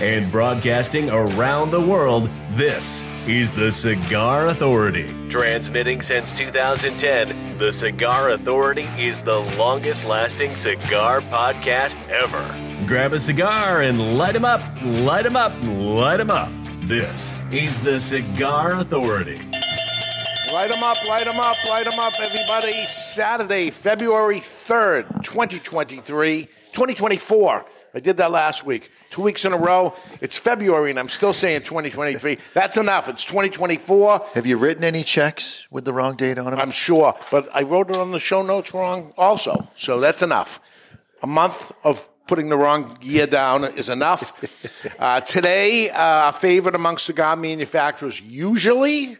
And broadcasting around the world, this is the Cigar Authority. Transmitting since 2010, the Cigar Authority is the longest lasting cigar podcast ever. Grab a cigar and light light 'em up, Light light 'em up, Light light 'em up. This is the Cigar Authority. Light them up, light them up, light them up, everybody. Saturday, February 3rd, 2023, 2024. I did that last week. Two weeks in a row. It's February, and I'm still saying 2023. That's enough. It's 2024. Have you written any checks with the wrong date on them? I'm sure, but I wrote it on the show notes wrong also. So that's enough. A month of putting the wrong year down is enough. uh, today, uh, our favorite among cigar manufacturers usually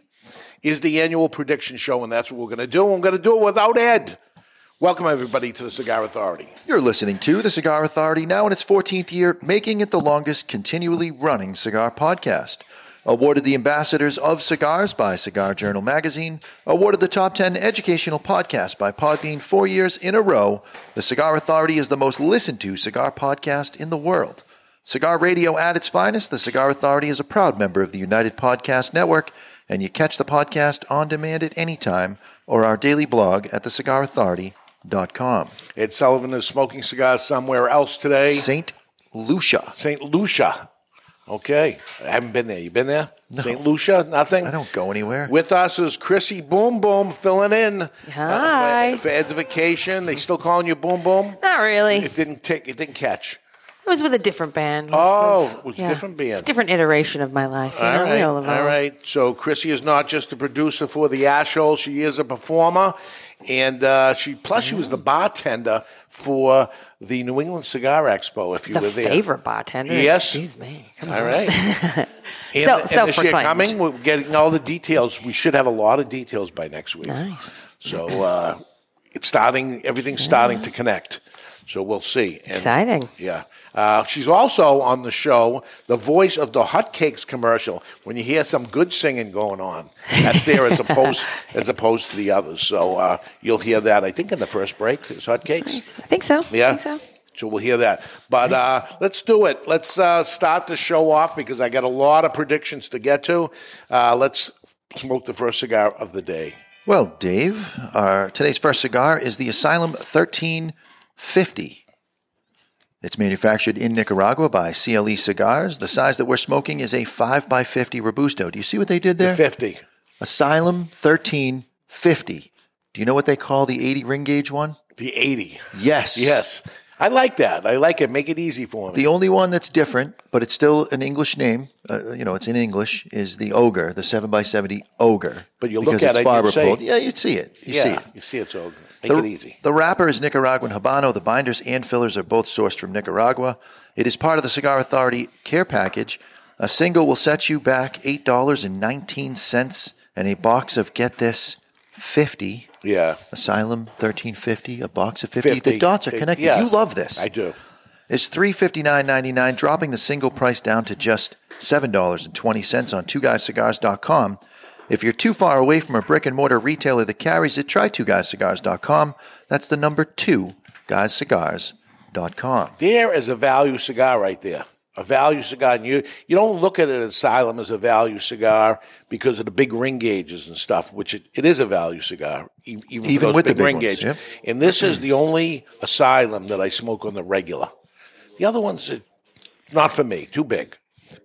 is the annual prediction show, and that's what we're going to do. We're going to do it without Ed. Welcome, everybody, to the Cigar Authority. You're listening to the Cigar Authority, now in its 14th year, making it the longest continually running cigar podcast. Awarded the Ambassadors of Cigars by Cigar Journal magazine, awarded the Top 10 Educational Podcast by Podbean four years in a row, the Cigar Authority is the most listened to cigar podcast in the world. Cigar radio at its finest, the Cigar Authority is a proud member of the United Podcast Network, and you catch the podcast on demand at any time or our daily blog at thecigarauthority.com. Ed Sullivan is smoking cigars somewhere else today. St. Lucia. St. Lucia. Okay. I haven't been there. You been there? St. Lucia? Nothing? I don't go anywhere. With us is Chrissy Boom Boom filling in. uh, Hi. for, for Ed's vacation. They still calling you Boom Boom? Not really. It didn't take. It didn't catch. I was with a different band. Oh, it was a Yeah. different band. It's a different iteration of my life. You All know, right, we all all evolve. right. So Chrissy is not just a producer for the Ash Hole; she is a performer, and uh, she plus she was the bartender for the New England Cigar Expo. If you The were there, favorite bartender. Yes. Excuse me. Come All on. right. and, So- and this year self-proclaimed. coming, we're getting all the details. We should have a lot of details by next week. Nice. So uh, it's starting. Everything's starting to connect. So we'll see. And- Exciting. Yeah. Uh, she's also on the show, the voice of the hotcakes commercial. When you hear some good singing going on, that's there as opposed as opposed to the others. So uh, you'll hear that. I think in the first break is hotcakes. I think so. Yeah. I think so. So we'll hear that. But uh, let's do it. Let's uh, start the show off because I got a lot of predictions to get to. Uh, let's smoke the first cigar of the day. Well, Dave, our today's first cigar is the Asylum 1350. It's manufactured in Nicaragua by CLE Cigars. The size that we're smoking is a 5x50 Robusto. Do you see what they did there? 50. Asylum 1350. Do you know what they call the 80 ring gauge one? The 80. Yes. Yes. I like that. I like it. Make it easy for me. The only one that's different, but it's still an English name, uh, you know, it's in English, is the Ogre, the 7x70 Ogre. But you look at it's it, you'd say- pulled. Yeah, you'd see it. You yeah, see it. you see it's So make The, it easy. the wrapper is Nicaraguan Habano. The binders and fillers are both sourced from Nicaragua. It is part of the Cigar Authority care package. A single will set you back $8.19 and a box of, get this, 50. Yeah. Asylum 1350, a box of 50. 50. The dots are connected. yeah. You love this. I do. It's three fifty nine ninety nine, dropping the single price down to just seven dollars and twenty cents on twoguyscigars.com. If you're too far away from a brick and mortar retailer that carries it, try twoguyscigars.com. That's the number two guyscigars.com. There is a value cigar right there. A value cigar. And you, you don't look at it Asylum as a value cigar because of the big ring gauges and stuff, which it, it is a value cigar. Even, Even with the big big ring ones, gauges. yep. And this is the only Asylum that I smoke on the regular. The other ones, are not for me, too big.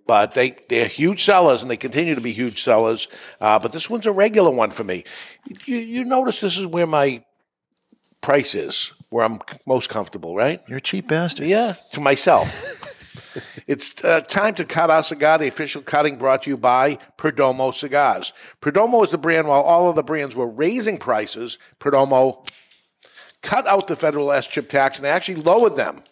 But they, they're huge sellers and they continue to be huge sellers. Uh, but this one's a regular one for me. You, you notice this is where my price is, where I'm most comfortable, right? You're a cheap bastard. Yeah, to myself. it's uh, time to cut our cigar. The official cutting brought to you by Perdomo Cigars. Perdomo is the brand. While all of the brands were raising prices, Perdomo cut out the federal SCHIP tax and actually lowered them.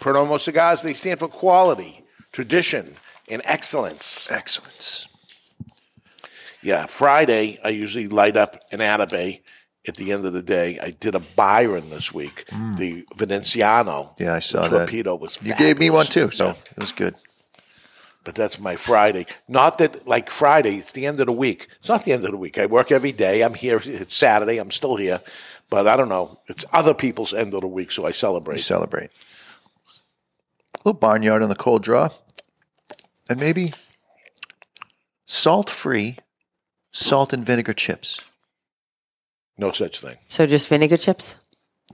Perdomo Cigars, they stand for quality, tradition, and excellence. Excellence. Yeah, Friday, I usually light up an Atabey at the end of the day. I did a Byron this week, mm. the Veneziano. Yeah, I saw the that. Torpedo was You gave me one too, so Yeah. it was good. But that's my Friday. Not that like Friday, it's the end of the week. It's not the end of the week. I work every day. I'm here. It's Saturday. I'm still here. But I don't know. It's other people's end of the week, so I celebrate. celebrate. A little barnyard on the cold draw, and maybe salt-free salt and vinegar chips. No such thing. So just vinegar chips?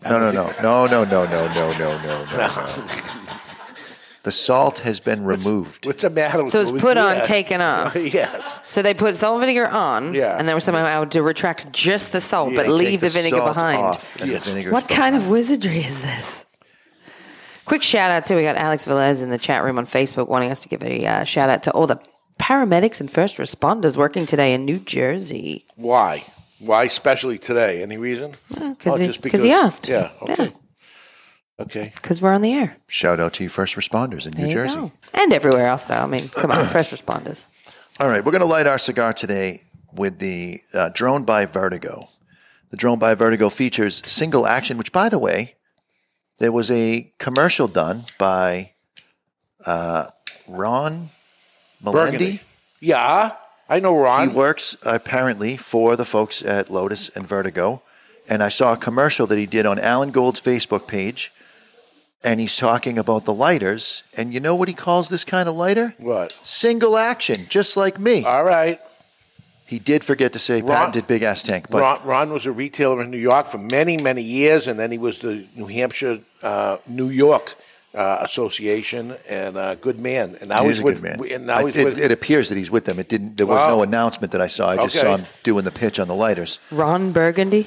No, no, no, no, no, no, no, no, no, no, no. The salt has been removed. What's the matter with So it's with put on, that? taken off. yes. So they put salt and vinegar on, Yeah. and they were somehow able to retract just the salt, but They leave take the vinegar salt behind. off and Yes. the vinegar's What kind of wizardry is this? Quick shout out too. We got Alex Velez in the chat room on Facebook wanting us to give a uh, shout out to all the paramedics and first responders working today in New Jersey. Why? Why especially today? Any reason? Because Oh, he, just 'cause he asked. Yeah. Okay. Yeah, Okay. because we're on the air. Shout out to you first responders in There New Jersey. go. And everywhere else, though. I mean, come on, first responders. All right, we're going to light our cigar today with the uh, Drone by Vertigo. The Drone by Vertigo features single action, which, by the way, there was a commercial done by uh, Ron Melendi. Burgundy. Yeah. I know Ron. He works apparently for the folks at Lotus and Vertigo. And I saw a commercial that he did on Alan Gold's Facebook page. And he's talking about the lighters. And you know what he calls this kind of lighter? what? Single action, just like me. All right. He did forget to say Ron- patented big ass tank, but Ron, Ron was a retailer in New York for many, many years, and then he was the New Hampshire, uh, New York uh, Association, and a good man. And now he he's a with, good man. And now I- he's it, with. it appears that he's with them. It didn't. There was Wow. no announcement that I saw. I just Okay. saw him doing the pitch on the lighters. Ron Burgundy?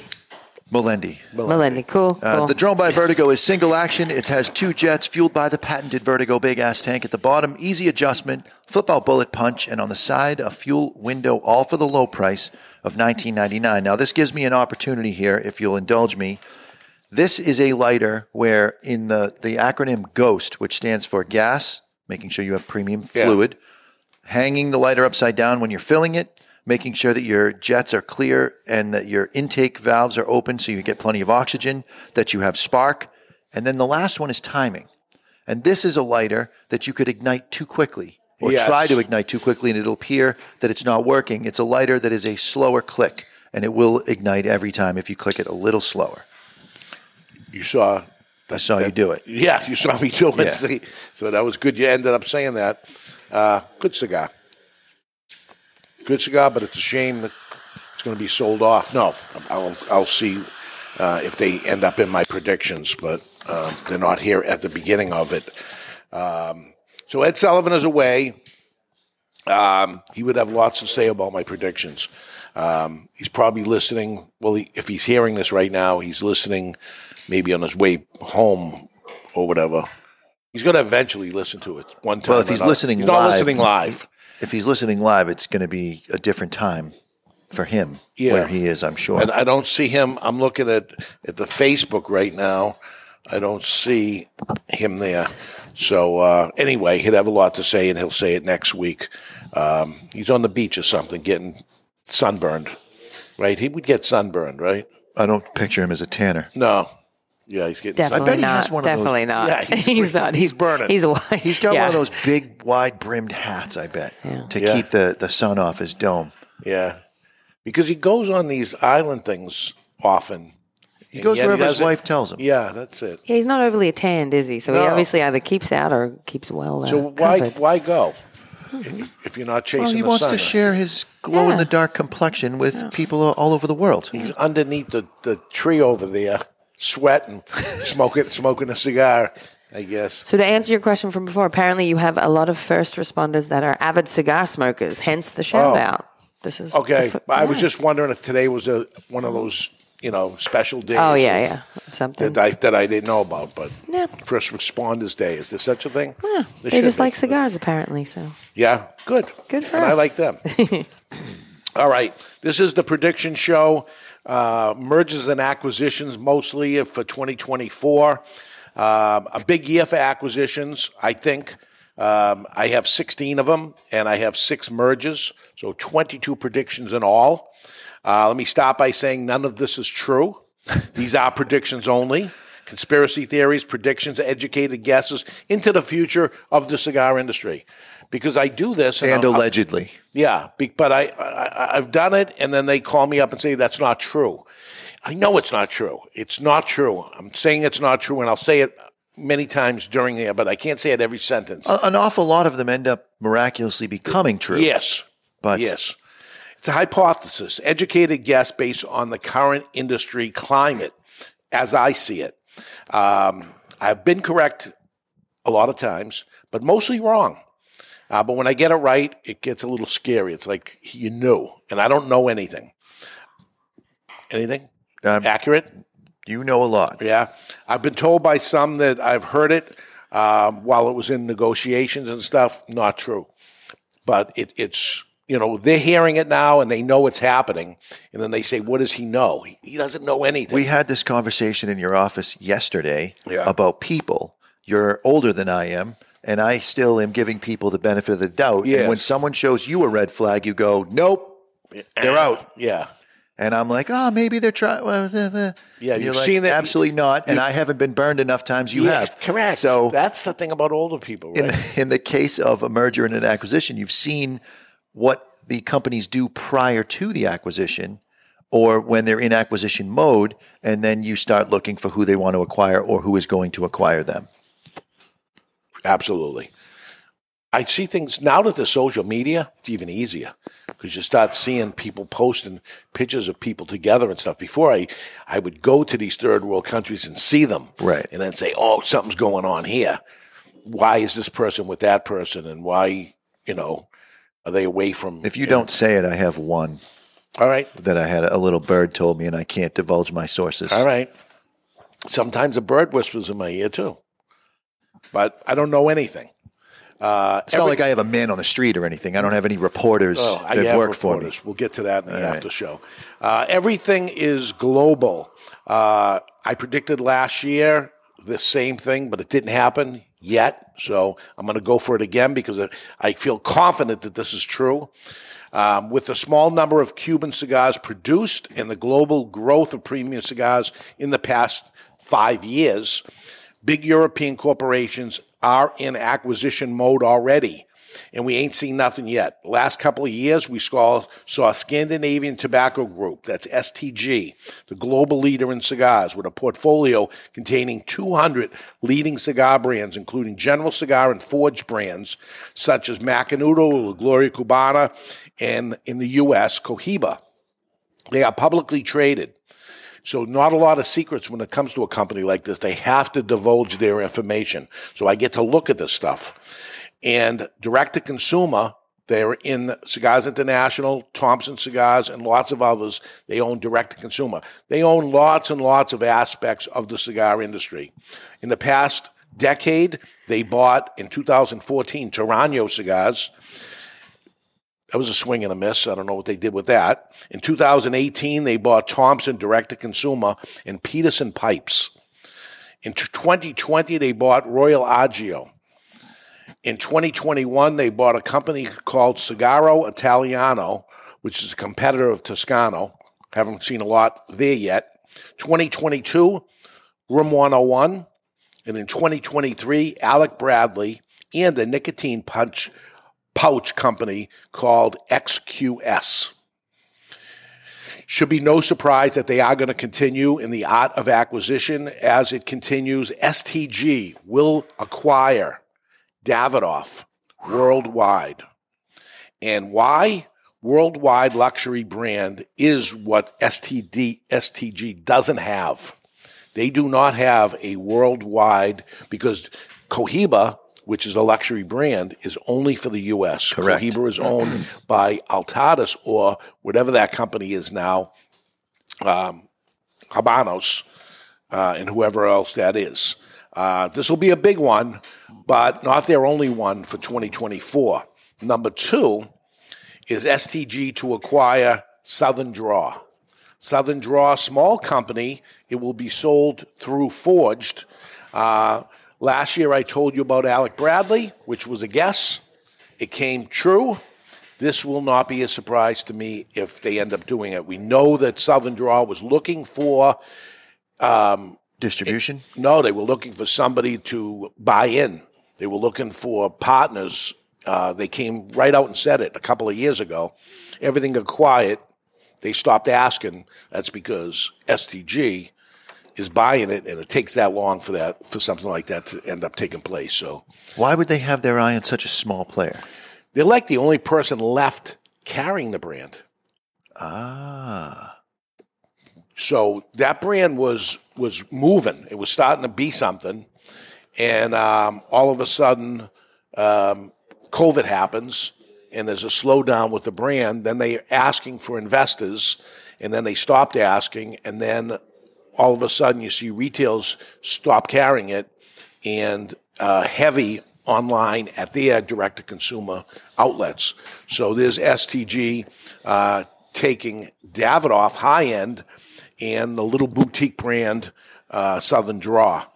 Melendi. Melendi. Cool. Uh, cool. the drone by Vertigo is single action. It has two jets fueled by the patented Vertigo big ass tank. At the bottom, easy adjustment, flip out bullet punch, and on the side, a fuel window, all for the low price of $19.99. Now, this gives me an opportunity here, if you'll indulge me. This is a lighter where, in the, the acronym GHOST, which stands for gas, making sure you have premium Yeah. fluid, hanging the lighter upside down when you're filling it, making sure that your jets are clear and that your intake valves are open so you get plenty of oxygen, that you have spark. And then the last one is timing. And this is a lighter that you could ignite too quickly or Yes. try to ignite too quickly and it'll appear that it's not working. It's a lighter that is a slower click and it will ignite every time if you click it a little slower. you saw. I saw you do it. Yeah, you saw me do it. Yeah. So that was good. You ended up saying that. Uh, good cigar. Good cigar, but it's a shame that it's going to be sold off. No, I'll, I'll see uh, if they end up in my predictions, but um, they're not here at the beginning of it. Um, so Ed Sullivan is away. Um, he would have lots to say about my predictions. Um, he's probably listening. Well, he, if he's hearing this right now, he's listening maybe on his way home or whatever. He's going to eventually listen to it one time. Well, if he's another. listening he's live, not listening live. If he's listening live, it's going to be a different time for him Yeah. where he is, I'm sure. And I don't see him. I'm looking at at the Facebook right now. I don't see him there. So uh, anyway, he'd have a lot to say, and he'll say it next week. Um, he's on the beach or something, getting sunburned. Right? He would get sunburned, right? I don't picture him as a tanner. No. Yeah, he's getting. Definitely bet he not. has one of those- Definitely not. Yeah, he's he's, not. he's burning. He's a white. He's got yeah. one of those big, wide brimmed hats, I bet, to Yeah. keep the, the sun off his dome. Yeah, because he goes on these island things often. He goes wherever his wife tells him. Yeah, that's it. Yeah, he's not overly tanned, is he? So he obviously either keeps out or keeps well. Uh, So why covered. why go if, if you're not chasing Well, he the wants sun? to share his glow in the dark complexion with people all over the world. He's underneath the, the tree over there, sweating, smoking smoking a cigar. I guess. So to answer your question from before, apparently you have a lot of first responders that are avid cigar smokers. Hence the shout Oh. out. This is Okay, f- I was just wondering if today was a one of those you know special days. Oh yeah, yeah, something. That I that I didn't know about, but Yeah. First Responders Day is there such a thing? Yeah, There they just be. like cigars, apparently. So Yeah, good. Good for and I like them. All right. This is the prediction show. Uh, mergers and acquisitions mostly for 2024. Um, a big year for acquisitions, I think. Um, I have 16 of them, and I have six mergers, so 22 predictions in all. Uh, let me start by saying none of this is true. These are predictions only. Conspiracy theories, predictions, educated guesses into the future of the cigar industry. Because I do this, And I'll- allegedly. yeah, be, but I, I I've done it, and then they call me up and say that's not true. I know it's not true. It's not true. I'm saying it's not true, and I'll say it many times during there, but I can't say it every sentence. A- An awful lot of them end up miraculously becoming true. yes, But yes, it's a hypothesis, educated guess based on the current industry climate, as I see it. Um, I've been correct a lot of times, but mostly wrong. Uh, but when I get it right, it gets a little scary. It's like you knew, and I don't know anything. Anything um, accurate? you know a lot. Yeah, I've been told by some that I've heard it um, while it was in negotiations and stuff. Not true, but it, it's you know they're hearing it now and they know it's happening, and then they say, "What does he know? He, he doesn't know anything." We had this conversation in your office yesterday Yeah. about people. You're older than I am, and I still am giving people the benefit of the doubt. Yes. And when someone shows you a red flag, you go, "Nope, they're out." yeah, And I'm like, "Oh, maybe they're trying." Well, uh, uh." Yeah, you've you're like, seen that- Absolutely not. And I haven't been burned enough times. You Yes, have. correct. So that's the thing about older people, right? in the, in the case of a merger and an acquisition, you've seen what the companies do prior to the acquisition or when they're in acquisition mode, and then you start looking for who they want to acquire or who is going to acquire them. Absolutely. I see things now that the social media, it's even easier because you start seeing people posting pictures of people together and stuff. Before I, I would go to these third world countries and see them, Right. and then say, "Oh, something's going on here. Why is this person with that person, and why, you know, are they away from?" If you don't say it, I have one all right, that I had a little bird told me, and I can't divulge my sources. all right. Sometimes a bird whispers in my ear too, but I don't know anything. Uh, It's not like I have a man on the street or anything. I don't have any reporters Oh, that work for me. We'll get to that in the after show. Uh, everything is global. Uh, I predicted last year the same thing, but it didn't happen yet. So I'm going to go for it again because I- I feel confident that this is true. Um, with the small number of Cuban cigars produced and the global growth of premium cigars in the past five years, big European corporations are in acquisition mode already, and we ain't seen nothing yet. Last couple of years, we saw, saw Scandinavian Tobacco Group, that's STG, the global leader in cigars, with a portfolio containing 200 leading cigar brands, including General Cigar and Forged brands, such as Macanudo, La Gloria Cubana, and in the U.S., Cohiba. They are publicly traded. So not a lot of secrets when it comes to a company like this. They have to divulge their information. So I get to look at this stuff. And direct to consumer, they're in Cigars International, Thompson Cigars, and lots of others. They own direct to consumer. They own lots and lots of aspects of the cigar industry. In the past decade, they bought in 2014 Torano cigars. That was a swing and a miss. I don't know what they did with that. In 2018, they bought Thompson direct to consumer and Peterson Pipes. In 2020, they bought Royal Agio. In 2021, they bought a company called Sigaro Italiano, which is a competitor of Toscano. Haven't seen a lot there yet. 2022, Room 101. And in 2023, Alec Bradley and a nicotine punch pouch company called XQS. Should be no surprise that they are going to continue in the art of acquisition as it continues. STG will acquire Davidoff worldwide. And why? Worldwide luxury brand is what STD, STG doesn't have. They do not have a worldwide because Cohiba, which is a luxury brand, is only for the U.S. Correct. Cohiba is owned by Altadis or whatever that company is now, um, Habanos, uh, and whoever else that is. Uh, this will be a big one, but not their only one for 2024. Number two is STG to acquire Southern Draw. Southern Draw, small company. It will be sold through Forged. Uh, last year, I told you about Alec Bradley, which was a guess. It came true. This will not be a surprise to me if they end up doing it. We know that Southern Draw was looking for Distribution? no, they were looking for somebody to buy in. They were looking for partners. Uh, they came right out and said it a couple of years ago. Everything got quiet. They stopped asking. That's because STG is buying it, and it takes that long for that for something like that to end up taking place. So Why would they have their eye on such a small player? they're like the only person left carrying the brand. Ah. So that brand was was moving. It was starting to be something, and um, all of a sudden, um, COVID happens, and there's a slowdown with the brand. Then they're asking for investors, and then they stopped asking, and then all of a sudden you see retails stop carrying it, and uh, heavy online at their direct to consumer outlets. So there's STG uh, taking Davidoff high end and the little boutique brand uh, Southern Draw.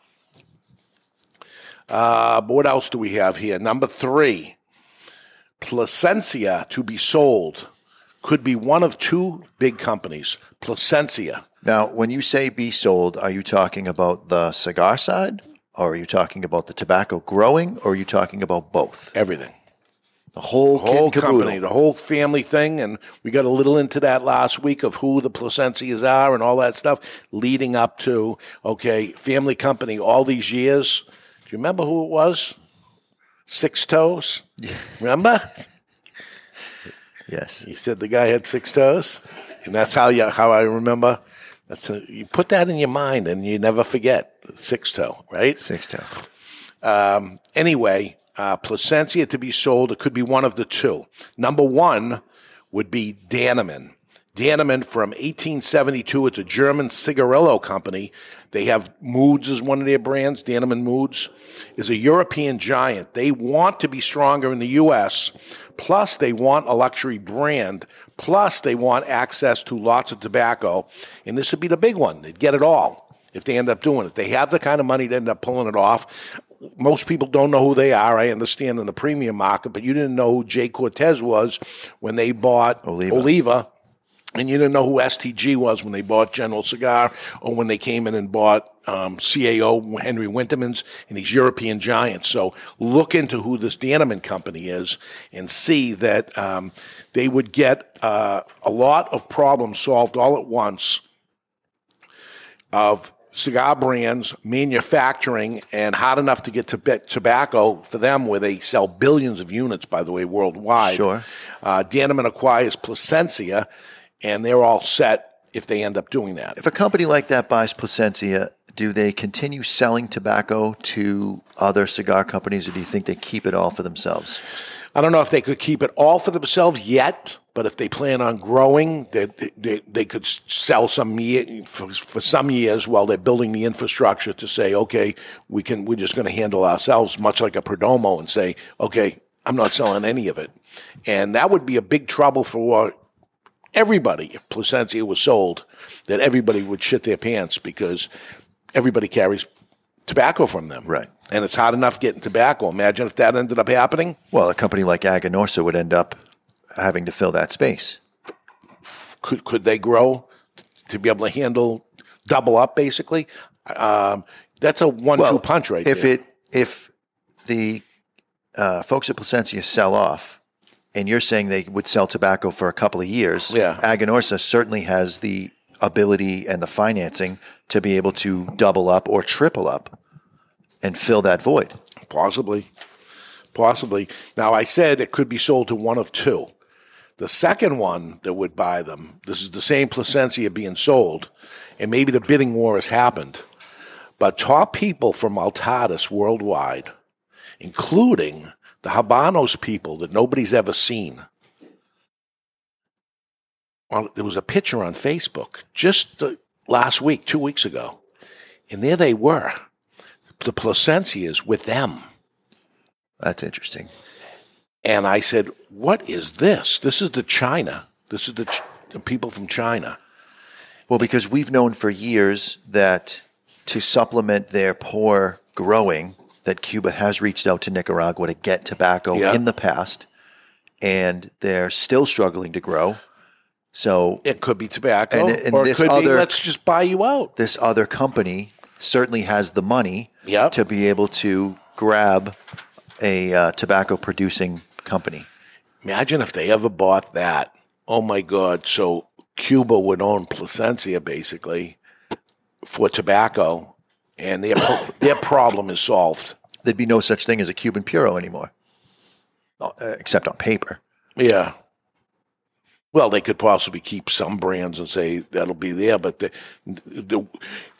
Uh, but what else do we have here? Number three, Placencia to be sold could be one of two big companies. Placencia. Now, when you say be sold, are you talking about the cigar side? Or are you talking about the tobacco growing? Or are you talking about both? everything. The whole, The whole kit and caboodle. company, the whole family thing, and we got a little into that last week of who the Placencias are and all that stuff, leading up to okay, family company all these years. Do you remember who it was? Six Toes. Remember? Yes. He said the guy had six toes, and that's how you how I remember. That's you put that in your mind, and you never forget six toe, right? Six toe. Um, anyway, uh, Placencia to be sold. It could be one of the two. Number one would be Dannemann. Dannemann from 1872. It's a German cigarillo company. They have Moods as one of their brands. Dannemann Moods is a European giant. They want to be stronger in the U.S. Plus, they want a luxury brand. Plus, they want access to lots of tobacco. And this would be the big one. They'd get it all if they end up doing it. They have the kind of money to end up pulling it off. Most people don't know who they are. I understand in the premium market, but you didn't know who J. Cortes was when they bought Oliva. Oliva and you didn't know who STG was when they bought General Cigar or when they came in and bought um, CAO Henri Wintermans and these European giants. So look into who this Dannemann company is and see that um, they would get uh, a lot of problems solved all at once of cigar brands manufacturing and hard enough to get to tobacco for them where they sell billions of units by the way worldwide Sure. uh, Dannemann acquires Placencia and they're all set if they end up doing that If a company like that buys Placencia, do they continue selling tobacco to other cigar companies or do you think they keep it all for themselves? I don't know if they could keep it all for themselves yet, but if they plan on growing, they, they, they could sell some year, for, for some years while they're building the infrastructure to say, okay, we can, we're just going to handle ourselves, much like a Perdomo, and say, okay, I'm not selling any of it. And that would be a big trouble for everybody if Placencia was sold, that everybody would shit their pants because everybody carries tobacco from them. Right. And it's hard enough getting tobacco. Imagine if that ended up happening. Well, a company like Aganorsa would end up having to fill that space. could could they grow to be able to handle double up basically? Um, that's a one-two punch right if there. it if the uh, folks at Placencia sell off, and you're saying they would sell tobacco for a couple of years, Yeah. Aganorsa certainly has the ability and the financing to be able to double up or triple up and fill that void. Possibly. Possibly. Now, I said it could be sold to one of two. The second one that would buy them, this is the same Placencia being sold, and maybe the bidding war has happened. But top people from Altadis worldwide, including the Habanos people that nobody's ever seen. Well, there was a picture on Facebook just last week, two weeks ago, and there they were. The Placencias with them. That's interesting. And I said, What is this? This is the China. This is the, Ch- the people from China. Well, because we've known for years that to supplement their poor growing, that Cuba has reached out to Nicaragua to get tobacco Yeah. in the past, and they're still struggling to grow. So It could be tobacco, And- and this could be other- let's just buy you out. this other company certainly has the money Yep. to be able to grab a uh, tobacco producing company. Imagine if they ever bought that. Oh my God! So Cuba would own Placencia basically for tobacco, and their their problem is solved. There'd be no such thing as a Cuban Puro anymore, uh, except on paper. Yeah. Well, they could possibly keep some brands and say that'll be there, but the, the,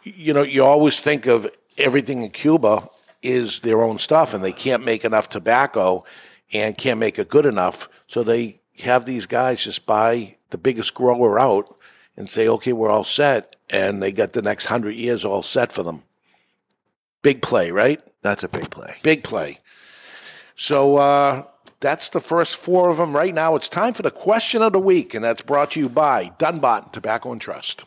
you know, you always think of everything in Cuba is their own stuff, and they can't make enough tobacco and can't make it good enough, so they have these guys just buy the biggest grower out and say, "Okay, we're all set," and they got the next hundred years all set for them. Big play, right? That's a big play. Big play. So uh, that's the first four of them. Right now, it's time for the question of the week, and that's brought to you by Dunbot Tobacco and Trust.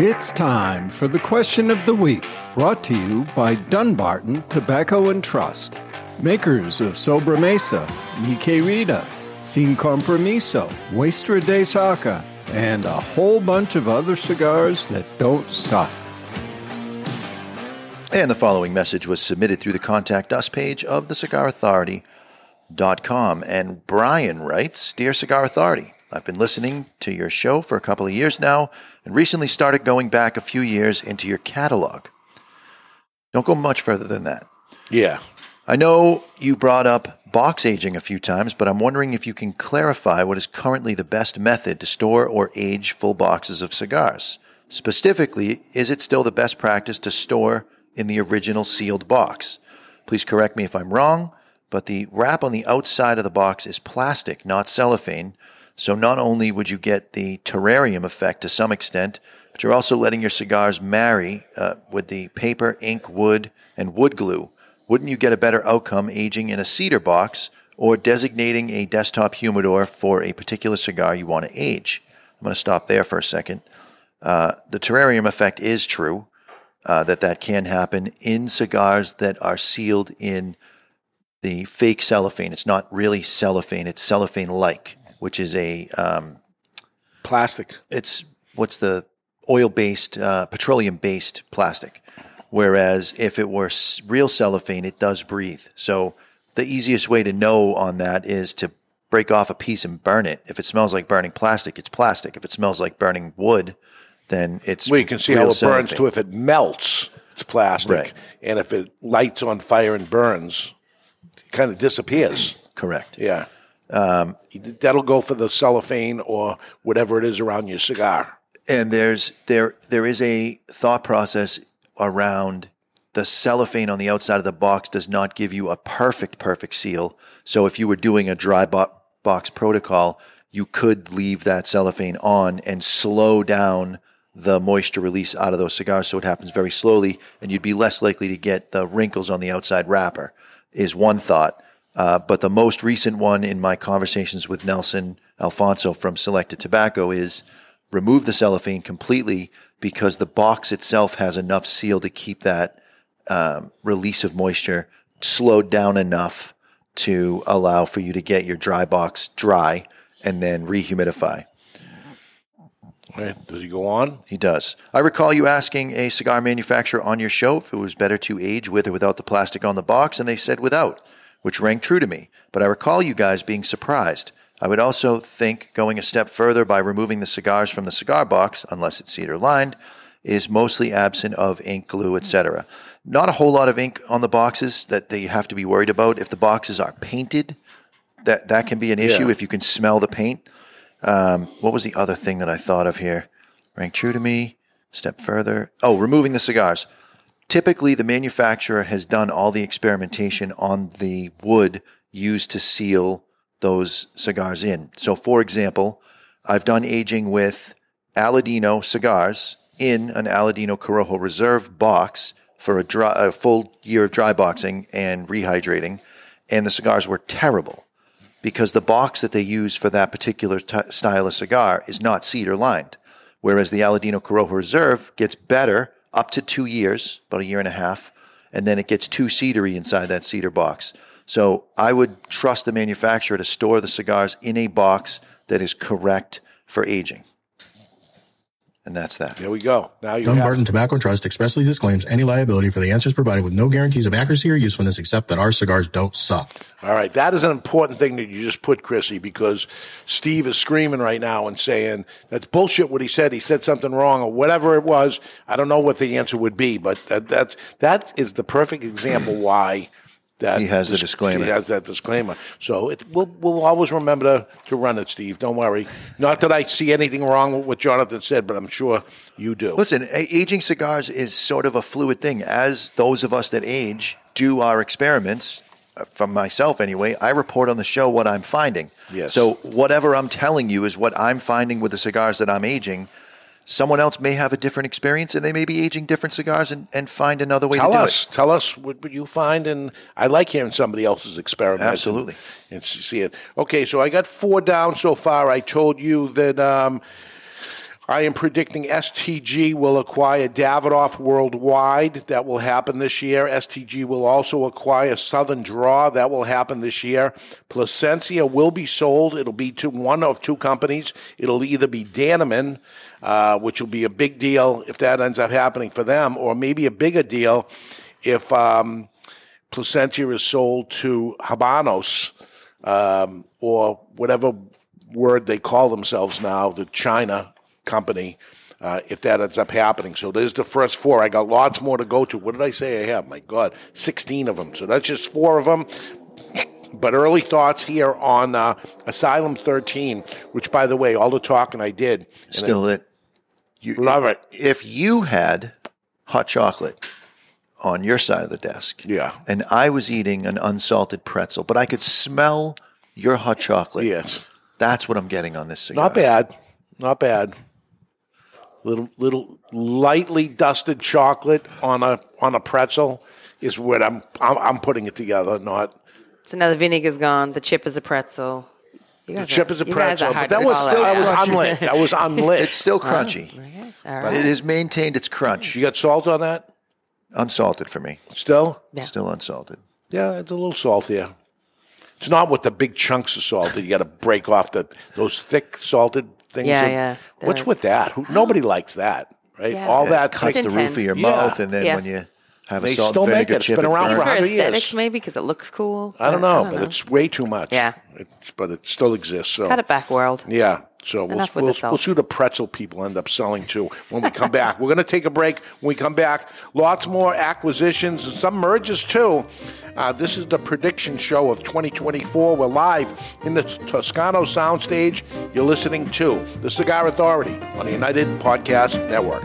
It's time for the question of the week, brought to you by Dunbarton Tobacco and Trust, makers of Sobremesa, Mi Querida, Sin Compromiso, Muestra de Saca, and a whole bunch of other cigars that don't suck. And the following message was submitted through the Contact Us page of thecigarauthority.com. And Brian writes Dear Cigar Authority, I've been listening to your show for a couple of years now and recently started going back a few years into your catalog. Don't go much further than that. Yeah. I know you brought up box aging a few times, but I'm wondering if you can clarify what is currently the best method to store or age full boxes of cigars. Specifically, is it still the best practice to store in the original sealed box? Please correct me if I'm wrong, but the wrap on the outside of the box is plastic, not cellophane. So not only would you get the terrarium effect to some extent, but you're also letting your cigars marry uh, with the paper, ink, wood, and wood glue. Wouldn't you get a better outcome aging in a cedar box or designating a desktop humidor for a particular cigar you want to age? I'm going to stop there for a second. Uh, the terrarium effect is true, uh, that that can happen in cigars that are sealed in the fake cellophane. It's not really cellophane, it's cellophane like, which is a um, Plastic. it's what's the oil based, uh, petroleum based plastic. Whereas if it were real cellophane, it does breathe. So the easiest way to know on that is to break off a piece and burn it. If it smells like burning plastic, it's plastic. If it smells like burning wood, then it's Well, you can see how it burns too. If it melts, it's plastic, Right. and if it lights on fire and burns, it kind of disappears. Correct. Yeah. Um, That'll go for the cellophane or whatever it is around your cigar. and there's there there is a thought process around the cellophane on the outside of the box does not give you a perfect perfect seal. So if you were doing a dry bo- box protocol, you could leave that cellophane on and slow down the moisture release out of those cigars so it happens very slowly and you'd be less likely to get the wrinkles on the outside wrapper is one thought. Uh, but the most recent one in my conversations with Nelson Alfonso from Selected Tobacco is remove the cellophane completely because the box itself has enough seal to keep that um, release of moisture slowed down enough to allow for you to get your dry box dry and then rehumidify. Right. Does he go on? He does. I recall you asking a cigar manufacturer on your show if it was better to age with or without the plastic on the box, and they said without, which rang true to me. But I recall you guys being surprised. I would also think going a step further by removing the cigars from the cigar box, unless it's cedar lined, is mostly absent of ink, glue, etc. Not a whole lot of ink on the boxes that they have to be worried about. If the boxes are painted, that that can be an issue Yeah. if you can smell the paint. Um, what was the other thing that I thought of here? Rang true to me. Step further. Oh, removing the cigars. Typically, the manufacturer has done all the experimentation on the wood used to seal those cigars in. So, for example, I've done aging with Aladino cigars in an Aladino Corojo Reserve box for a, dry, a full year of dry boxing and rehydrating, and the cigars were terrible because the box that they use for that particular t- style of cigar is not cedar lined. Whereas the Aladino Corojo Reserve gets better up to two years, about a year and a half, and then it gets too cedary inside that cedar box. So I would trust the manufacturer to store the cigars in a box that is correct for aging. And that's that. There we go. Now you Dunbarton have, Tobacco Trust expressly disclaims any liability for the answers provided with no guarantees of accuracy or usefulness except that our cigars don't suck. all right. That is an important thing that you just put, Chrissy, because Steve is screaming right now and saying that's bullshit. What he said, he said something wrong or whatever it was. I don't know what the answer would be, but that that that is the perfect example why. That He has the dis- disclaimer. He has that disclaimer. So it, we'll we'll always remember to, to run it, Steve. Don't worry. Not that I see anything wrong with what Jonathan said, but I'm sure you do. Listen, a- aging cigars is sort of a fluid thing. As those of us that age do our experiments, uh, from myself anyway, I report on the show what I'm finding. Yes. So whatever I'm telling you is what I'm finding with the cigars that I'm aging. Someone else may have a different experience and they may be aging different cigars and, and find another way Tell to do us, tell us what, what you find, and I like hearing somebody else's experiment. Absolutely. and, and see it. Okay, so I got four down so far. I told you that um, I am predicting STG will acquire Davidoff worldwide. That will happen this year. STG will also acquire Southern Draw. That will happen this year. Placencia will be sold. It'll be to one of two companies. It'll either be Dannemann, uh, which will be a big deal if that ends up happening for them, or maybe a bigger deal if um, Placencia is sold to Habanos um, or whatever word they call themselves now, the China company, uh, if that ends up happening. So there's the first four. I got lots more to go to. What did I say I have? My God, 16 of them. So that's just four of them. But early thoughts here on uh, Asylum 13, which, by the way, all the talking I did. Still it. You, Love it. If you had hot chocolate on your side of the desk, Yeah. and I was eating an unsalted pretzel, but I could smell your hot chocolate. Yes. That's what I'm getting on this cigar. Not bad. Not bad. Little little lightly dusted chocolate on a on a pretzel is what I'm I'm, I'm putting it together. Not So now the vinegar's gone. The chip is a pretzel. You the guys chip is a you guys pretzel, but that was still that was Yeah. unlit. That was unlit. It's still crunchy, All but it has maintained its crunch. you got salt on that Unsalted for me. still? Yeah. Still unsalted. Yeah, it's a little saltier. It's not with the big chunks of salt that you got to break off the those thick salted things. Yeah, that- yeah. What's They're- with that? Who, nobody likes that, right? Yeah. All Yeah, that Cuts the roof of your. Yeah. mouth, and then Yeah. when you have a They salt still and make vinegar it. It's chip, been it around burns. for for 100 years. aesthetics, maybe because it looks cool. I don't know, but know. it's way too much. Yeah. It's, but it still exists. So cut it back, world. Yeah. So we'll, Enough with we'll, the salt. we'll see who the pretzel people end up selling to when we come back. We're going to take a break. When we come back, lots more acquisitions and some mergers too. Uh, this is the prediction show of 2024. We're live in the Toscano soundstage. You're listening to The Cigar Authority on the United Podcast Network.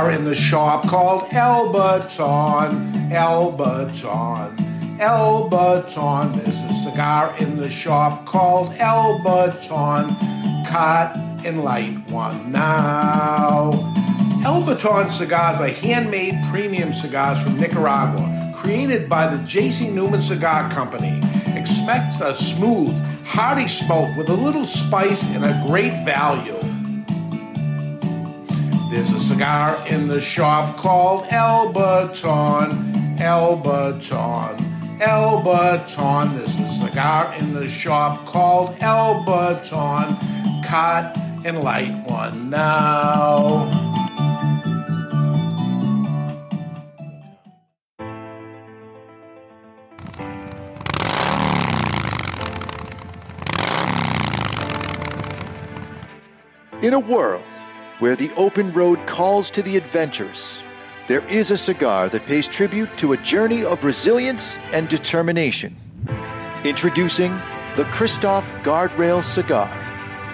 Cigar in the shop called El Baton. Elbaton. El Baton. There's a cigar in the shop called El Baton. Cut and light one now. El Baton cigars are handmade premium cigars from Nicaragua, created by the J.C. Newman Cigar Company. Expect a smooth, hearty smoke with a little spice and a great value. There's a cigar in the shop called El Baton. Elbaton. El Baton. There's a cigar in the shop called El Baton. Cut and light one now. In a world where the open road calls to the adventurous, there is a cigar that pays tribute to a journey of resilience and determination. Introducing the Kristoff Guardrail Cigar,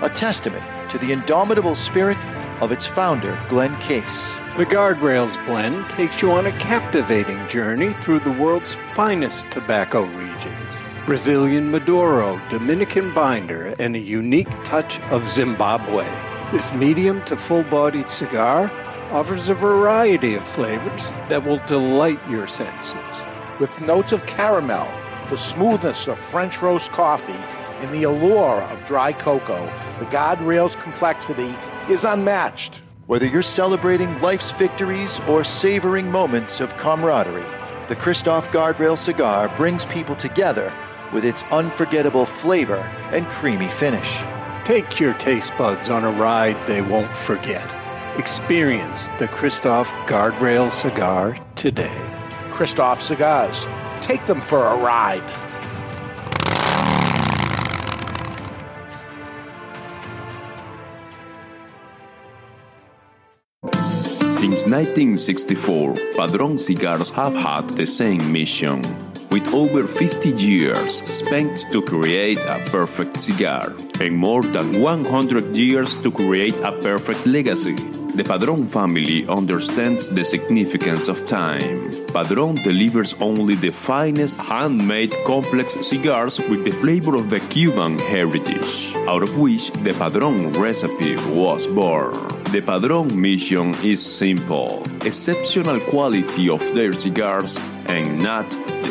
a testament to the indomitable spirit of its founder, Glenn Case. The Guardrails blend takes you on a captivating journey through the world's finest tobacco regions. Brazilian Maduro, Dominican binder, and a unique touch of Zimbabwe. This medium to full bodied cigar offers a variety of flavors that will delight your senses. With notes of caramel, the smoothness of French roast coffee, and the allure of dry cocoa, the Guardrail's complexity is unmatched. Whether you're celebrating life's victories or savoring moments of camaraderie, the Kristoff Guardrail cigar brings people together with its unforgettable flavor and creamy finish. Take your taste buds on a ride they won't forget. Experience the Kristoff Guardrail cigar today. Kristoff Cigars. Take them for a ride. Since 1964, Padron Cigars have had the same mission. With over 50 years spent to create a perfect cigar and more than 100 years to create a perfect legacy, the Padron family understands the significance of time. Padron delivers only the finest handmade complex cigars with the flavor of the Cuban heritage, out of which the Padron recipe was born. The Padron mission is simple exceptional quality of their cigars and not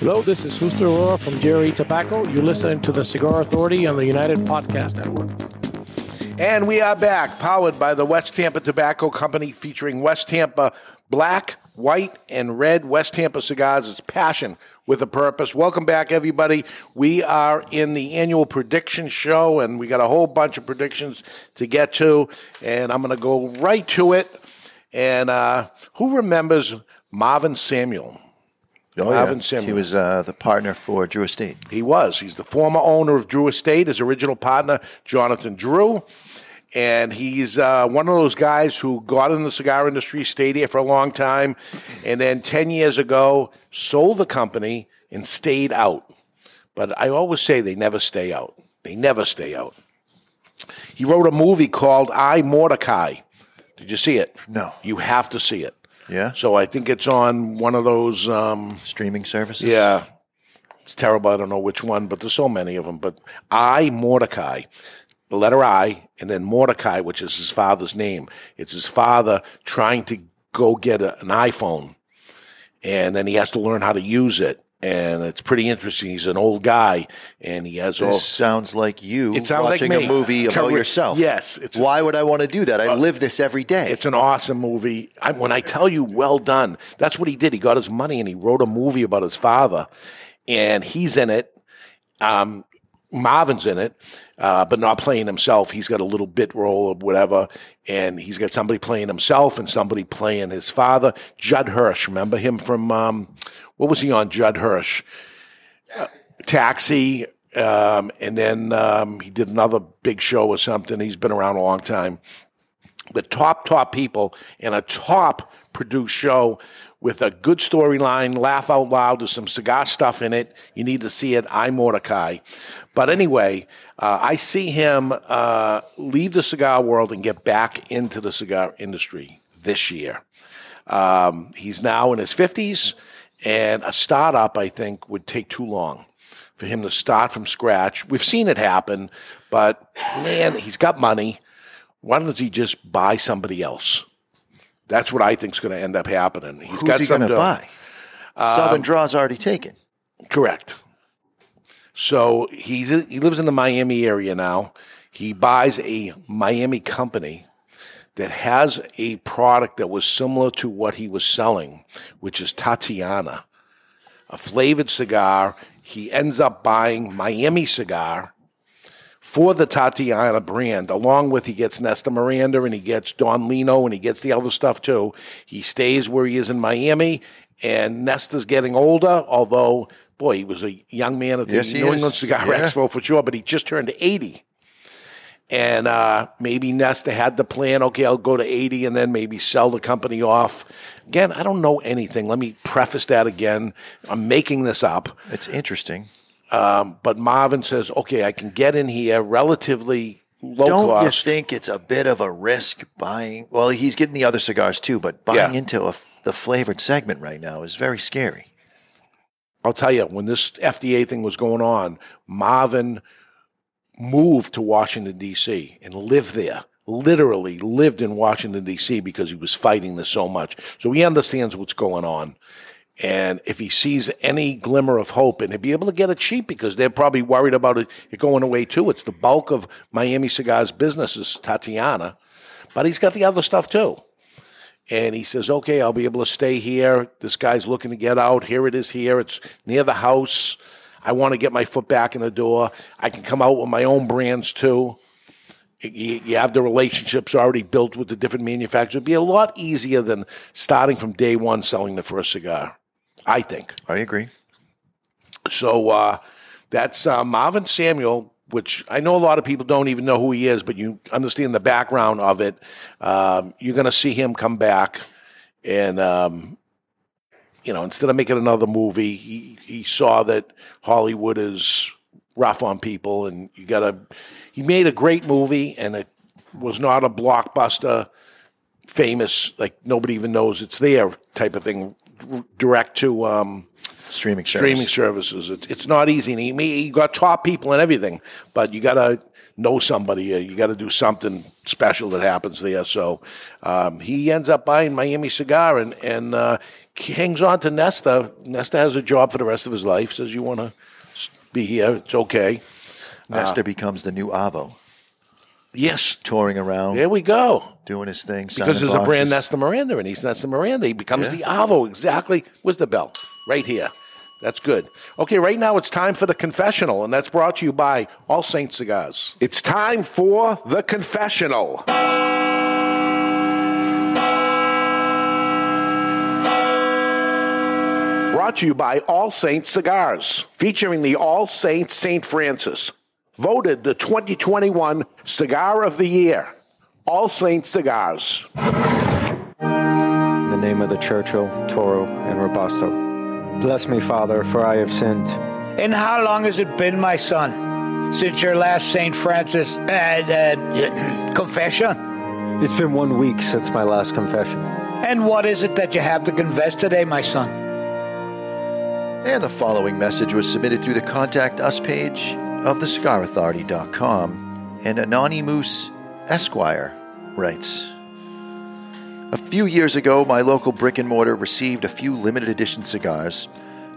Hello, this is Justo Aurora from Jerry Tobacco. You're listening to the Cigar Authority on the United Podcast Network. And we are back, powered by the West Tampa Tobacco Company, featuring West Tampa black, white, and red West Tampa cigars. It's passion with a purpose. Welcome back, everybody. We are in the annual prediction show, and we got a whole bunch of predictions to get to. And I'm going to go right to it. And uh, who remembers Marvin Samel? Oh, Marvin yeah. He was uh, the partner for Drew Estate. He was. He's the former owner of Drew Estate. His original partner, Jonathan Drew. And he's uh, one of those guys who got in the cigar industry, stayed here for a long time, and then 10 years ago sold the company and stayed out. But I always say they never stay out. They never stay out. He wrote a movie called I Mordecai. Did you see it? No. You have to see it. Yeah? So I think it's on one of those. Um, Streaming services? yeah. It's terrible. I don't know which one, but there's so many of them. But I, Mordecai, the letter I, and then Mordecai, which is his father's name. It's his father trying to go get a, an iPhone, and then he has to learn how to use it. And it's pretty interesting. He's an old guy, and he has all. This sounds like you It sounds like watching me. a movie about Correct. yourself. Yes, it's- Uh, Why would I want to do that? I live this every day. It's an awesome movie. I, when I tell you, well done. That's what he did. He got his money and he wrote a movie about his father, and he's in it. Um, Marvin's in it, uh, but not playing himself. He's got a little bit role or whatever, and he's got somebody playing himself and somebody playing his father. Judd Hirsch, remember him from um, what was he on? Judd Hirsch, Uh, Taxi, um, and then um, he did another big show or something. He's been around a long time the top top people in a top produced show with a good storyline, laugh out loud. There's some cigar stuff in it. You need to see it. I'm Mordecai. But anyway, uh, I see him uh, leave the cigar world and get back into the cigar industry this year. Um, he's now in his 50s, and a startup, I think, would take too long for him to start from scratch. We've seen it happen, but man, he's got money why doesn't he just buy somebody else? That's what I think is going to end up happening. He's Who's got he going to buy? Southern Draw's already taken. Correct. So he's he lives in the Miami area now. He buys a Miami company that has a product that was similar to what he was selling, which is Tatiana, a flavored cigar. He ends up buying Miami cigar for the Tatiana brand, along with he gets Nestor Miranda and he gets Don Lino and he gets the other stuff too. He stays where he is in Miami, and Nestor's getting older, although, boy, he was a young man at the Yes, New is. England Cigar Yeah. Expo for sure, but he just turned 80. And uh, maybe Nestor had the plan, okay, I'll go to 80 and then maybe sell the company off. Again, I don't know anything. Let me preface that again. I'm making this up. It's interesting. Um, but Marvin says, okay, I can get in here relatively low cost. Don't cost. you think it's a bit of a risk buying? Well, he's getting the other cigars too, but buying Yeah. into a, the flavored segment right now is very scary. I'll tell you, when this FDA thing was going on, Marvin moved to Washington, D.C. and lived there. Literally lived in Washington, D.C. because he was fighting this so much. So he understands what's going on. And if he sees any glimmer of hope, and he'll be able to get it cheap because they're probably worried about it, it going away too. It's the bulk of Miami Cigars business is Tatiana, but he's got the other stuff too. And he says, okay, I'll be able to stay here. This guy's looking to get out. Here it is here. It's near the house. I want to get my foot back in the door. I can come out with my own brands too. You, you have the relationships already built with the different manufacturers. It'd be a lot easier than starting from day one selling the first cigar, I think. I agree. So uh, that's uh, Marvin Samel, which I know a lot of people don't even know who he is, but you understand the background of it. Um, you're going to see him come back, and um, you know, instead of making another movie, he he saw that Hollywood is rough on people, and you got to. He made a great movie, and it was not a blockbuster, famous like nobody even knows it's there type of thing, direct to. Um, Streaming service. streaming services. It's, it's not easy. And he, he got top people and everything, but you got to know somebody. uh, You got to do something special that happens there. So um, he ends up buying Miami Cigar and and uh, hangs on to Nestor. Nestor has a job for the rest of his life. Says you want to be here. It's okay. Nestor becomes the new Avo. Yes, touring around. There we go. Doing his thing. Because there's a brand boxes. Nestor Miranda, and he's Nestor Miranda. He becomes Yeah. the Avo. Exactly. Where's the bell? Right here. That's good. Okay, right now it's time for the confessional, and that's brought to you by All Saints Cigars. It's time for the confessional. Brought to you by All Saints Cigars, featuring the All Saints St. Francis, voted the 2021 Cigar of the Year. All Saints Cigars. In the name of the Churchill, Toro, and Robusto. Bless me, Father, for I have sinned. And how long has it been, my son, since your last St. Francis uh, uh, confession? It's been one week since my last confession. And what is it that you have to confess today, my son? And the following message was submitted through the Contact Us page of thecigarauthority.com. And Anonymous Esquire writes A few years ago, my local brick and mortar received a few limited edition cigars.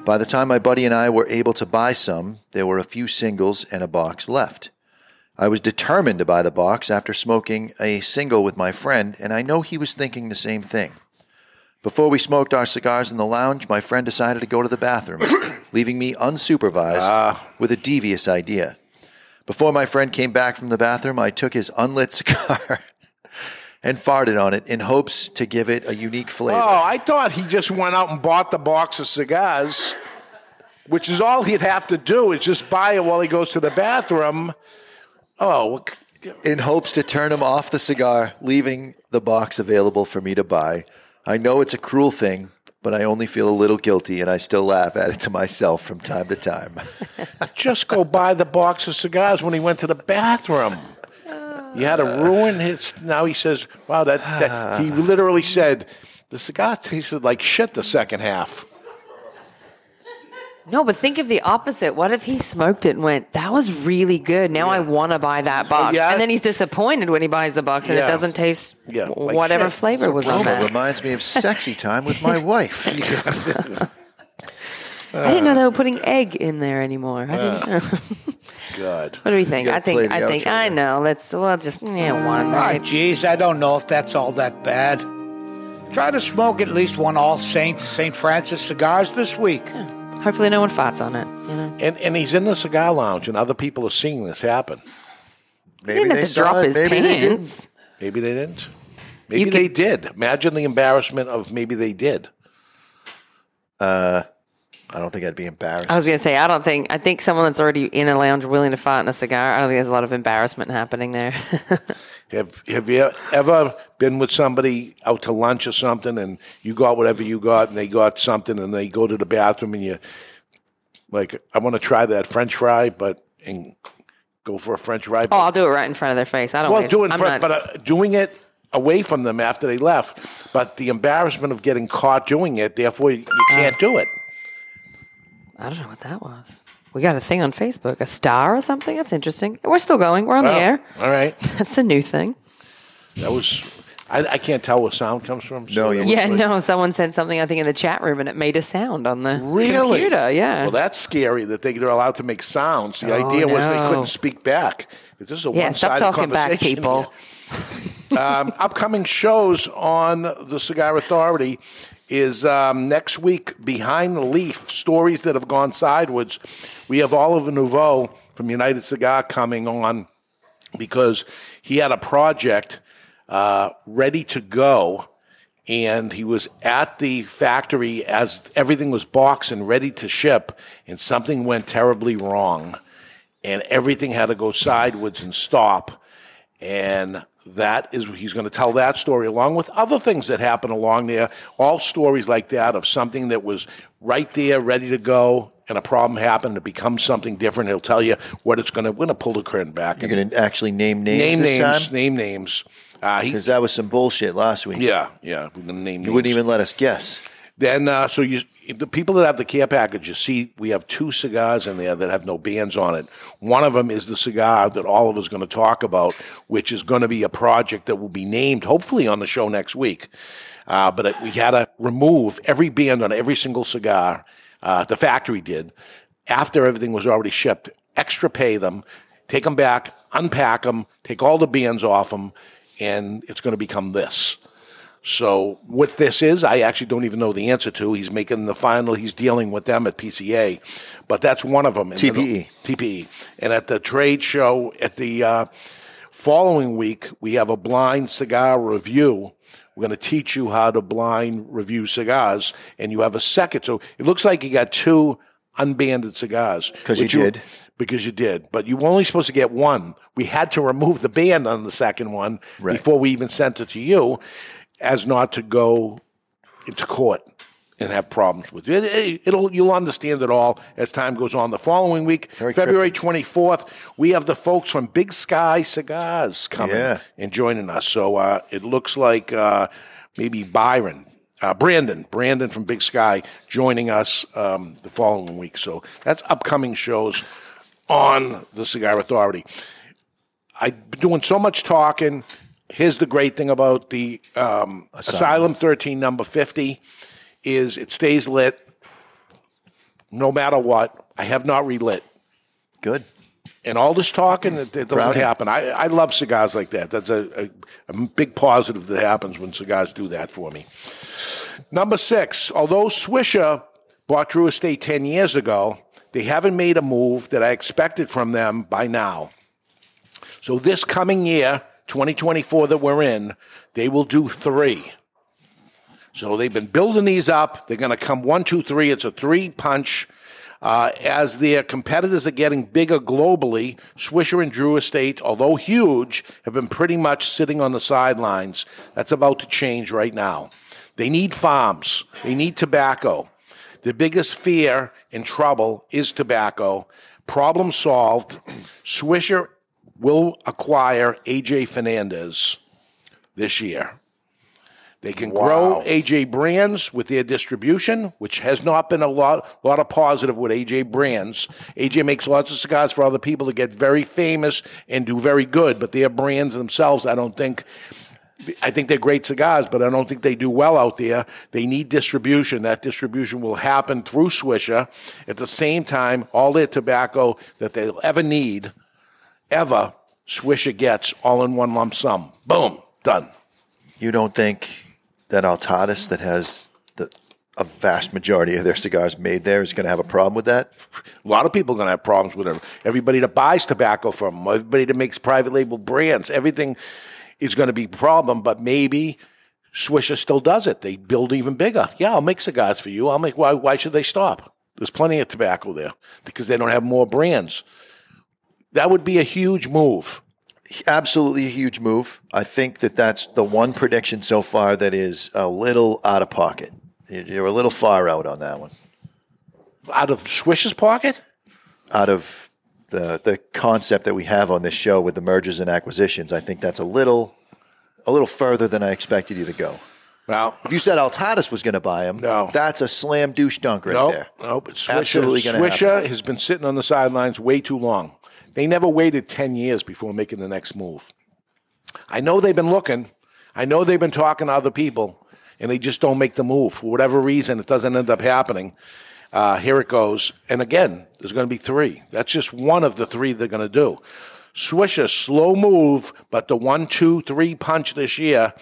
By the time my buddy and I were able to buy some, there were a few singles and a box left. I was determined to buy the box after smoking a single with my friend, and I know he was thinking the same thing. Before we smoked our cigars in the lounge, my friend decided to go to the bathroom, leaving me unsupervised ah. with a devious idea. Before my friend came back from the bathroom, I took his unlit cigar and farted on it in hopes to give it a unique flavor. Oh, I thought he just went out and bought the box of cigars, which is all he'd have to do is just buy it while he goes to the bathroom. Oh, in hopes to turn him off the cigar, leaving the box available for me to buy. I know it's a cruel thing, but I only feel a little guilty and I still laugh at it to myself from time to time. just go buy the box of cigars when he went to the bathroom. You had to ruin his. Now he says, "Wow, that, that he literally said the cigar tasted like shit." The second half. No, but think of the opposite. What if he smoked it and went, that was really good. Now I want to buy that box. yeah. And then he's disappointed when he buys the box and Yeah. it doesn't taste Yeah, like whatever shit. flavor was on Aroma that. reminds me of sexy time with my wife. I didn't know they were putting egg in there anymore. I didn't know. Good. what do we think? You I gotta play think. the I think. outro I know. Let's. Well, just yeah, one. Ah, Right? jeez, I don't know if that's all that bad. Try to smoke at least one All Saints St. Francis cigars this week. Hopefully, no one farts on it. You know. And and he's in the cigar lounge, and other people are seeing this happen. Maybe didn't have they to drop it, his maybe they pants. didn't. Maybe they didn't. Maybe You they did. Imagine the embarrassment of maybe they did. I don't think I'd be embarrassed. I was going to say, I don't think. I think someone that's already in a lounge willing to fart in a cigar. I don't think there's a lot of embarrassment happening there. Have Have you ever been with somebody out to lunch or something, and you got whatever you got, and they got something, and they go to the bathroom, and you like, I want to try that French fry, but and go for a French fry. oh, I'll do it right in front of their face. I don't. well, wait. doing I'm fr- not- but uh, doing it away from them after they left. But the embarrassment of getting caught doing it, therefore, you Uh. can't do it. I don't know what that was. We got a thing on Facebook, a star or something. That's interesting. We're still going. We're on Well, the air. All right, That's a new thing. that was. I, I can't tell where sound comes from. so that Yeah, like- no. Someone sent something. I think in the chat room, and it made a sound on the Really? computer. Yeah. Well, that's scary that they, they're allowed to make sounds. The Oh, idea was they no. couldn't speak back. This is a Yeah, stop one-sided talking back, conversation people. here. um, upcoming shows on the Cigar Authority is um, next week. Behind the Leaf: Stories that have gone sideways. We have Oliver Nouveau from United Cigar coming on because he had a project uh, ready to go and he was at the factory as everything was boxed and ready to ship and something went terribly wrong and everything had to go sideways and stop and that is he's going to tell that story along with other things that happen along there all stories like that of something that was right there ready to go and a problem happened it becomes something different he'll tell you what it's going to we're going to pull the curtain back You're going to actually name names name this names time? name names uh, Because that was some bullshit last week. yeah yeah we're going to name You wouldn't even let us guess. Then, uh, so you, the people that have the care package, you see, we have two cigars in there that have no bands on it. One of them is the cigar that Oliver's going to talk about, which is going to be a project that will be named, hopefully, on the show next week. Uh, but it, we had to remove every band on every single cigar. Uh, the factory did after everything was already shipped. Extra pay them, take them back, unpack them, take all the bands off them, and it's going to become this. So what this is, I actually don't even know the answer to. He's making the final. He's dealing with them at PCA, but that's one of them. And TPE. TPE. And at the trade show at the uh, following week, we have a blind cigar review. We're going to teach you how to blind review cigars, and you have a second. So it looks like you got two unbanded cigars 'Cause you which did. Because you did, but you were only supposed to get one. We had to remove the band on the second one Right. before we even sent it to you, as not to go into court and have problems with it. it it'll you'll understand it all as time goes on. The following week, February twenty fourth, we have the folks from Big Sky Cigars coming Yeah. and joining us. So uh, it looks like uh, maybe Byron. Uh, Brandon, Brandon from Big Sky, joining us um, the following week. So that's upcoming shows on the Cigar Authority. I've been doing so much talking. Here's the great thing about the um, Asylum 13 number 50 is it stays lit no matter what. I have not relit. Good. And all this talking, it, doesn't happen. I, I love cigars like that. That's a, a, a big positive that happens when cigars do that for me. Number six, although Swisher bought Drew Estate 10 years ago, they haven't made a move that I expected from them by now. So this coming year, 2024 that we're in, they will do three. So they've been building these up. They're going to come one, two, three. It's a three punch. Uh, as their competitors are getting bigger globally, Swisher and Drew Estate, although huge, have been pretty much sitting on the sidelines. That's about to change right now. They need farms. They need tobacco. The biggest fear and trouble is tobacco. Problem solved. Swisher will acquire AJ Fernandez this year. They can grow AJ brands with their distribution, which has not been a lot, lot of positive with AJ brands. AJ makes lots of cigars for other people to get very famous and do very good, but their brands themselves, I don't think, I think they're great cigars, but I don't think they do well out there. They need distribution. That distribution will happen through Swisher. At the same time, all their tobacco that they'll ever need, ever, Swisher gets all in one lump sum. Boom, done. You don't think that Altadis, that has the, a vast majority of their cigars made there, is going to have a problem with that? A lot of people are going to have problems with it. Everybody that buys tobacco from them, everybody that makes private label brands, everything is going to be a problem. But maybe Swisher still does it. They build even bigger. Yeah, I'll make cigars for you. I'll make. Why? Why should they stop? There's plenty of tobacco there because they don't have more brands. That would be a huge move. Absolutely a huge move. I think that that's the one prediction so far that is a little out of pocket. You're a little far out on that one. Out of Swisher's pocket? Out of the the concept that we have on this show with the mergers and acquisitions, I think that's a little a little further than I expected you to go. Well, if you said Altadis was going to buy him, no. that's a slam douche dunk right nope, there. Nope, Swisher, Absolutely going to Swisher has been sitting on the sidelines way too long. They never waited 10 years before making the next move. I know they've been looking. I know they've been talking to other people, and they just don't make the move. For whatever reason, it doesn't end up happening. Uh, here it goes. And again, there's going to be three. That's just one of the three they're going to do. Swisher, slow move, but the one, two, three punch this year.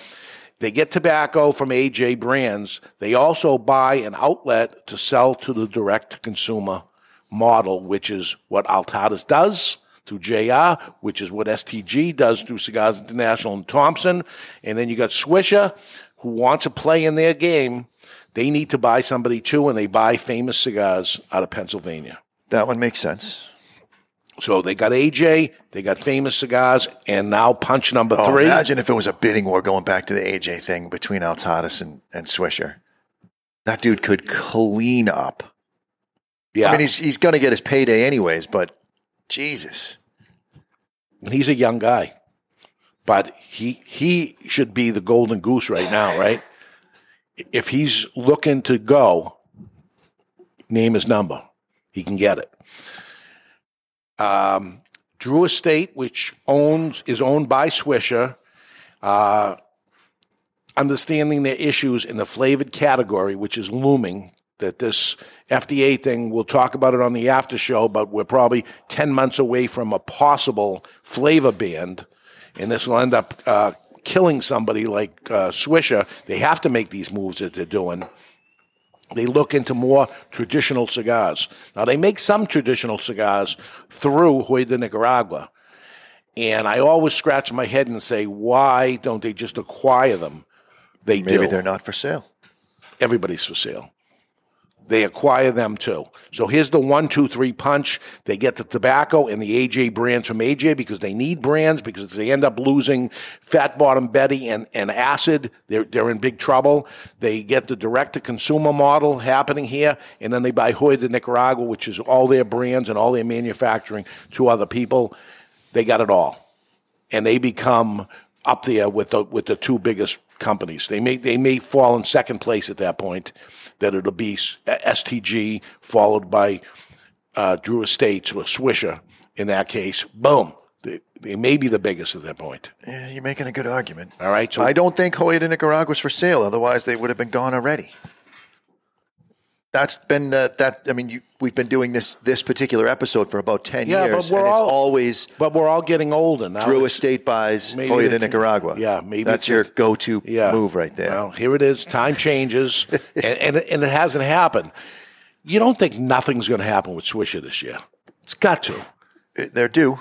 They get tobacco from AJ Brands. They also buy an outlet to sell to the direct consumer model, which is what Altadis does through JR, which is what STG does through Cigars International and Thompson. And then you got Swisher, who wants to play in their game. They need to buy somebody too, and they buy famous cigars out of Pennsylvania. That one makes sense. So they got AJ, they got famous cigars, and now punch number Oh, three. imagine if it was a bidding war going back to the AJ thing between Altadis and, and Swisher. That dude could clean up. Yeah. I mean, he's, he's going to get his payday anyways, but Jesus. And he's a young guy, but he he should be the golden goose right now, right? If he's looking to go, name his number. He can get it. Um, Drew Estate, which owns is owned by Swisher, uh, understanding their issues in the flavored category, which is looming. That this FDA thing, we'll talk about it on the after show, but we're probably 10 months away from a possible flavor ban. And this will end up uh, killing somebody like uh, Swisher. They have to make these moves that they're doing. They look into more traditional cigars. Now, they make some traditional cigars through Joya de Nicaragua. And I always scratch my head and say, why don't they just acquire them? They Maybe do. they're not for sale. Everybody's for sale. They acquire them too. So here's the one, two, three punch. They get the tobacco and the AJ brands from AJ because they need brands because if they end up losing Fat Bottom Betty and, and Acid, they're, they're in big trouble. They get the direct to consumer model happening here, and then they buy Joya de Nicaragua, which is all their brands and all their manufacturing to other people. They got it all. And they become up there with the with the two biggest companies. They may they may fall in second place at that point. That it'll be STG followed by uh, Drew Estates or Swisher. In that case, boom, they, they may be the biggest at that point. Yeah, you're making a good argument. All right, so I don't think Joya de Nicaragua's for sale. Otherwise, they would have been gone already. That's been the, that. I mean, you, we've been doing this this particular episode for about ten Yeah, years, but we're and it's all- always but we're all getting older now. Drew Estate buys Joya de Nicaragua. Yeah, maybe that's your go-to Yeah. move right there. Well, here it is. Time changes, and, and and it hasn't happened. You don't think nothing's going to happen with Swisher this year? It's got to. They're due.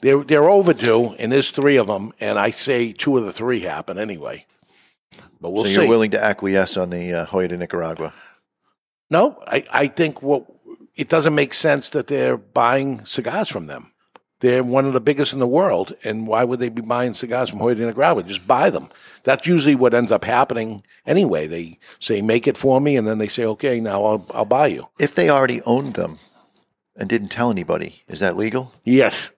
They're they're overdue, and there's three of them, and I say two of the three happen anyway. But we'll so see. you're willing to acquiesce on the uh, Joya de Nicaragua? No, I, I think what it doesn't make sense that they're buying cigars from them. They're one of the biggest in the world, and why would they be buying cigars from Joya de Nicaragua? Just buy them. That's usually what ends up happening anyway. They say, "Make it for me," and then they say, "Okay, now I'll I'll buy you." If they already owned them and didn't tell anybody, is that legal? Yes,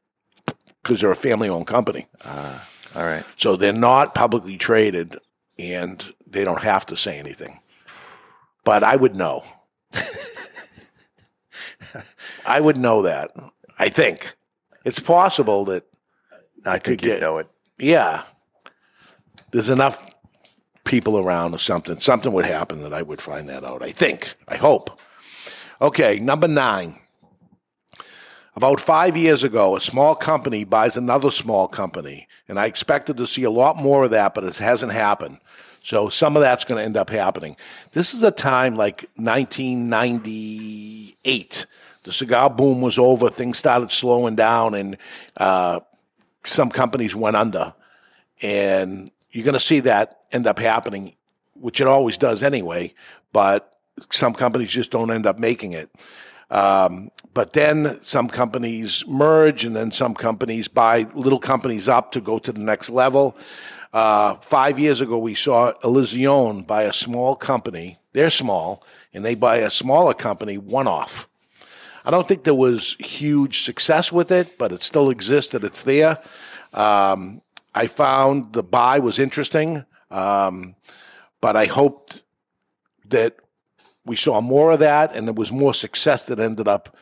because they're a family-owned company. Ah, all right. So they're not publicly traded, and they don't have to say anything. But I would know. I would know that. I think it's possible that I think you'd get- know it. Yeah, there's enough people around or something. Something would happen that I would find that out. I think. I hope. Okay, number nine. About five years ago, a small company buys another small company, and I expected to see a lot more of that, but it hasn't happened. So some of that's going to end up happening. This is a time like 1998. The cigar boom was over. Things started slowing down, and uh, some companies went under. And you're going to see that end up happening, which it always does anyway. But some companies just don't end up making it. Um, but then some companies merge, and then some companies buy little companies up to go to the next level. Uh, five years ago, we saw Illusione buy a small company. They're small, and they buy a smaller company one off. I don't think there was huge success with it, but it still exists and it's there. Um, I found the buy was interesting, um, but I hoped that we saw more of that and there was more success that ended up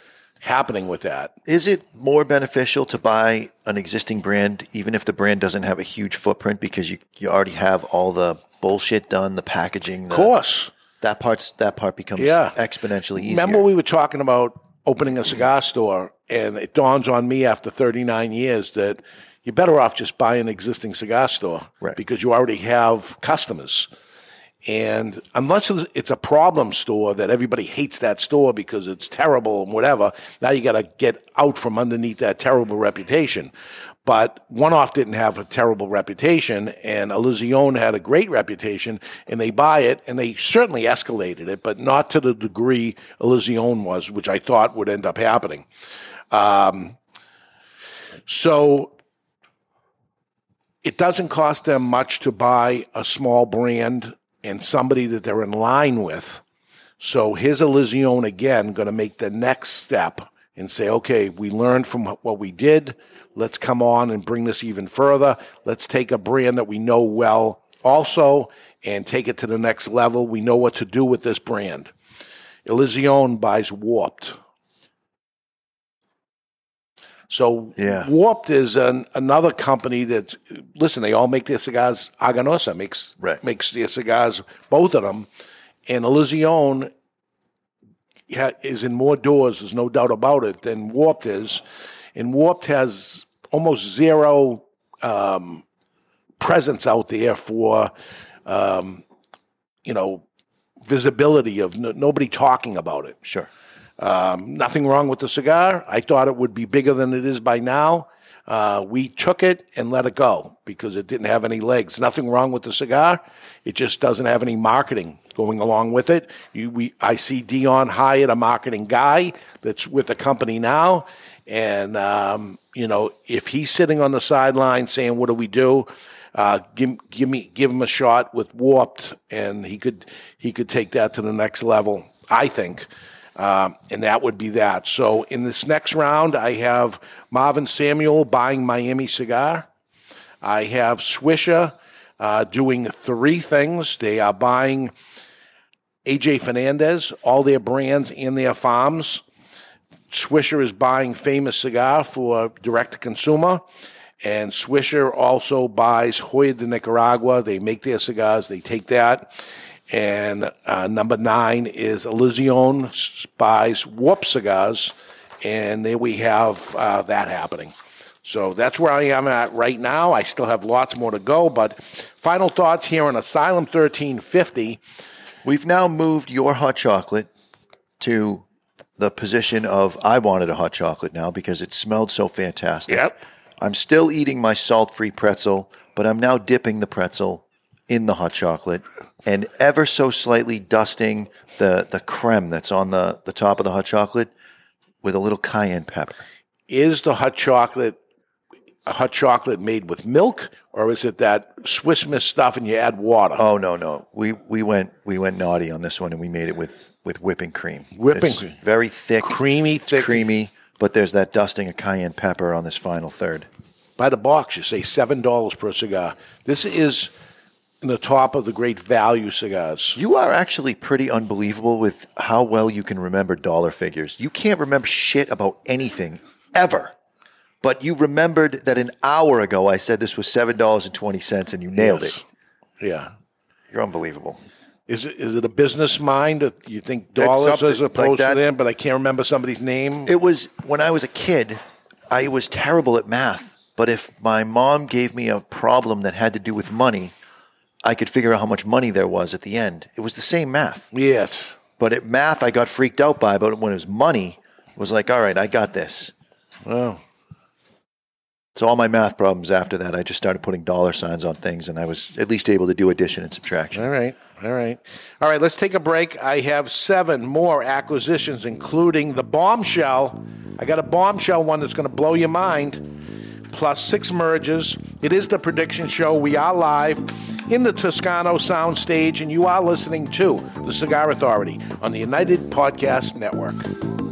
happening with that. Is it more beneficial to buy an existing brand, even if the brand doesn't have a huge footprint, because you, you already have all the bullshit done, the packaging, the, Of course. that part's that part becomes Yeah. exponentially easier. Remember, we were talking about opening a cigar store, and it dawns on me after 39 years that you're better off just buying an existing cigar store because you already have customers. And unless it's- a problem store that everybody hates that store because it's terrible and whatever, now you got to get out from underneath that terrible reputation. But One Off didn't have a terrible reputation, and Illusione had a great reputation, and they buy it, and they certainly escalated it, but not to the degree Illusione was, which I thought would end up happening. Um, so it doesn't cost them much to buy a small brand and somebody that they're in line with. So here's Illusione again going to make the next step and say, okay, we learned from what we did. Let's come on and bring this even further. Let's take a brand that we know well also and take it to the next level. We know what to do with this brand. Illusione buys Warped. So Yeah. Warped is an, another company that, listen, they all make their cigars. Aganorsa makes makes their cigars, both of them, and Illusione ha- is in more doors. There's no doubt about it than Warped is, and Warped has almost zero um, presence out there for, um, you know, visibility of nobody talking about it. Sure. Um, nothing wrong with the cigar. I thought it would be bigger than it is by now. Uh, we took it and let it go because it didn't have any legs. Nothing wrong with the cigar. It just doesn't have any marketing going along with it. You, we, I see Dion hired a marketing guy that's with the company now. And, um, you know, if he's sitting on the sideline saying, what do we do? Uh, give, give me, give him a shot with warped and he could, he could take that to the next level, I think. Um, and that would be that. So in this next round, I have Marvin Samel buying Miami Cigar. I have Swisher uh, doing three things. They are buying AJ Fernandez, all their brands and their farms. Swisher is buying Famous Cigar for direct to consumer. And Swisher also buys Joya de Nicaragua. They make their cigars, they take that. And uh, number nine is Illusione s- buys Warp Cigars. And there we have uh, that happening. So that's where I am at right now. I still have lots more to go, but final thoughts here on Asylum 1350. We've now moved your hot chocolate to the position of I wanted a hot chocolate now because it smelled so fantastic. Yep. I'm still eating my salt free pretzel, but I'm now dipping the pretzel in the hot chocolate and ever so slightly dusting the, the creme that's on the, the top of the hot chocolate with a little cayenne pepper. Is the hot chocolate a hot chocolate made with milk, or is it that Swiss Miss stuff and you add water? Oh no, no. We we went we went naughty on this one and we made it with with whipping cream. Whipping It's cream. Very thick. Creamy, thick. creamy, but there's that dusting of cayenne pepper on this final third. By the box, you say seven dollars per cigar. This is in the top of the great value cigars. You are actually pretty unbelievable with how well you can remember dollar figures. You can't remember shit about anything ever. But you remembered that an hour ago I said this was seven dollars and twenty cents, and you nailed Yes. it. Yeah. You're unbelievable. Is it is it a business mind? that You think dollars as opposed like to them, but I can't remember somebody's name. It was when I was a kid, I was terrible at math. But if my mom gave me a problem that had to do with money, I could figure out how much money there was at the end. It was the same math. Yes. But at math, I got freaked out by. But when it was money, it was like, all right, I got this. Oh. So all my math problems after that, I just started putting dollar signs on things, and I was at least able to do addition and subtraction. All right. All right. All right. Let's take a break. I have seven more acquisitions, including the bombshell. I got a bombshell one that's going to blow your mind, plus six merges. It is the prediction show. We are live in the Toscano soundstage, and you are listening to the Cigar Authority on the United Podcast Network.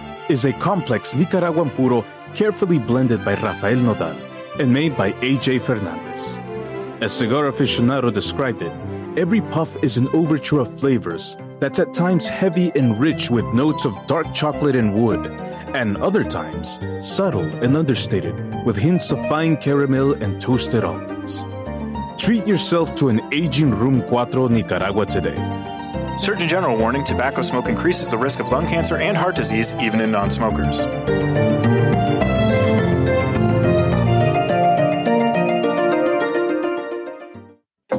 is a complex Nicaraguan puro carefully blended by Rafael Nodal and made by AJ Fernandez. As Cigar Aficionado described it, every puff is an overture of flavors that's at times heavy and rich with notes of dark chocolate and wood, and other times subtle and understated with hints of fine caramel and toasted almonds. Treat yourself to an aging Room 4 Nicaragua today. Surgeon General warning tobacco smoke increases the risk of lung cancer and heart disease even in non smokers.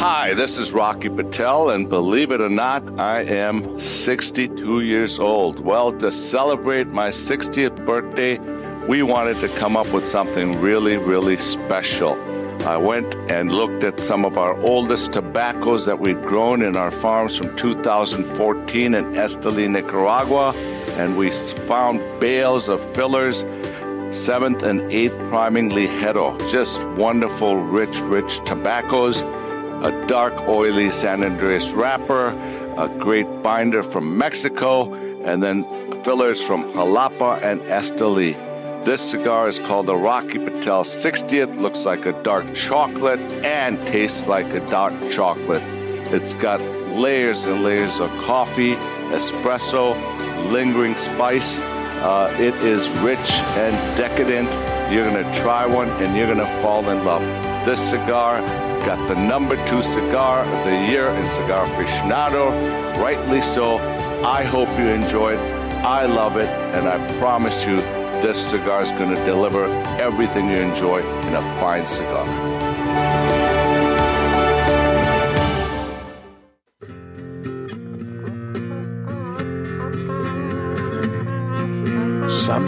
Hi, this is Rocky Patel, and believe it or not, I am 62 years old. Well, to celebrate my 60th birthday, we wanted to come up with something really, really special. I went and looked at some of our oldest tobaccos that we'd grown in our farms from 2014 in Esteli, Nicaragua, and we found bales of fillers, seventh and eighth priming Ligero. Just wonderful, rich, rich tobaccos. A dark, oily San Andreas wrapper, a great binder from Mexico, and then fillers from Jalapa and Esteli. This cigar is called the Rocky Patel 60th. Looks like a dark chocolate and tastes like a dark chocolate. It's got layers and layers of coffee, espresso, lingering spice. Uh, it is rich and decadent. You're going to try one and you're going to fall in love. This cigar got the number two cigar of the year in Cigar Aficionado. Rightly so. I hope you enjoy it. I love it. And I promise you, this cigar is going to deliver everything you enjoy in a fine cigar.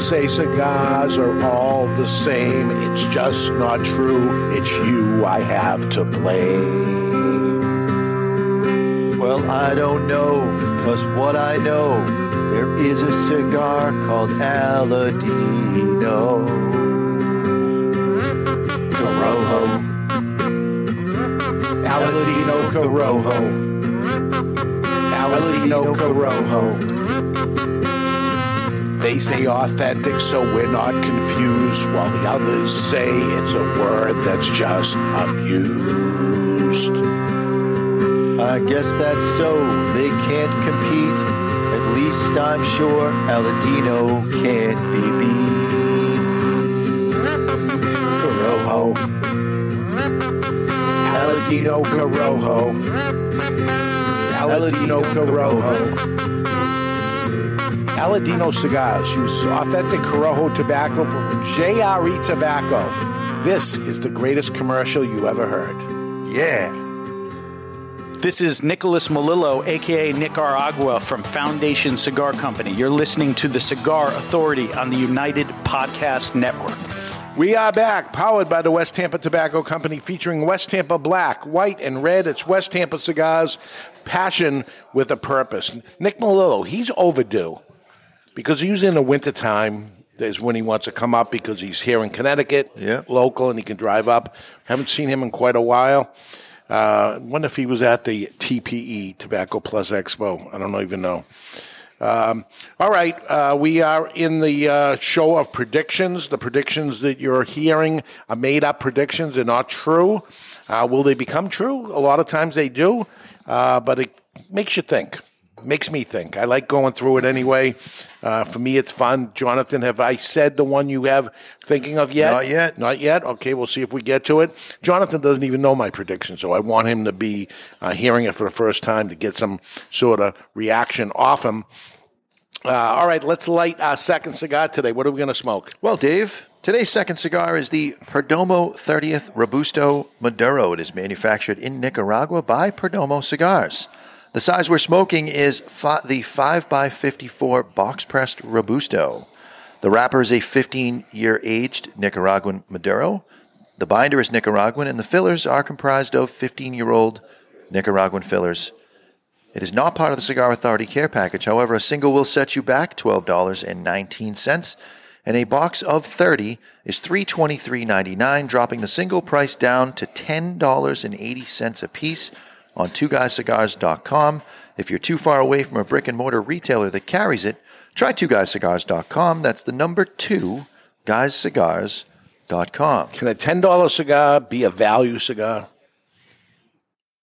Say cigars are all the same. It's just not true. It's you I have to blame. Well, I don't know, cause what I know, there is a cigar called Aladino. Corojo. Aladino Corojo. Aladino Corojo. They say authentic, so we're not confused, while the others say it's a word that's just abused. I guess that's so. They can't compete. At least I'm sure Aladino can't be beat. Corojo. Aladino Corojo. Aladino Corojo. Aladino Cigars uses authentic Corojo tobacco from JRE Tobacco. This is the greatest commercial you ever heard. Yeah. This is Nicholas Melillo, aka Nicaragua from Foundation Cigar Company. You're listening to the Cigar Authority on the United Podcast Network. We are back, powered by the West Tampa Tobacco Company, featuring West Tampa Black, White, and Red. It's West Tampa Cigars, passion with a purpose. Nick Melillo, he's overdue because usually in the wintertime is when he wants to come up because he's here in Connecticut, Yeah. local, and he can drive up. Haven't seen him in quite a while. Uh, wonder if he was at the TPE Tobacco Plus Expo. I don't even know. Um, all right, uh, we are in the uh, show of predictions. The predictions that you're hearing are made up predictions; they're not true. Uh, will they become true? A lot of times they do, uh, but it makes you think. Makes me think. I like going through it anyway. Uh, for me, it's fun. Jonathan, have I said the one you have thinking of yet? Not yet. Not yet. Okay, we'll see if we get to it. Jonathan doesn't even know my prediction, so I want him to be uh, hearing it for the first time to get some sort of reaction off him. Uh, all right, let's light our second cigar today. What are we going to smoke? Well, Dave, today's second cigar is the Perdomo 30th Robusto Maduro. It is manufactured in Nicaragua by Perdomo Cigars. The size we're smoking is fi- the 5x54 box pressed Robusto. The wrapper is a 15 year aged Nicaraguan Maduro. The binder is Nicaraguan, and the fillers are comprised of 15 year old Nicaraguan fillers. It is not part of the Cigar Authority care package. However, a single will set you back $12.19, and a box of 30 is $323.99, dropping the single price down to $10.80 a piece on twoguyscigars.com. If you're too far away from a brick and mortar retailer that carries it, try twoguyscigars.com. That's the number two, guyscigars.com. Can a $10 cigar be a value cigar?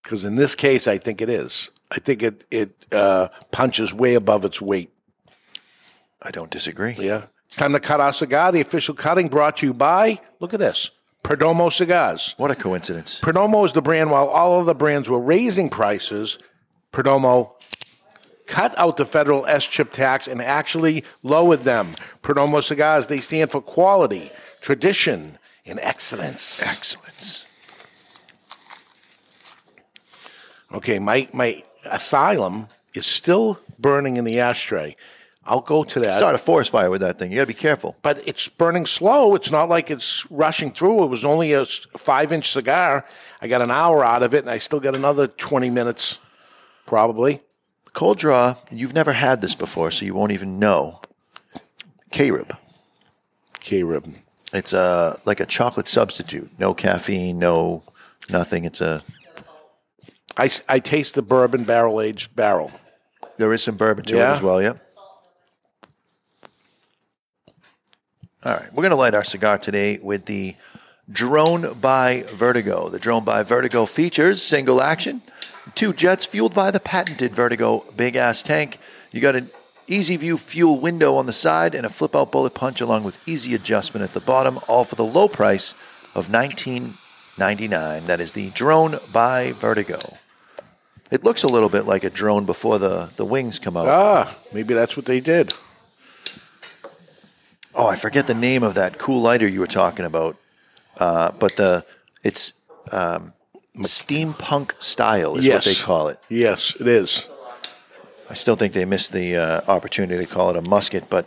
Because in this case, I think it is. I think it, it uh, punches way above its weight. I don't disagree. Yeah. It's time to cut our cigar. The official cutting brought to you by, look at this, Perdomo Cigars. What a coincidence. Perdomo is the brand, while all other brands were raising prices, Perdomo cut out the federal SCHIP tax and actually lowered them. Perdomo Cigars, they stand for quality, tradition, and excellence. Excellence. Okay, my, my asylum is still burning in the ashtray. I'll go to that. Start a forest fire with that thing. You got to be careful. but it's burning slow. It's not like it's rushing through. It was only a five inch cigar. I got an hour out of it, and I still got another 20 minutes, probably. Cold draw, you've never had this before, so you won't even know. carob. carob. It's a like a chocolate substitute. No caffeine, no nothing. It's a I, I taste the bourbon barrel aged barrel. there is some bourbon to Yeah? it as well. Yep. All right, we're going to light our cigar today with the Drone by Vertigo. The Drone by Vertigo features single action, two jets fueled by the patented Vertigo big ass tank. You got an easy view fuel window on the side and a flip out bullet punch along with easy adjustment at the bottom, all for the low price of $19.99. That is the Drone by Vertigo. It looks a little bit like a drone before the, the wings come out. Ah, maybe that's what they did. Oh, I forget the name of that cool lighter you were talking about. Uh, but the it's um, steampunk style is yes. what they call it. Yes, it is. I still think they missed the uh, opportunity to call it a musket, but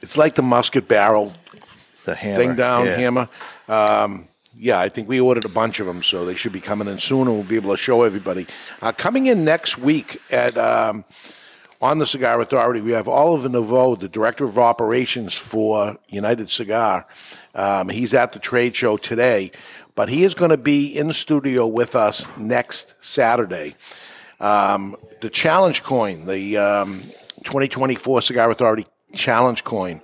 It's like the musket barrel the hammer. thing down yeah. hammer. Um, yeah, I think we ordered a bunch of them, so they should be coming in soon, and we'll be able to show everybody. Uh, coming in next week at um, on the Cigar Authority, we have Oliver Naveau, the director of operations for United Cigar. Um, he's at the trade show today, but he is going to be in the studio with us next Saturday. Um, the challenge coin, the um, 2024 Cigar Authority challenge coin.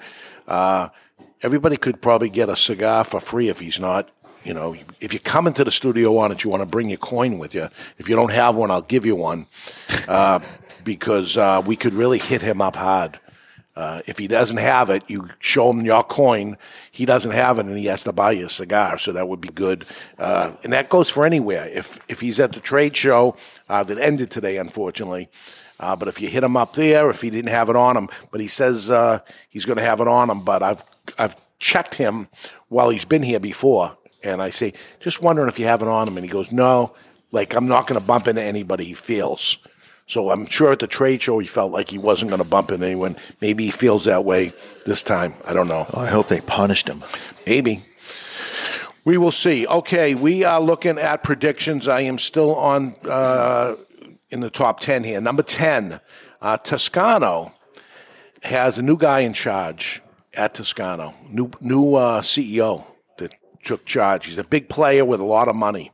Uh, everybody could probably get a cigar for free if he's not. You know, if you come into the studio on it, you want to bring your coin with you. If you don't have one, I'll give you one uh, because uh, we could really hit him up hard. Uh, if he doesn't have it, you show him your coin. He doesn't have it, and he has to buy you a cigar. So that would be good, uh, and that goes for anywhere. If if he's at the trade show uh, that ended today, unfortunately, uh, but if you hit him up there, if he didn't have it on him, but he says uh, he's going to have it on him, but I've I've checked him while he's been here before, and I say just wondering if you have it on him, and he goes no, like I'm not going to bump into anybody he feels. So I'm sure at the trade show he felt like he wasn't going to bump into anyone. Maybe he feels that way this time. I don't know. I hope they punished him. Maybe. We will see. Okay, we are looking at predictions. I am still on uh, in the top 10 here. Number 10, uh, Toscano has a new guy in charge at Toscano, new, new uh, CEO that took charge. He's a big player with a lot of money.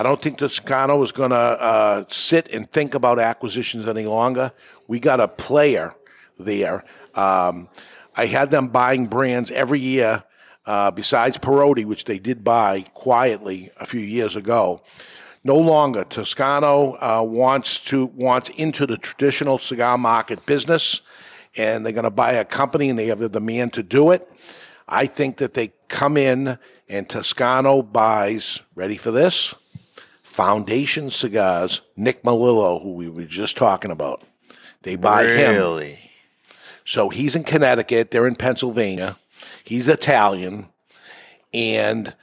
I don't think Toscano is going to uh, sit and think about acquisitions any longer. We got a player there. Um, I had them buying brands every year, uh, besides Perotti, which they did buy quietly a few years ago. No longer, Toscano uh, wants to wants into the traditional cigar market business, and they're going to buy a company, and they have the demand to do it. I think that they come in and Toscano buys. Ready for this? Foundation Cigars, Nick Melillo, who we were just talking about. They buy him. Really? So he's in Connecticut. They're in Pennsylvania. He's Italian. And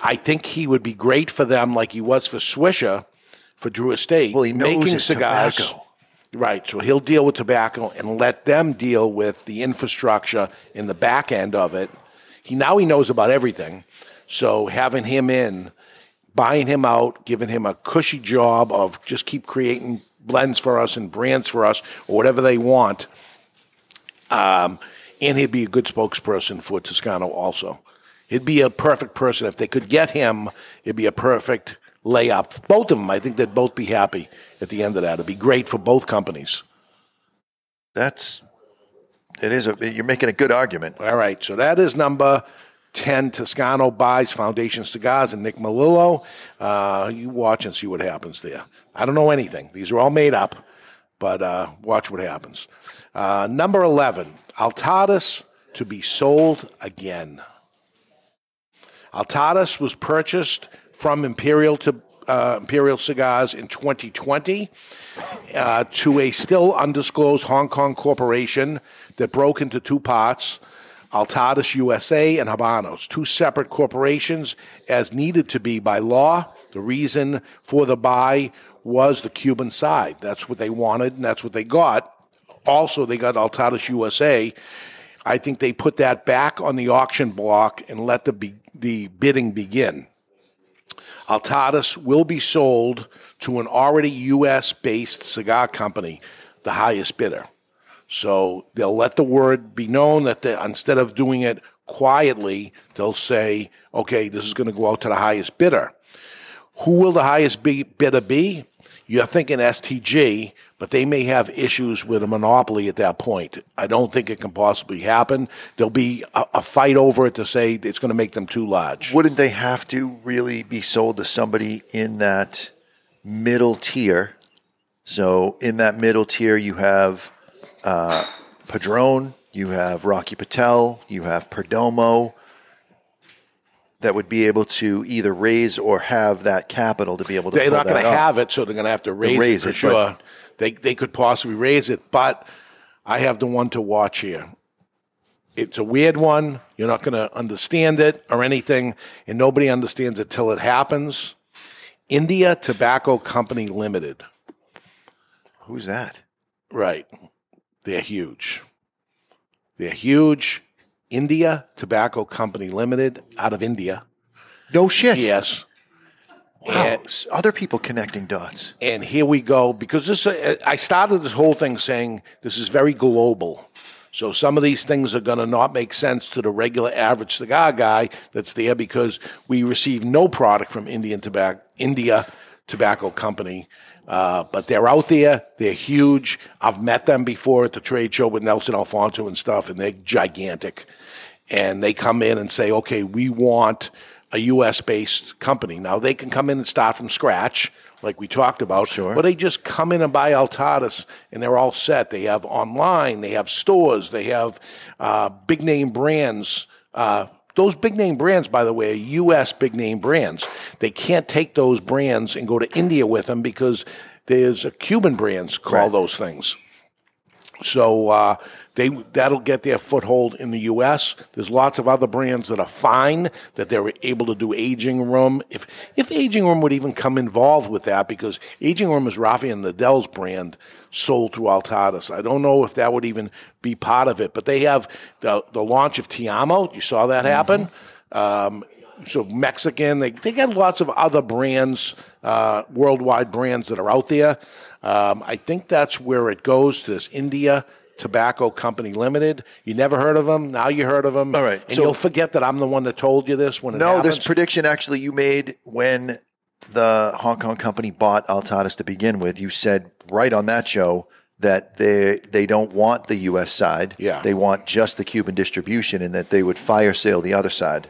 I think he would be great for them like he was for Swisher for Drew Estate. Well, he knows making cigars. tobacco. Right. So he'll deal with tobacco and let them deal with the infrastructure in the back end of it. He now he knows about everything. So having him in, buying him out, giving him a cushy job of just keep creating blends for us and brands for us or whatever they want. Um, and he'd be a good spokesperson for Toscano also. He'd be a perfect person. If they could get him, it'd be a perfect layup. Both of them, I think they'd both be happy at the end of that. It'd be great for both companies. That's it is a you're making a good argument. All right, so that is number 10. Toscano buys Foundation Cigars and Nick Melillo. Uh, you watch and see what happens there. I don't know anything. These are all made up, but uh, watch what happens. Uh, number 11, Altadis to be sold again. Altadis was purchased from Imperial to uh, Imperial Cigars in 2020 uh, to a still undisclosed Hong Kong corporation that broke into two parts. Altadis USA and Habanos, two separate corporations as needed to be by law. The reason for the buy was the Cuban side. That's what they wanted, and that's what they got. Also, they got Altadis USA. I think they put that back on the auction block and let the be- the bidding begin. Altadis will be sold to an already U.S. based cigar company, the highest bidder. So they'll let the word be known that they, instead of doing it quietly, they'll say, okay, this is going to go out to the highest bidder. Who will the highest bidder be? You're thinking STG, but they may have issues with a monopoly at that point. I don't think it can possibly happen. There'll be a, a fight over it to say it's going to make them too large. Wouldn't they have to really be sold to somebody in that middle tier? So in that middle tier, you have uh, Padron, you have Rocky Patel, you have Perdomo. That would be able to either raise or have that capital to be able to. They're not going to have it, so they're going to have to raise, raise it for sure. They they could possibly raise it, but I have the one to watch here. It's a weird one. You're not going to understand it or anything, and nobody understands it till it happens. India Tobacco Company Limited. Who's that? Right. They're huge. They're huge. India Tobacco Company Limited out of India. No shit. Yes. Wow. S- Other people connecting dots. And here we go because this. uh, I started this whole thing saying this is very global. So some of these things are going to not make sense to the regular average cigar guy that's there because we receive no product from Indian tobacco, India Tobacco Company. Uh, but they're out there. They're huge. I've met them before at the trade show with Nelson Alfonso and stuff, and they're gigantic. And they come in and say, okay, we want a U.S. based company. Now they can come in and start from scratch, like we talked about. Sure. Or they just come in and buy Altadis, and they're all set. They have online, they have stores, they have uh, big name brands. Uh, those big name brands, by the way, are U.S. big name brands. They can't take those brands and go to India with them because there's a Cuban brands call those things. So uh, they that'll get their foothold in the U.S. There's lots of other brands that are fine that they're able to do aging room. If if aging room would even come involved with that, because aging room is Rafael Nodal's brand sold through Altadis. I don't know if that would even be part of it, but they have the the launch of Te-Amo. You saw that happen. Um, so Mexican, they they got lots of other brands, uh, worldwide brands that are out there. Um, I think that's where it goes to this India Tobacco Company Limited. You never heard of them. Now you heard of them. All right. And so- you'll forget that I'm the one that told you this when it No, this prediction actually you made when the Hong Kong company bought Altadis to begin with. You said right on that show that they they don't want the U.S. side. Yeah. they want just the Cuban distribution, and that they would fire sale the other side.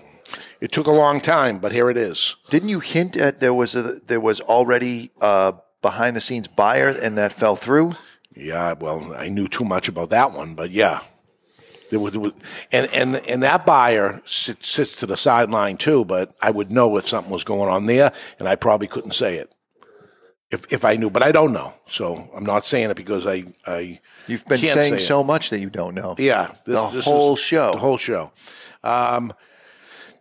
It took a long time, but here it is. Didn't you hint at there was a there was already a behind the scenes buyer, and that fell through? Yeah, well, I knew too much about that one, but yeah. There was, there was, and, and, and that buyer sits, sits to the sideline too, but I would know if something was going on there, and I probably couldn't say it if, if I knew, but I don't know. So I'm not saying it because I, I You've been saying say so much that you don't know. Yeah, the whole is- show. The whole show. Um,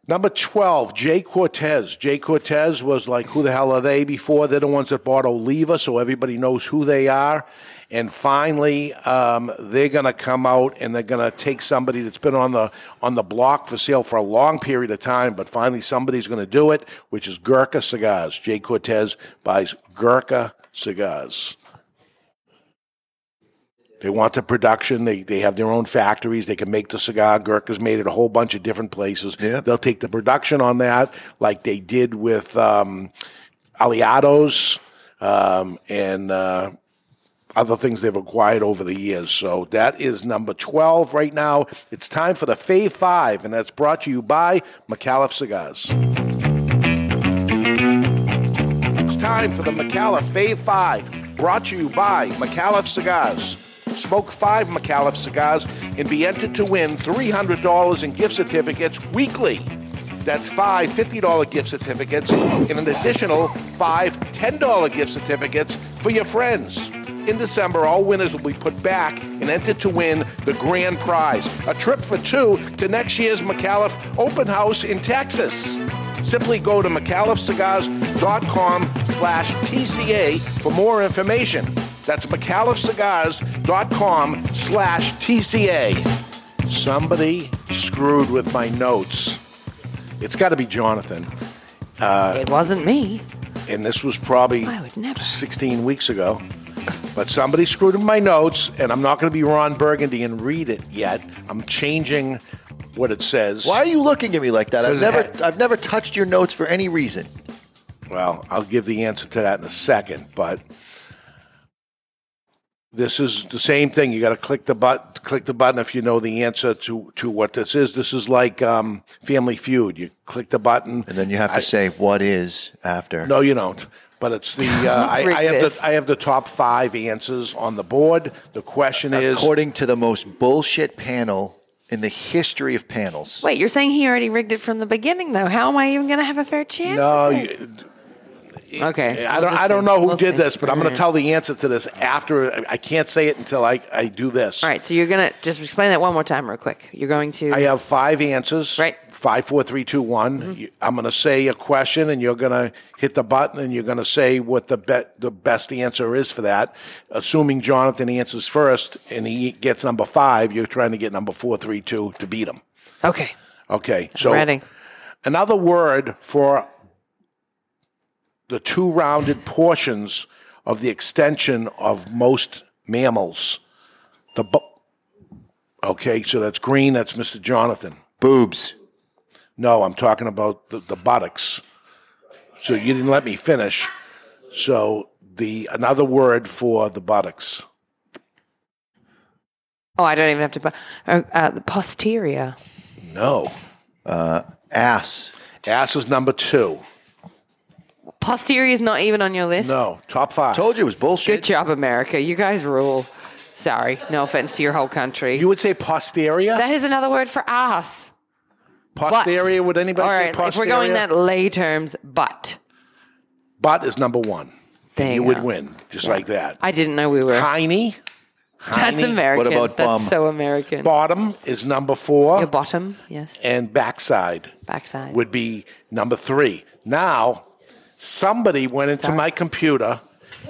number twelve, J. Cortes. J. Cortes was like, "Who the hell are they?" Before they're the ones that bought Oliva, so everybody knows who they are. And finally, um, they're going to come out and they're going to take somebody that's been on the on the block for sale for a long period of time, but finally somebody's going to do it, which is Gurkha Cigars. J. Cortes buys Gurkha Cigars. They want the production. They they have their own factories. They can make the cigar. Gurkha's made it a whole bunch of different places. They'll take the production on that, like they did with um, Aliados um, and uh, other things they've acquired over the years. So that is number 12 right now. It's time for the Fave 5, and that's brought to you by McAuliffe Cigars. It's time for the McAuliffe Fave 5, brought to you by McAuliffe Cigars. Smoke five McAuliffe cigars and be entered to win $300 in gift certificates weekly. That's five $50 gift certificates and an additional five $10 gift certificates for your friends. In December, all winners will be put back and entered to win the grand prize a trip for two to next year's McAuliffe Open House in Texas. Simply go to McAuliffeCigars.com slash TCA for more information. That's McAuliffeCigars.com slash TCA. Somebody screwed with my notes. It's got to be Jonathan. Uh, It wasn't me. and this was probably 16 weeks ago. But somebody screwed up my notes, and I'm not going to be Ron Burgundy and read it yet. I'm changing what it says. Why are you looking at me like that? I've never had- I've never touched your notes for any reason. Well, I'll give the answer to that in a second, but this is the same thing. You got to click the button. Click the button if you know the answer to to what this is. This is like um, Family Feud. You click the button, And then you have to say what is after. No, you don't. But it's the uh, I, I have this. the I have the top five answers on the board. The question is According to the most bullshit panel in the history of panels. Wait, you're saying he already rigged it from the beginning, though. How am I even going to have a fair chance? no. You, Okay. I we'll don't. I don't see. know who We'll did see. this, but I'm going Alright. to tell the answer to this after. I- I can't say it until I, I do this. All right, so you're gonna just explain that one more time, real quick. You're going to. I have five answers. Right. Five, four, three, two, one. Mm-hmm. I'm going to say a question, and you're going to hit the button, and you're going to say what the be- the best answer is for that. Assuming Jonathan answers first, and he gets number five, you're trying to get number four, three, two to beat him. Okay. Okay. So ready. another word for the two rounded portions of the extension of most mammals. The bu- okay, so that's green. That's Mr. Jonathan. Boobs. No, I'm talking about the, the buttocks. So you didn't let me finish. So the another word for the buttocks. Oh, I don't even have to. bu- Uh, uh, the posterior. No. Uh, ass. Ass is number two. Posterior is not even on your list. No, top five. Told you it was bullshit. Good job, America. You guys rule. Sorry, no offense to your whole country. You would say posterior. that is another word for ass. Posterior. Would anybody all right, say posterior? if we're going that lay terms, but Butt is number one. There you you would win, just like that. I didn't know we were. Hiney. That's Hiney. American. That's so American. Bottom is number four. Your bottom, yes. And backside. Backside. Would be number three. Now, somebody went into my computer,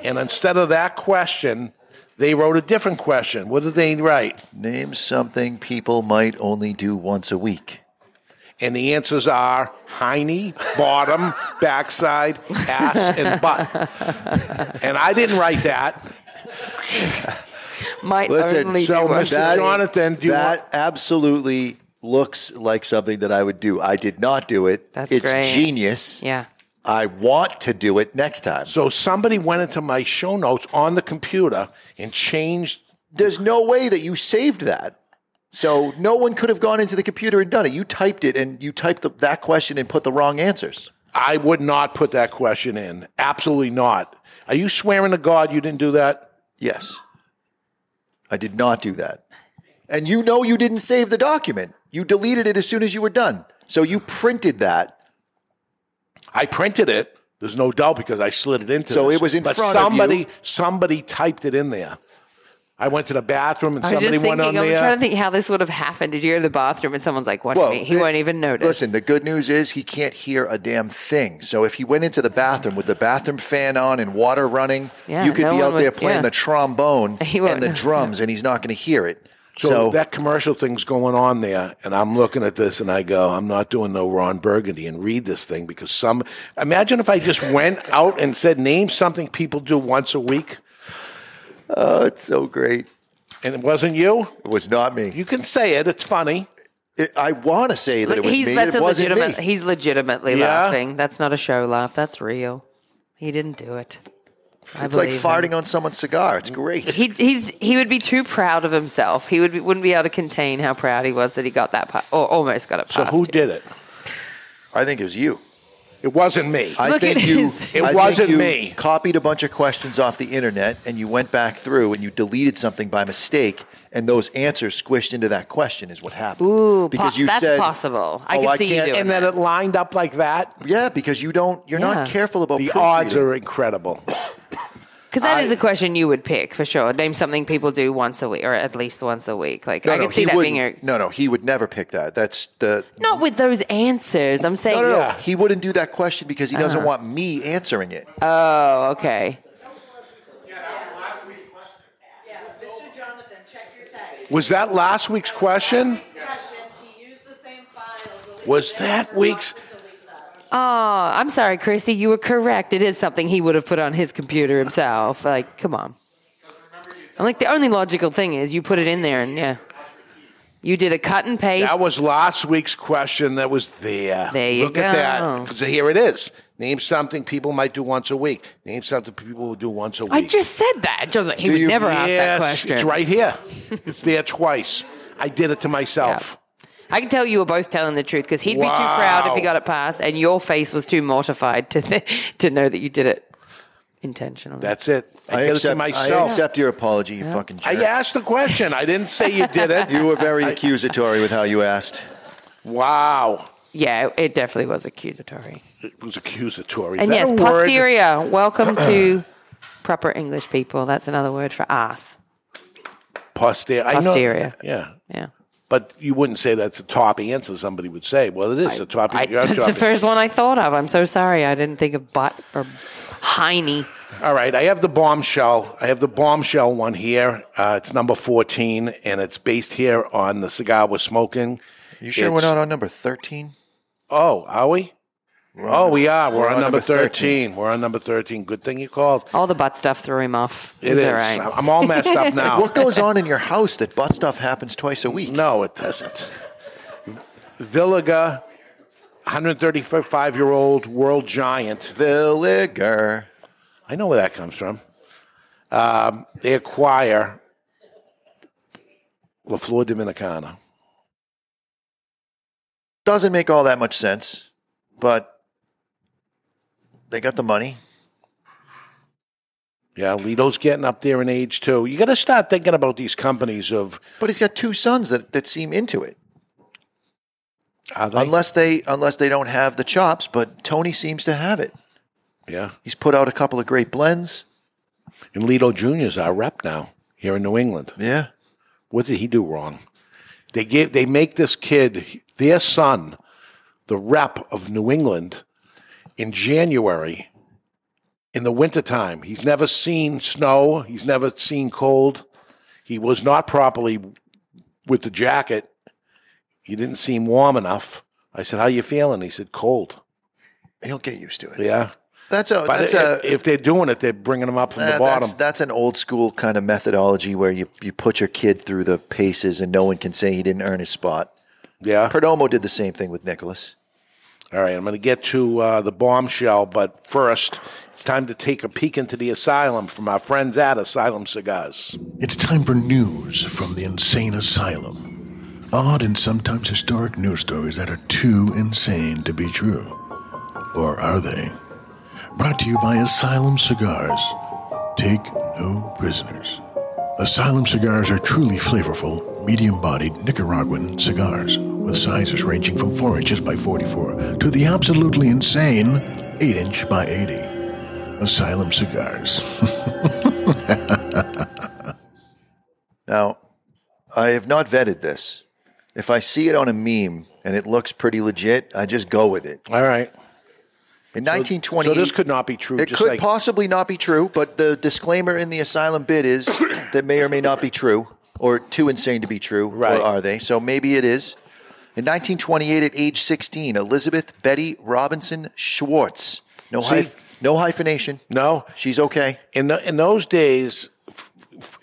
and instead of that question, they wrote a different question. What did they write? Name something people might only do once a week. And the answers are hiney, bottom, backside, ass, and butt. And I didn't write that. Might Listen, only so do one. Mr. Jonathan, do you that want- absolutely looks like something that I would do. I did not do it. That's it's great. genius. Yeah. I want to do it next time. So somebody went into my show notes on the computer and changed. There's no way that you saved that. So no one could have gone into the computer and done it. You typed it and you typed the, that question and put the wrong answers. I would not put that question in. Absolutely not. Are you swearing to God you didn't do that? Yes. I did not do that. And you know you didn't save the document. You deleted it as soon as you were done. So you printed that. I printed it. There's no doubt because I slid it into. So this. it was in but front of somebody, you. Somebody typed it in there. I went to the bathroom and I was somebody just went thinking, on I'm there. trying to uh, think how this would have happened. Did you go to the bathroom and someone's like, watch Well, me? He it- won't even notice. Listen, the good news is he can't hear a damn thing. So if he went into the bathroom with the bathroom fan on and water running, Yeah, you could no be one out there playing yeah. the trombone He won't and the know. drums, and he's not going to hear it. So, So, that commercial thing's going on there, and I'm looking at this and I go, I'm not doing no Ron Burgundy and read this thing because some. Imagine if I just went out and said, name something people do once a week. Oh, it's so great. And it wasn't you? It was not me. You can say it, it's funny. It, I want to say that it was he's, me. that's It a wasn't legitimate. me. He's legitimately Yeah? laughing. That's not a show laugh. That's real. He didn't do it. I It's like farting him. on someone's cigar. It's great. He he's he would be too proud of himself. He would be, wouldn't be able to contain how proud he was that he got that part, or almost got it So who you. did it? I think it was you. It wasn't me. I Look think at you. his- It I think wasn't you me. Copied a bunch of questions off the internet, and you went back through and you deleted something by mistake, and those answers squished into that question. Is what happened. Ooh, because po- you that's said possible. I "Oh, can I see you can't- doing And then it lined up like that. Yeah, because you don't. You're Yeah. not careful about The odds are incredible. Because that I- is a question you would pick for sure. Name something people do once a week, or at least once a week. Like I no, can see that being a no, no, he would never pick that. That's the. not with those answers. I'm saying. No, no, no. Yeah. He wouldn't do that question because he doesn't Uh-huh. want me answering it. Oh, okay. Was that last week's question? Was that week's? Oh, I'm sorry, Chrissy. You were correct. It is something he would have put on his computer himself. Like, come on. I'm like, the only logical thing is you put it in there and yeah. You did a cut and paste. That was last week's question that was there. There you Look at that. go. Because here it is. Name something people might do once a week. Name something people will do once a week. I just said that. Just like, he Do would you- never ask that Yes, question. It's right here. it's there twice. I did it to myself. I can tell you were both telling the truth because he'd be too proud if he got it passed, and your face was too mortified to to know that you did it intentionally. That's it. I, I did accept, it to I myself. accept your apology, you fucking jerk. I asked the question. I didn't say you did it. You were very accusatory with how you asked. Wow. Yeah, it definitely was accusatory. It was accusatory. Is and yes, posterior. Welcome to proper English people. That's another word for ass. Posterior. Posterior. Yeah. Yeah. But you wouldn't say that's a top answer. Somebody would say, "Well, it is a top." I, that's top the first one I thought of. I'm so sorry. I didn't think of butt or hiney. All right, I have the bombshell. I have the bombshell one here. Uh, it's number fourteen, and it's based here on the cigar we're smoking. You sure we're not on number 13? Oh, are we? We're oh, we are. We're, we're on, on number number 13. 13. We're on number 13. Good thing you called. All the butt stuff threw him off. It He's is. all right. I'm all messed up now. What goes on in your house that butt stuff happens twice a week? No, it doesn't. Villiger, 135 year old world giant. Villiger. I know where that comes from. Um, they acquire La Flor Dominicana. Doesn't make all that much sense, but they got the money. Yeah, Litto's getting up there in age too. You got to start thinking about these companies of. But he's got two sons that, that seem into it. They? Unless they unless they don't have the chops, but Tony seems to have it. Yeah. He's put out a couple of great blends. And Litto Jr.'s our rep now here in New England. Yeah. What did he do wrong? They give they make this kid, their son, the rep of New England in January in the wintertime. He's never seen snow, he's never seen cold. He was not properly with the jacket. He didn't seem warm enough. I said, How you feeling? He said, Cold. He'll get used to it. Yeah. That's a But that's if, a if they're doing it, they're bringing him up from Uh, the bottom. That's, that's an old school kind of methodology where you, you put your kid through the paces and no one can say he didn't earn his spot. Yeah. Perdomo did the same thing with Nicholas. All right, I'm going to get to uh, the bombshell, but first, it's time to take a peek into the asylum from our friends at Asylum Cigars. It's time for news from the insane asylum. Odd and sometimes historic news stories that are too insane to be true. Or are they? Brought to you by Asylum Cigars. Take no prisoners. Asylum cigars are truly flavorful, medium bodied Nicaraguan cigars with sizes ranging from 4 inches by 44 to the absolutely insane 8 inch by 80. Asylum Cigars. Now, I have not vetted this. If I see it on a meme and it looks pretty legit, I just go with it. All right. In 1920, So this could not be true. It could like, possibly not be true, but the disclaimer in the asylum bid is that may or may not be true, or too insane to be true, Right. or are they? So maybe it is. In 1928, at age 16, Elizabeth Betty Robinson Schwartz. No, hyph- no hyphenation. No. She's okay. In, the, in those days,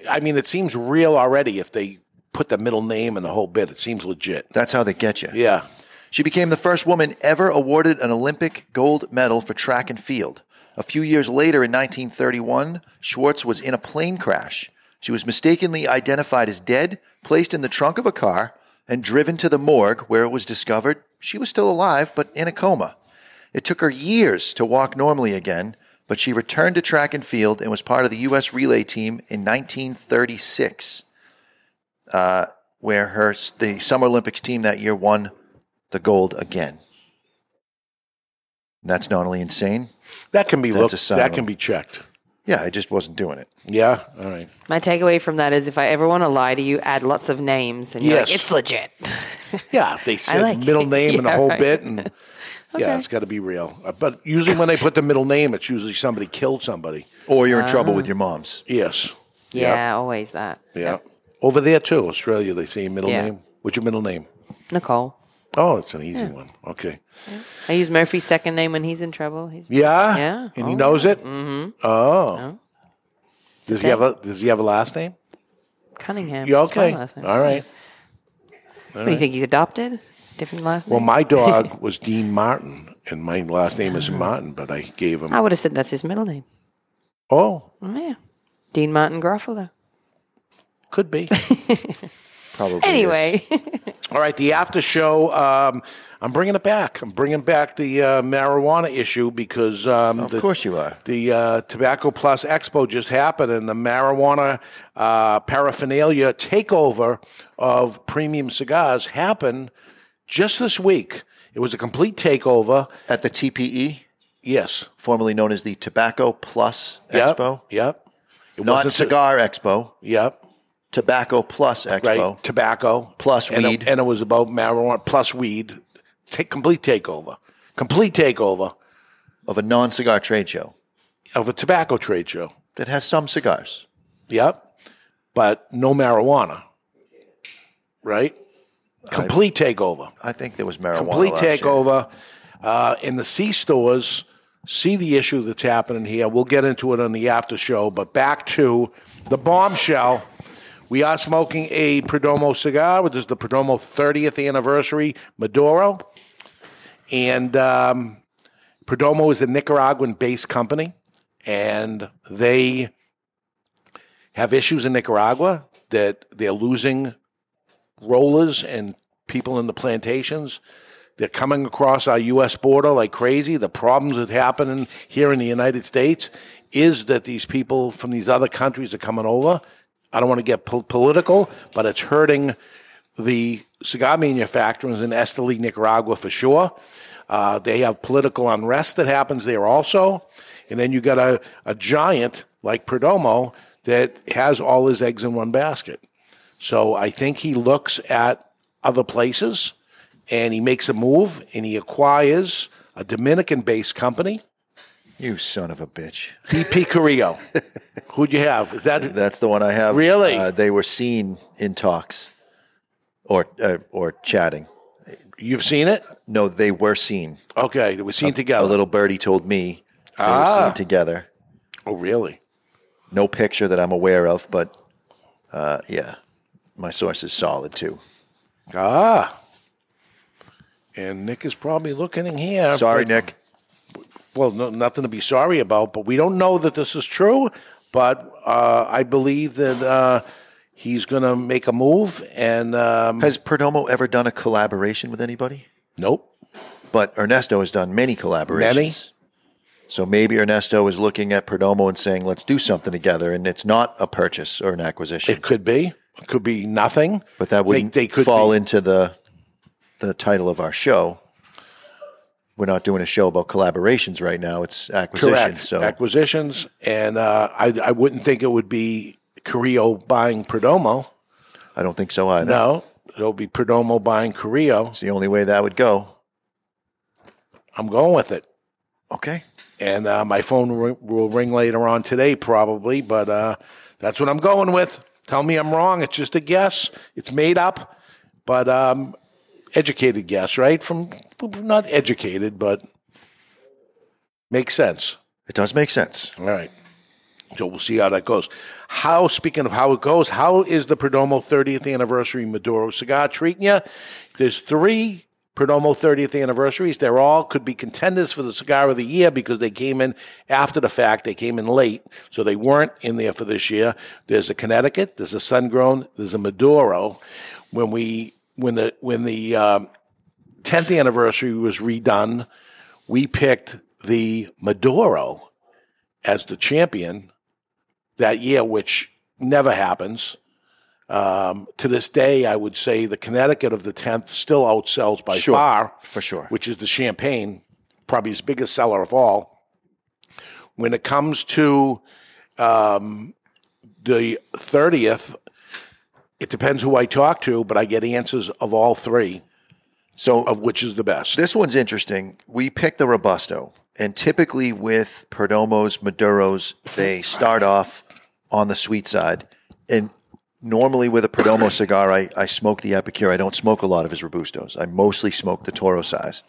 I mean, it seems real already if they put the middle name and the whole bit. It seems legit. That's how they get you. Yeah. She became the first woman ever awarded an Olympic gold medal for track and field. A few years later, in 1931, Schwartz was in a plane crash. She was mistakenly identified as dead, placed in the trunk of a car, and driven to the morgue where it was discovered she was still alive but in a coma. It took her years to walk normally again, but she returned to track and field and was part of the U.S. relay team in 1936, uh, where her the Summer Olympics team that year won the gold again. And that's not only insane. That can be looked. That can be checked. Yeah, I just wasn't doing it. Yeah. All right. My takeaway from that is if I ever want to lie to you, add lots of names and you're like, it's legit. Yeah, if they said like middle it. name and the Yeah, whole right. bit, and Okay. yeah, it's got to be real. Uh, But usually when they put the middle name, it's usually somebody killed somebody, Or you're in trouble Ah. with your moms. Yes. Yeah, always that. Yeah. Over there too, Australia, they say middle Yeah. name. What's your middle name? Nicole. Oh, it's an easy Yeah. one. Okay. I use Murphy's second name when he's in trouble. He's Yeah. Yeah. And he Oh, knows it. Mm-hmm. Oh. Does a he have a Does he have a last name? Cunningham. You okay? last name. All right. What do you think? He's adopted? Different last name? Well, my dog was Dean Martin, and my last name is Martin, but I gave him. I would have said that's his middle name. Oh, Oh, yeah. Dean Martin Garofalo. could be. Probably. Anyway. All right, the after show. Um, I'm bringing it back. I'm bringing back the uh, marijuana issue because um, Of the, course you are. The uh, Tobacco Plus Expo just happened, and the marijuana uh, paraphernalia takeover of premium cigars happened just this week It was a complete takeover at the TPE. Yes, formerly known as the Tobacco Plus Yep, Expo. Yep. It Not wasn't- Cigar Expo. Yep. Tobacco Plus Expo. Right. Tobacco Plus and weed. It, and it was about marijuana plus weed. Take complete takeover. Complete takeover of a non-cigar trade show. Of a tobacco trade show that has some cigars. Yep. But no marijuana. Right. Complete takeover. I think there was marijuana. complete takeover uh, in the C stores. See the issue that's happening here. We'll get into it on the after show, but back to the bombshell. We are smoking a Perdomo cigar, which is the Perdomo 30th anniversary Maduro. And um, Perdomo is a Nicaraguan based company, and they have issues in Nicaragua that they're losing rollers and people in the plantations. They're coming across our U.S. border like crazy. The problems that happen here in the United States is that these people from these other countries are coming over. I don't want to get po- political, but it's hurting the cigar manufacturers in Esteli, Nicaragua for sure. Uh, they have political unrest that happens there also. And then you got a, a giant like Perdomo that has all his eggs in one basket. So I think he looks at other places and he makes a move and he acquires a Dominican based company. You son of a bitch. EP Carrillo. Who'd you have? Is that That's the one I have. Really? Uh, they were seen in talks or uh, or chatting. You've seen it? No, they were seen. Okay, they were seen together. A little birdie told me they Ah. were seen together. Oh, really? No picture that I'm aware of, but uh, yeah, my source is solid too. Ah. And Nick is probably looking in here. Sorry, Nick. Well, no, nothing to be sorry about, but we don't know that this is true. But uh, I believe that uh, he's going to make a move. And um, Has Perdomo ever done a collaboration with anybody? Nope. But Ernesto has done many collaborations. Many. So maybe Ernesto is looking at Perdomo and saying, let's do something together. And it's not a purchase or an acquisition. It could be. It could be nothing. But that wouldn't they could fall be. into the the title of our show. We're not doing a show about collaborations right now. It's acquisitions. Correct. So Acquisitions. And uh, I, I wouldn't think it would be Carrillo buying Perdomo. I don't think so either. No, it'll be Perdomo buying Carrillo. It's the only way that would go. I'm going with it. Okay. And uh, my phone ri- will ring later on today, probably, but uh, that's what I'm going with. Tell me I'm wrong. It's just a guess. It's made up, but um, educated guess, right? From not educated, but makes sense. It does make sense. All right. So we'll see how that goes. How, speaking of how it goes, how is the Perdomo 30th anniversary Maduro cigar treating you? There's three Perdomo 30th anniversaries. They're all could be contenders for the cigar of the year because they came in after the fact. They came in late, so they weren't in there for this year. There's a Connecticut, there's a Sun Grown, there's a Maduro. When we when the when the um, 10th anniversary was redone, we picked the Maduro as the champion that year, which never happens. Um, to this day, I would say the Connecticut of the 10th still outsells by Sure, far, for sure. which is the champagne, probably his biggest seller of all. When it comes to um, the 30th, it depends who I talk to, but I get answers of all three. So, of which is the best? This one's interesting. We picked the Robusto, and typically with Perdomos, Maduros, they start off on the sweet side. And normally with a Perdomo cigar, I, I smoke the Epicure. I don't smoke a lot of his Robustos. I mostly smoke the Toro size.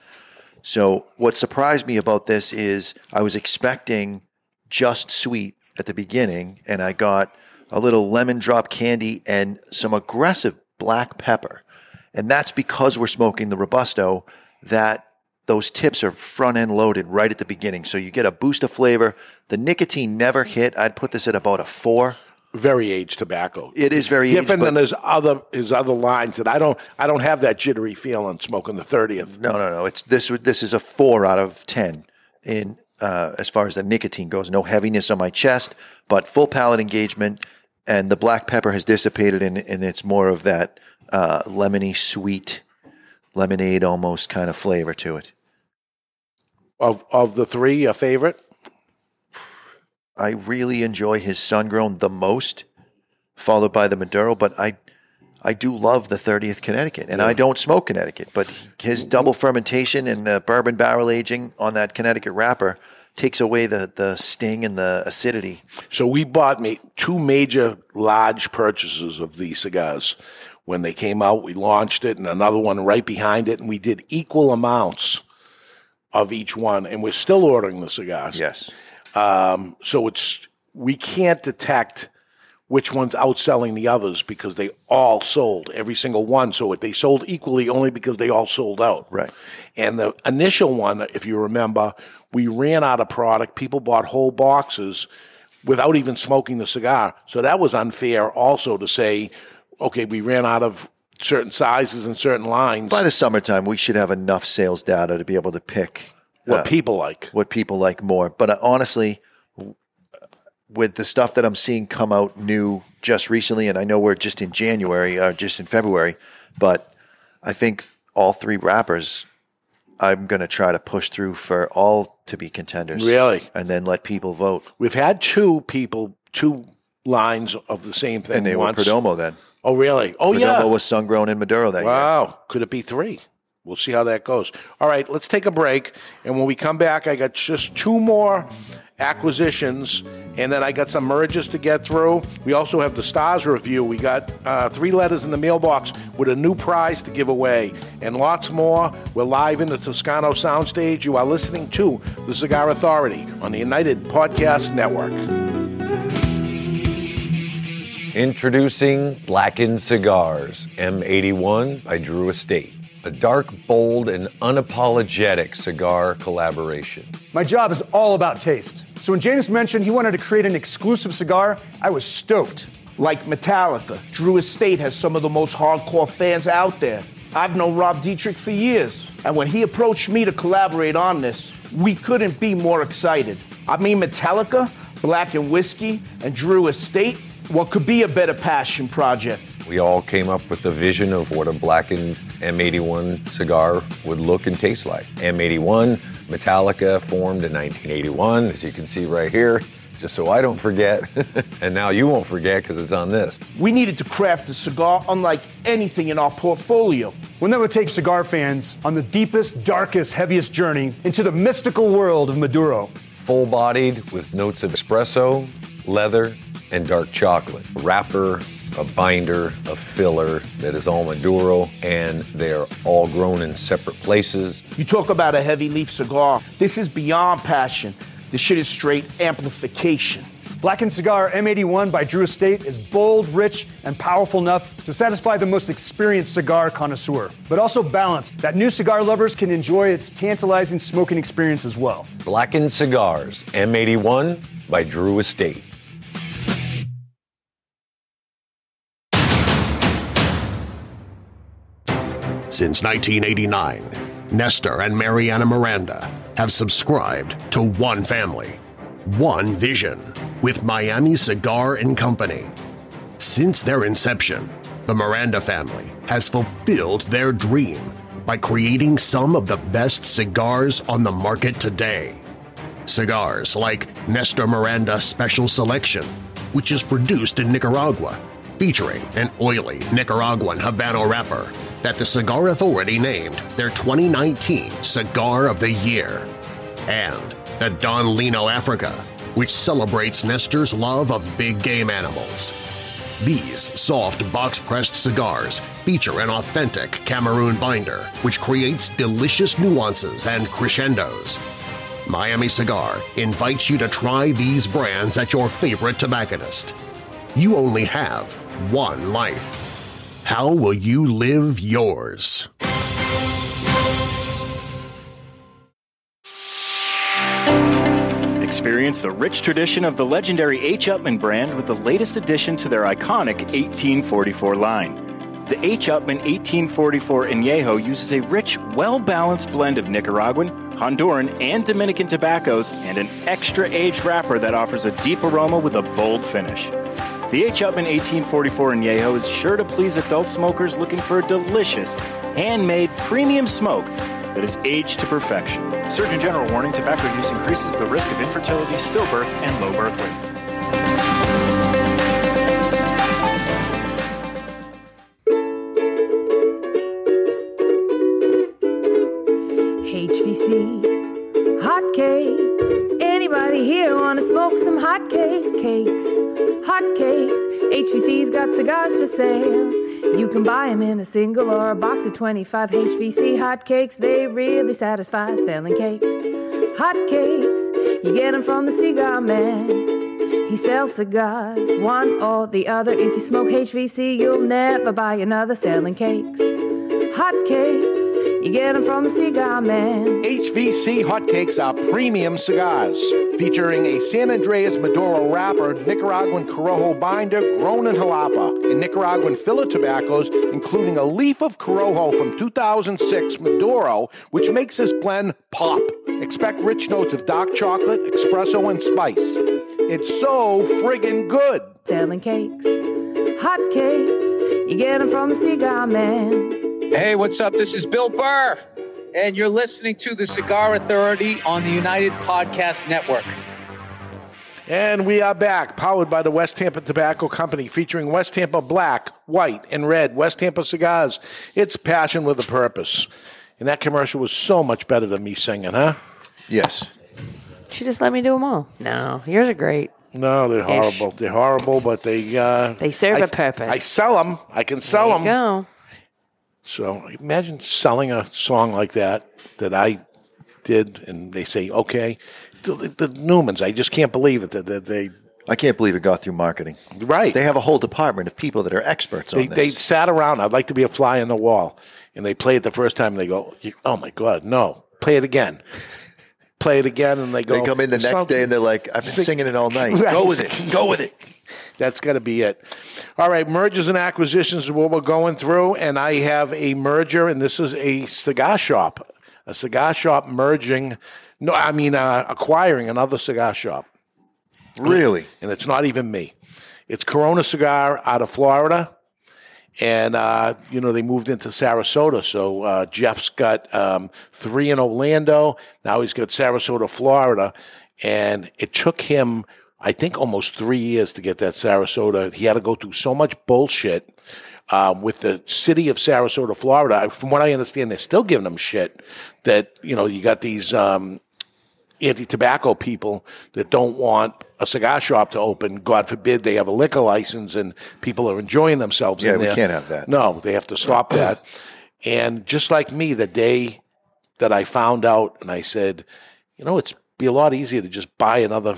So what surprised me about this is I was expecting just sweet at the beginning, and I got a little lemon drop candy and some aggressive black pepper. And that's because we're smoking the Robusto that those tips are front end loaded right at the beginning. So you get a boost of flavor. The nicotine never hit. I'd put this at about a four. Very aged tobacco. It is very different but- than his other his other lines that I don't I don't have that jittery feeling smoking the thirtieth. No, no, no. It's this. This is a four out of ten in uh, as far as the nicotine goes. No heaviness on my chest, but full palate engagement, and the black pepper has dissipated, and, and it's more of that uh, lemony sweet lemonade almost kind of flavor to it. Of of the three, a favorite? I really enjoy his sun grown the most, followed by the Maduro. But I, I do love the 30th Connecticut, and I don't smoke Connecticut. But his double fermentation and the bourbon barrel aging on that Connecticut wrapper takes away the the sting and the acidity. So we bought ma- two major large purchases of these cigars when they came out. We launched it, and another one right behind it, and we did equal amounts of each one, and we're still ordering the cigars. Yes. Um, so it's we can't detect which one's outselling the others because they all sold every single one. So they sold equally only because they all sold out. Right. And the initial one, if you remember, we ran out of product. People bought whole boxes without even smoking the cigar. So that was unfair also to say, okay, we ran out of certain sizes and certain lines. By the summertime, we should have enough sales data to be able to pick What people like. What people like more. But uh, honestly, w- with the stuff that I'm seeing come out new just recently, and I know we're just in January, or just in February, but I think all three wrappers, I'm going to try to push through for all to be contenders. Really? And then let people vote. We've had two people, two lines of the same thing And they once. were Perdomo then. Oh, really? Oh, Perdomo yeah. was sun grown in Maduro that year. Wow. Could it be three? We'll see how that goes. All right, let's take a break. And when we come back, I got just two more acquisitions, and then I got some mergers to get through. We also have the Stars review. We got uh, three letters in the mailbox with a new prize to give away, and lots more. We're live in the Toscano Soundstage. You are listening to The Cigar Authority on the United Podcast Network. Introducing Blackened Cigars M81 by Drew Estate. A dark, bold, and unapologetic cigar collaboration. My job is all about taste. So when James mentioned he wanted to create an exclusive cigar, I was stoked. Like Metallica, Drew Estate has some of the most hardcore fans out there. I've known Rob Dietrich for years, and when he approached me to collaborate on this, we couldn't be more excited. I mean, Metallica, Blackened Whiskey, and Drew Estate, what could be a better passion project? We all came up with a vision of what a blackened M81 cigar would look and taste like. M81, Metallica formed in 1981, as you can see right here, just so I don't forget. and now you won't forget because it's on this. We needed to craft a cigar unlike anything in our portfolio. We'll never take cigar fans on the deepest, darkest, heaviest journey into the mystical world of Maduro. Full bodied with notes of espresso, leather, and dark chocolate. Wrapper, a binder, a filler that is all Maduro, and they are all grown in separate places. You talk about a heavy leaf cigar. This is beyond passion. This shit is straight amplification. Blackened Cigar M81 by Drew Estate is bold, rich, and powerful enough to satisfy the most experienced cigar connoisseur, but also balanced that new cigar lovers can enjoy its tantalizing smoking experience as well. Blackened Cigars M81 by Drew Estate. Since 1989, Nestor and Mariana Miranda have subscribed to one family, one vision, with Miami Cigar and Company. Since their inception, the Miranda family has fulfilled their dream by creating some of the best cigars on the market today. Cigars like Nestor Miranda Special Selection, which is produced in Nicaragua, featuring an oily Nicaraguan Habano wrapper that the Cigar Authority named their 2019 Cigar of the Year. And the Don Lino Africa, which celebrates Nestor's love of big game animals. These soft box-pressed cigars feature an authentic Cameroon binder, which creates delicious nuances and crescendos. Miami Cigar invites you to try these brands at your favorite tobacconist. You only have one life. How will you live yours? Experience the rich tradition of the legendary H. Upmann brand with the latest addition to their iconic 1844 line. The H. Upmann 1844 Añejo uses a rich, well-balanced blend of Nicaraguan, Honduran, and Dominican tobaccos and an extra aged wrapper that offers a deep aroma with a bold finish. The H. Upmann 1844 in Añejo is sure to please adult smokers looking for a delicious, handmade, premium smoke that is aged to perfection. Surgeon General warning tobacco use increases the risk of infertility, stillbirth, and low birth weight. Some hotcakes? Cakes, hotcakes. HVC's got cigars for sale. You can buy them in a single or a box of 25 HVC hotcakes. They really satisfy selling cakes. Hotcakes, you get them from the cigar man. He sells cigars, one or the other. If you smoke HVC, you'll never buy another selling cakes. Hotcakes, you get them from the cigar man. HVC Hotcakes are premium cigars featuring a San Andrés Maduro wrapper, Nicaraguan Corojo binder, grown in Jalapa, and Nicaraguan filler tobaccos, including a leaf of Corojo from 2006 Maduro, which makes this blend pop. Expect rich notes of dark chocolate, espresso, and spice. It's so friggin' good. Selling cakes, hot cakes, you get them from the cigar man. Hey, what's up? This is Bill Burr, and you're listening to the Cigar Authority on the United Podcast Network. And we are back, powered by the West Tampa Tobacco Company, featuring West Tampa Black, White, and Red West Tampa cigars. It's passion with a purpose. And that commercial was so much better than me singing, huh? Yes. She just let me do them all. No, yours are great. No, they're Ish. horrible. They're horrible, but they uh, They serve I- a purpose. I sell them. I can sell There them. you go. So imagine selling a song like that that I did, and they say, okay. The, the Newmans, I just can't believe it that, that they. I can't believe it got through marketing. Right. They have a whole department of people that are experts They, on they sat around. I'd like to be a fly on the wall, and they play it the first time. And they go, "Oh my god, no! Play it again, play it again." And they go. They come in the next day and they're like, I've been Sing- singing it all night. Right. Go with it. Go with it. That's got to be it. All right, mergers and acquisitions is what we're going through, and I have a merger, and this is a cigar shop, a cigar shop merging. No, I mean uh, acquiring another cigar shop. Really? And it's not even me. It's Corona Cigar out of Florida. And, uh, you know, they moved into Sarasota. So uh, Jeff's got um, three in Orlando. Now he's got Sarasota, Florida. And it took him, I think, almost three years to get that Sarasota. He had to go through so much bullshit uh, with the city of Sarasota, Florida. From what I understand, they're still giving them shit that, you know, you got these. Um, anti-tobacco people that don't want a cigar shop to open. God forbid they have a liquor license and people are enjoying themselves. Yeah, in we can't have that. No, they have to stop that. And just like me, the day that I found out, and I said, you know, it's be a lot easier to just buy another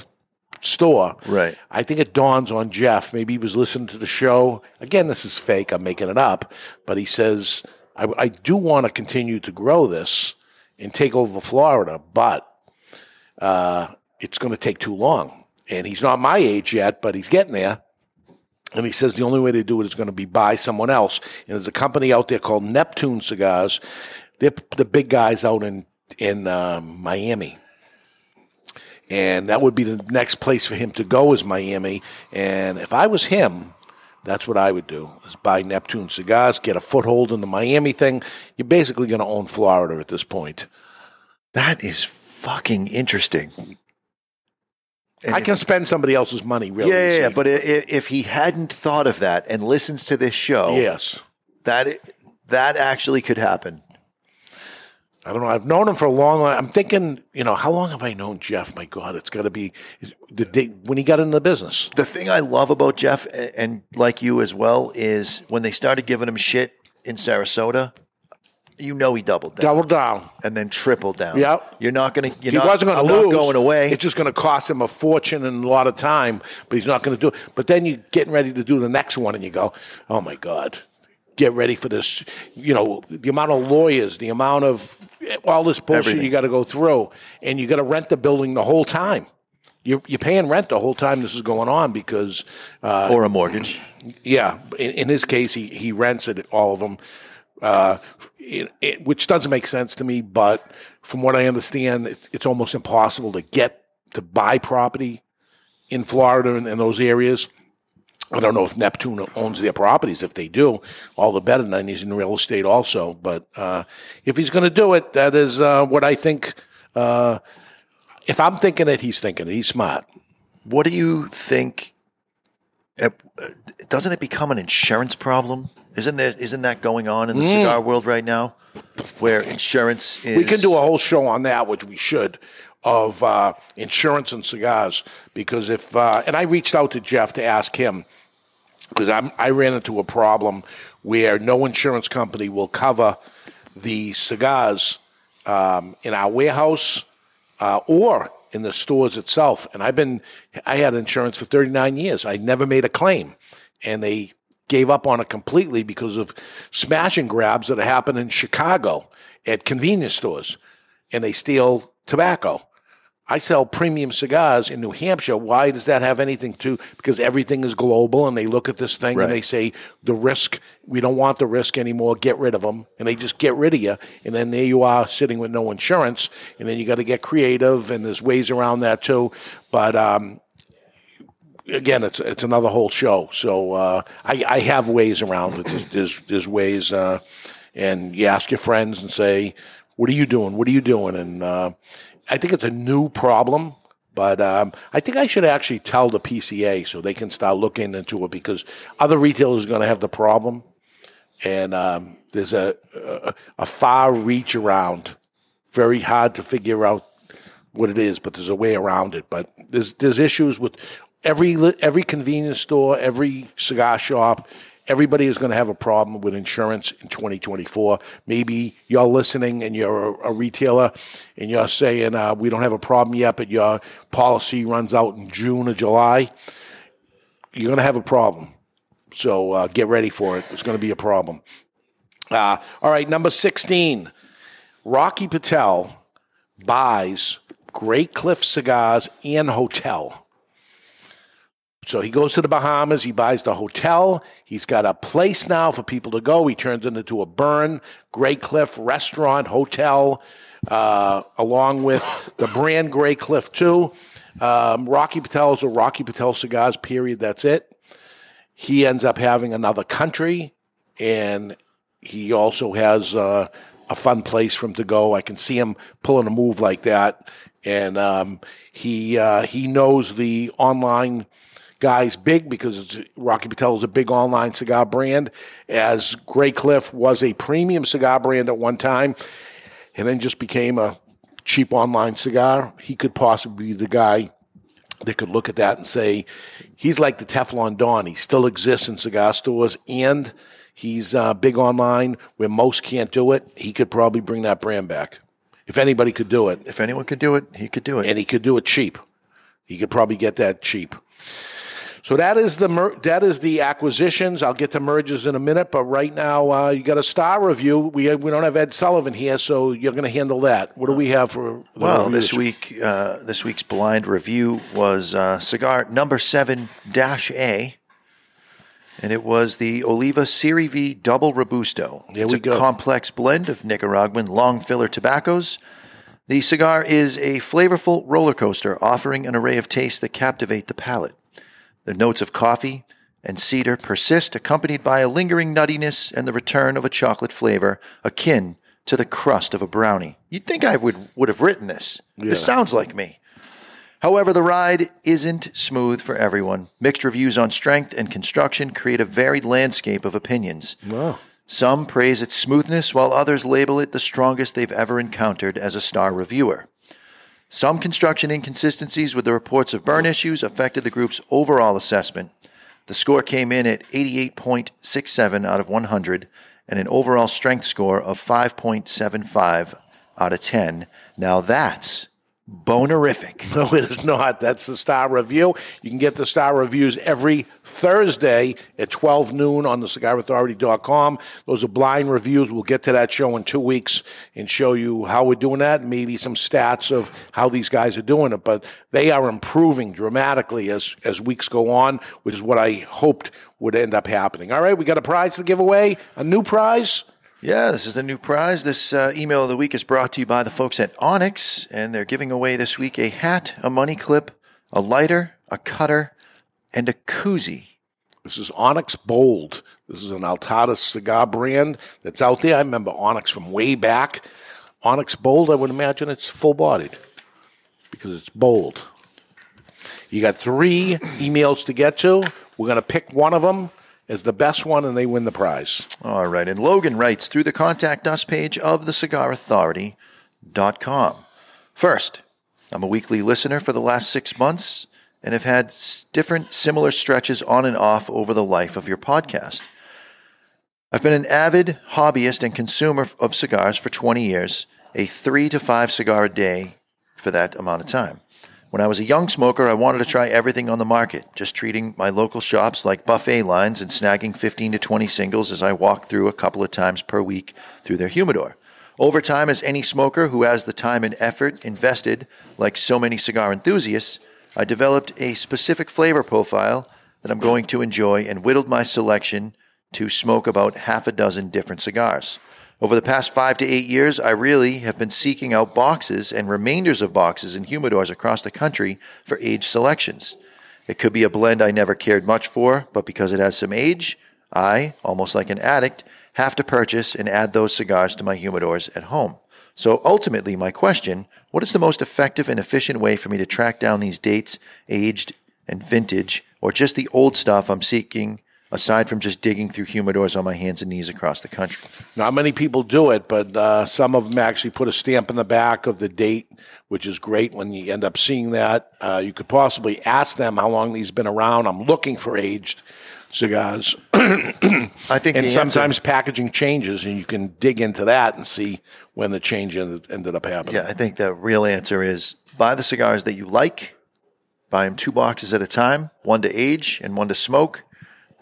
store. Right. I think it dawns on Jeff. Maybe he was listening to the show. Again, this is fake. I'm making it up. But he says, I, I do want to continue to grow this and take over Florida, but uh, it's going to take too long. And he's not my age yet, but he's getting there. And he says the only way to do it is going to be buy someone else. And there's a company out there called Neptune Cigars. They're the big guys out in in um, Miami. And that would be the next place for him to go is Miami. And if I was him, that's what I would do: is buy Neptune Cigars, get a foothold in the Miami thing. You're basically going to own Florida at this point. That is fucking interesting. I can spend somebody else's money, really. yeah, yeah, yeah. But i- i- if he hadn't thought of that and listens to this show, Yes. that that actually could happen. I don't know. I've known him for a long time. I'm thinking, you know, how long have I known Jeff? My God, it's got to be the day when he got into the business. The thing I love about Jeff and like you as well is when they started giving him shit in Sarasota, you know he doubled down. Double down. And then tripled down. Yep. You're not going to, you're he not, wasn't going I'm to not lose. going away. It's just going to cost him a fortune and a lot of time, but he's not going to do it. But then you're getting ready to do the next one, and you go, "Oh my God, get ready for this!" You know, the amount of lawyers, the amount of all this bullshit Everything. you got to go through, and you got to rent the building the whole time. You're, you're paying rent the whole time this is going on because, uh, or a mortgage. Yeah, in, in his case, he he rents it all of them, uh, it, it, which doesn't make sense to me. But from what I understand, it, it's almost impossible to get to buy property in Florida and in those areas. I don't know if Neptune owns their properties. If they do, all the better. And he's in real estate also. But uh, if he's going to do it, that is uh, what I think. Uh, if I'm thinking it, he's thinking it. He's smart. What do you think? uh, Doesn't it become an insurance problem? Isn't there? Isn't that going on in the Mm. cigar world right now, where insurance is? We can do a whole show on that, which we should, of uh, insurance and cigars. Because if uh, and I reached out to Jeff to ask him because I ran into a problem where no insurance company will cover the cigars um, in our warehouse uh, or in the stores itself. And I've been I had insurance for 39 years. I never made a claim, and they gave up on it completely because of smash and grabs that happen in Chicago at convenience stores, and they steal tobacco. I sell premium cigars in New Hampshire. Why does that have anything to? Because everything is global, and they look at this thing Right. and they say the risk. We don't want the risk anymore. Get rid of them, and they just get rid of you. And then there you are sitting with no insurance, and then you got to get creative, and there's ways around that too. But um, again, it's it's another whole show. So uh, I, I have ways around it. There's there's, there's ways, uh, and you ask your friends and say, "What are you doing? What are you doing?" And uh, I think it's a new problem. But um, I think I should actually tell the PCA so they can start looking into it because other retailers are going to have the problem, and um, there's a, a a far reach around. Very hard to figure out what it is, but there's a way around it. But there's there's issues with every every convenience store, every cigar shop. Everybody is going to have a problem with insurance in 2024. Maybe you're listening and you're a, retailer and you're saying uh, we don't have a problem yet, but your policy runs out in June or July. You're going to have a problem. So uh, get ready for it. It's going to be a problem. Uh, all right, number 16. Rocky Patel buys Graycliff Cigars and Hotel. So he goes to the Bahamas. He buys the hotel. He's got a place now for people to go. He turns it into a burn, Graycliff restaurant, hotel, uh, along with the brand Graycliff, too. Um, Rocky Patel's a Rocky Patel cigars, period. That's it. He ends up having another country, and he also has uh, a fun place for him to go. I can see him pulling a move like that, and um, he uh, he knows the online guys big because Rocky Patel is a big online cigar brand, as Graycliff was a premium cigar brand at one time, and then just became a cheap online cigar. He could possibly be the guy that could look at that and say he's like the Teflon Don. He still exists in cigar stores and he's uh, big online where most can't do it. He could probably bring that brand back. If anybody could do it. If anyone could do it, he could do it. And he could do it cheap. He could probably get that cheap. So that is the mer- that is the acquisitions. I'll get to mergers in a minute, but right now uh, you got a star review. We we don't have Ed Sullivan here, so you're going to handle that. What do we have for? the Well, reviews? this week, uh, this week's blind review was uh, cigar number seven dash A, and it was the Oliva Serie V Double Robusto. There it's a go. complex blend of Nicaraguan long filler tobaccos. The cigar is a flavorful roller coaster, offering an array of tastes that captivate the palate. The notes of coffee and cedar persist, accompanied by a lingering nuttiness and the return of a chocolate flavor akin to the crust of a brownie. You'd think I would, would have written this. Yeah. This sounds like me. However, the ride isn't smooth for everyone. Mixed reviews on strength and construction create a varied landscape of opinions. Wow. Some praise its smoothness, while others label it the strongest they've ever encountered as a star reviewer. Some construction inconsistencies with the reports of burn issues affected the group's overall assessment. The score came in at 88.67 out of 100 and an overall strength score of 5.75 out of 10. Now that's bonerific. No, it is not. That's the Star Review. You can get the Star Reviews every Thursday at 12 noon on the cigarauthority.com. Those are blind reviews. We'll get to that show in two weeks and show you how we're doing that, maybe some stats of how these guys are doing it. But they are improving dramatically as, as weeks go on, which is what I hoped would end up happening. All right, we got a prize to give away, a new prize. Yeah, this is the new prize. This uh, email of the week is brought to you by the folks at Onyx, and they're giving away this week a hat, a money clip, a lighter, a cutter, and a koozie. This is Onyx Bold. This is an Altadis cigar brand that's out there. I remember Onyx from way back. Onyx Bold, I would imagine it's full bodied because it's bold. You got three emails to get to. We're going to pick one of them as the best one, and they win the prize. All right. And Logan writes through the contact us page of thecigarauthority.com. First, I'm a weekly listener for the last six months and have had different similar stretches on and off over the life of your podcast. I've been an avid hobbyist and consumer of cigars for 20 years, a three to five cigar a day for that amount of time. When I was a young smoker, I wanted to try everything on the market, just treating my local shops like buffet lines and snagging 15 to 20 singles as I walked through a couple of times per week through their humidor. Over time, as any smoker who has the time and effort invested, like so many cigar enthusiasts, I developed a specific flavor profile that I'm going to enjoy and whittled my selection to smoke about half a dozen different cigars. Over the past five to eight years, I really have been seeking out boxes and remainders of boxes and humidors across the country for age selections. It could be a blend I never cared much for, but because it has some age, I, almost like an addict, have to purchase and add those cigars to my humidors at home. So ultimately, my question what is the most effective and efficient way for me to track down these dates, aged and vintage, or just the old stuff I'm seeking, aside from just digging through humidors on my hands and knees across the country? Not many people do it, but uh, some of them actually put a stamp in the back of the date, which is great when you end up seeing that. Uh, you could possibly ask them how long these been around. I'm looking for aged cigars. I think and sometimes packaging changes, and you can dig into that and see when the change ended, ended up happening. Yeah, I think the real answer is buy the cigars that you like, buy them two boxes at a time, one to age and one to smoke.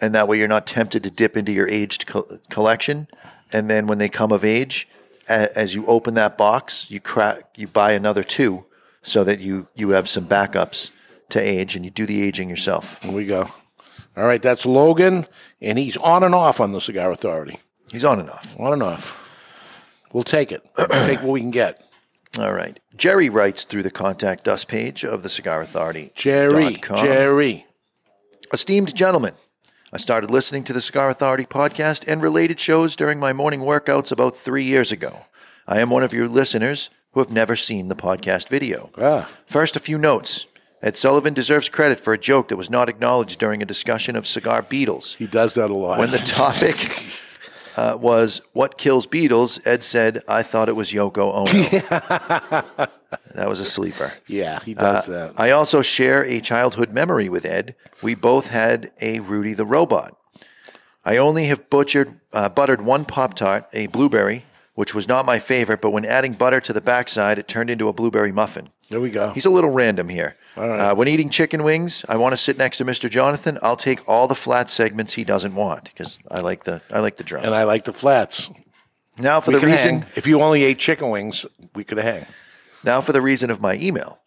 And that way you're not tempted to dip into your aged co- collection. And then when they come of age, a- as you open that box, you crack, you buy another two so that you, you have some backups to age and you do the aging yourself. Here we go. All right, that's Logan, and he's on and off on the Cigar Authority. He's on and off. On and off. We'll take it. We'll take what we can get. All right. Jerry writes through the contact us page of the Cigar Authority. Jerry, Jerry. Esteemed gentlemen, I started listening to the Cigar Authority podcast and related shows during my morning workouts about three years ago. I am one of your listeners who have never seen the podcast video. Ah. First, a few notes. Ed Sullivan deserves credit for a joke that was not acknowledged during a discussion of cigar beetles. He does that a lot. When the topic uh, was what kills beetles, Ed said, I thought it was Yoko Ono. that was a sleeper. Yeah, he does Uh, that. I also share a childhood memory with Ed. We both had a Rudy the Robot. I only have butchered, uh, buttered one Pop Tart, a blueberry, which was not my favorite, but when adding butter to the backside, it turned into a blueberry muffin. There we go. He's a little random here. All right. Uh, when eating chicken wings, I want to sit next to Mr. Jonathan. I'll take all the flat segments he doesn't want because I like the I like the drum. And I like the flats. Now for We the reason hang. If you only ate chicken wings, we could hang. Now for the reason of my email.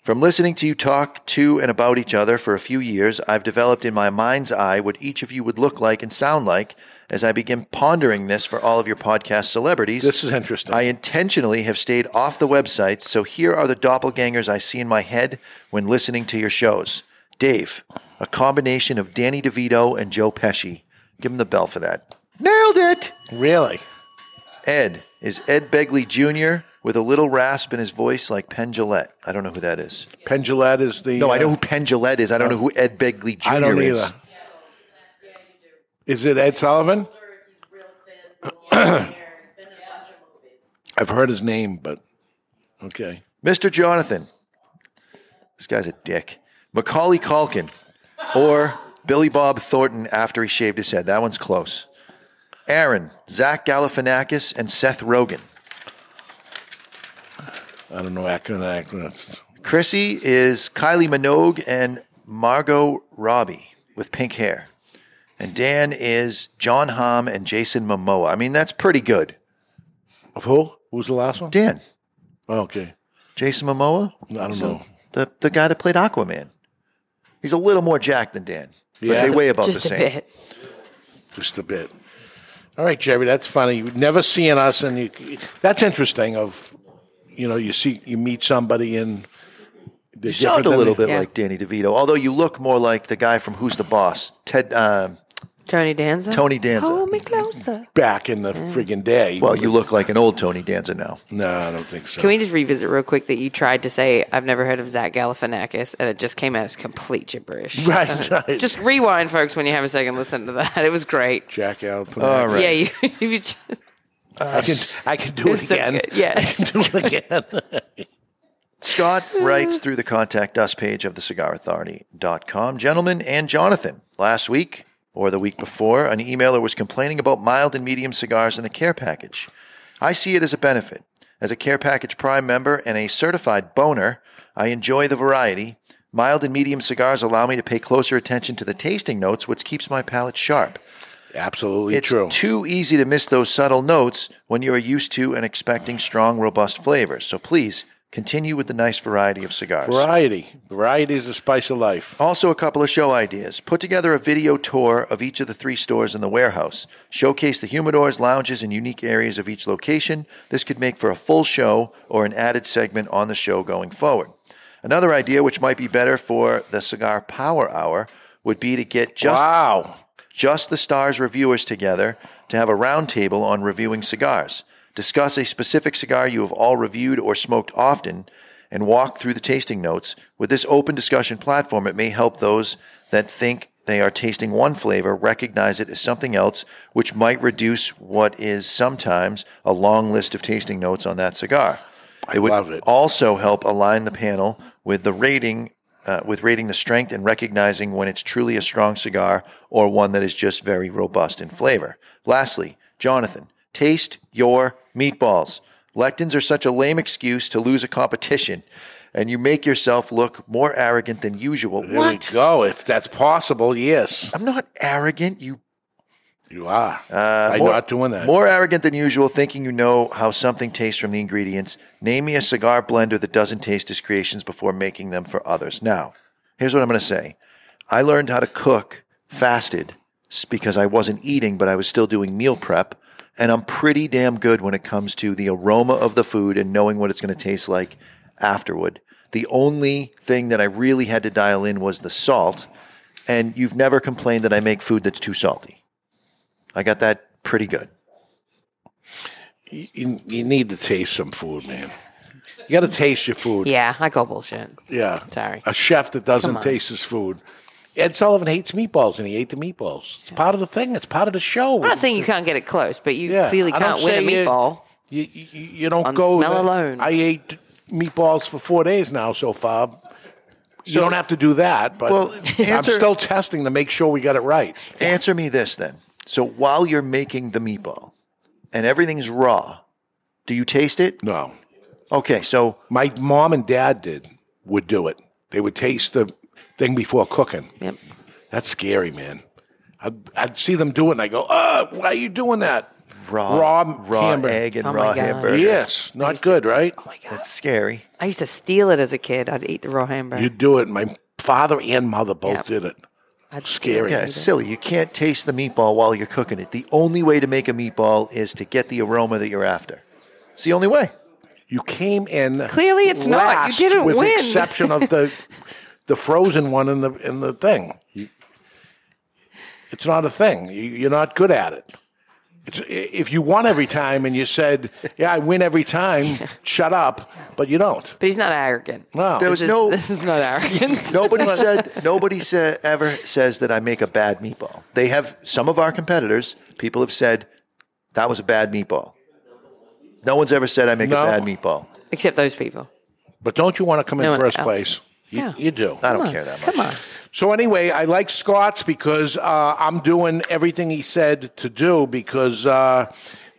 From listening to you talk to and about each other for a few years, I've developed in my mind's eye what each of you would look like and sound like as I begin pondering this for all of your podcast celebrities. This is interesting. I intentionally have stayed off the websites, so here are the doppelgangers I see in my head when listening to your shows. Dave, a combination of Danny DeVito and Joe Pesci. Give him the bell for that. Nailed it! Really? Ed is Ed Begley Jr. with a little rasp in his voice like Penn Jillette. I don't know who that is. Penn Jillette is the. No, I know uh, who Penn Jillette is. I don't know who Ed Begley Jr. I don't is. either. Is it Ed Sullivan? I've heard his name, but okay. Mr. Jonathan. This guy's a dick. Macaulay Culkin or Billy Bob Thornton after he shaved his head. That one's close. Aaron, Zach Galifianakis, and Seth Rogen. I don't know acronym. acronyms. Chrissy is Kylie Minogue and Margot Robbie with pink hair. And Dan is Jon Hamm and Jason Momoa. I mean, that's pretty good. Of who? Who's the last one? Dan. Oh, okay. Jason Momoa? I don't So, know. The, the guy that played Aquaman. He's a little more jacked than Dan. But Yeah. they weigh about Just the a same. bit. Just a bit. All right, Jerry, that's funny. You've never seen us, and you, that's interesting. Of you know, you see, you meet somebody, and They're You sound a little than- bit like Danny DeVito, although you look more like the guy from Who's the Boss, Ted um, Tony Danza. Tony Danza. Hold me closer. back in the friggin' day. Well, you look like an old Tony Danza now. No, I don't think so. Can we just revisit real quick that you tried to say I've never heard of Zach Galifianakis and it just came out as complete gibberish. Right, And right. Just rewind, folks, when you have a second. Listen to that. It was great. Jack out. All right. Yeah, you, you just- I can I can do it It's so again. Yeah. I can do it again. Scott writes through the contact us page of thecigarauthority.com. Gentlemen and Jonathan, last week or the week before, an emailer was complaining about mild and medium cigars in the care package. I see it as a benefit. As a Care Package Prime member and a certified boner, I enjoy the variety. Mild and medium cigars allow me to pay closer attention to the tasting notes, which keeps my palate sharp. Absolutely It's true. too easy to miss those subtle notes when you are used to and expecting strong, robust flavors. So please continue with the nice variety of cigars. Variety. Variety is the spice of life. Also, a couple of show ideas. Put together a video tour of each of the three stores in the warehouse. Showcase the humidors, lounges, and unique areas of each location. This could make for a full show or an added segment on the show going forward. Another idea, which might be better for the Cigar Power Hour, would be to get just wow. just the stars reviewers together to have a roundtable on reviewing cigars. Discuss a specific cigar you have all reviewed or smoked often and walk through the tasting notes. With this open discussion platform, it may help those that think they are tasting one flavor recognize it as something else, which might reduce what is sometimes a long list of tasting notes on that cigar. it would love it. also help align the panel with the rating uh, with rating the strength and recognizing when it's truly a strong cigar or one that is just very robust in flavor. Lastly, Jonathan, taste your meatballs. Lectins are such a lame excuse to lose a competition, and you make yourself look more arrogant than usual. There what? we go. If that's possible, yes. I'm not arrogant. You You are. uh, I'm more- not doing that. More arrogant than usual, thinking you know how something tastes from the ingredients. Name me a cigar blender that doesn't taste his creations before making them for others. Now, here's what I'm going to say. I learned how to cook fasted because I wasn't eating, but I was still doing meal prep. And I'm pretty damn good when it comes to the aroma of the food and knowing what it's going to taste like afterward. The only thing that I really had to dial in was the salt. And you've never complained that I make food that's too salty. I got that pretty good. You, you need to taste some food, man. You got to taste your food. yeah, I call bullshit. Yeah. Sorry. A chef that doesn't taste his food. Ed Sullivan hates meatballs, and he ate the meatballs. It's part of the thing. It's part of the show. I'm not saying you can't get it close, but you Yeah, clearly I don't can't win a say you- meatball. You, you, you don't On go. smell alone. I ate meatballs for four days now so far. You don't have to do that, but Well, I'm answer- still testing to make sure we got it right. Answer me this then. So while you're making the meatball and everything's raw, do you taste it? No. Okay, so My mom and dad did would do it. They would taste the thing before cooking. Yep. That's scary, man. I'd, I'd see them do it, and I go, "Uh, why are you doing that?" raw Raw raw hamburger. egg and Oh my raw God. hamburger. Yes, not good, right? Oh my God. That's scary. I used to steal it as a kid. I'd eat the raw hamburger. You'd do it. My father and mother both Yep. did it. I'd Scary. Yeah, it's silly. You can't taste the meatball while you're cooking it. The only way to make a meatball is to get the aroma that you're after. It's the only way. You came in. Clearly it's not. You last didn't with win. the exception of the the frozen one in the in the thing. You, it's not a thing. You, you're not good at it. It's, if you won every time and you said, "Yeah, I win every time," shut up. But you don't. But he's not arrogant. No. There This was is, no this is not arrogant. nobody said nobody said ever says that I make a bad meatball. They have some of our competitors. People have said that was a bad meatball. No one's ever said I make No. a bad meatball. Except those people. But don't you want to come No in one first else. place? You, Yeah. you do. I don't Come on, care that much. Come on. So anyway, I like Scott's because uh, I'm doing everything he said to do. Because uh,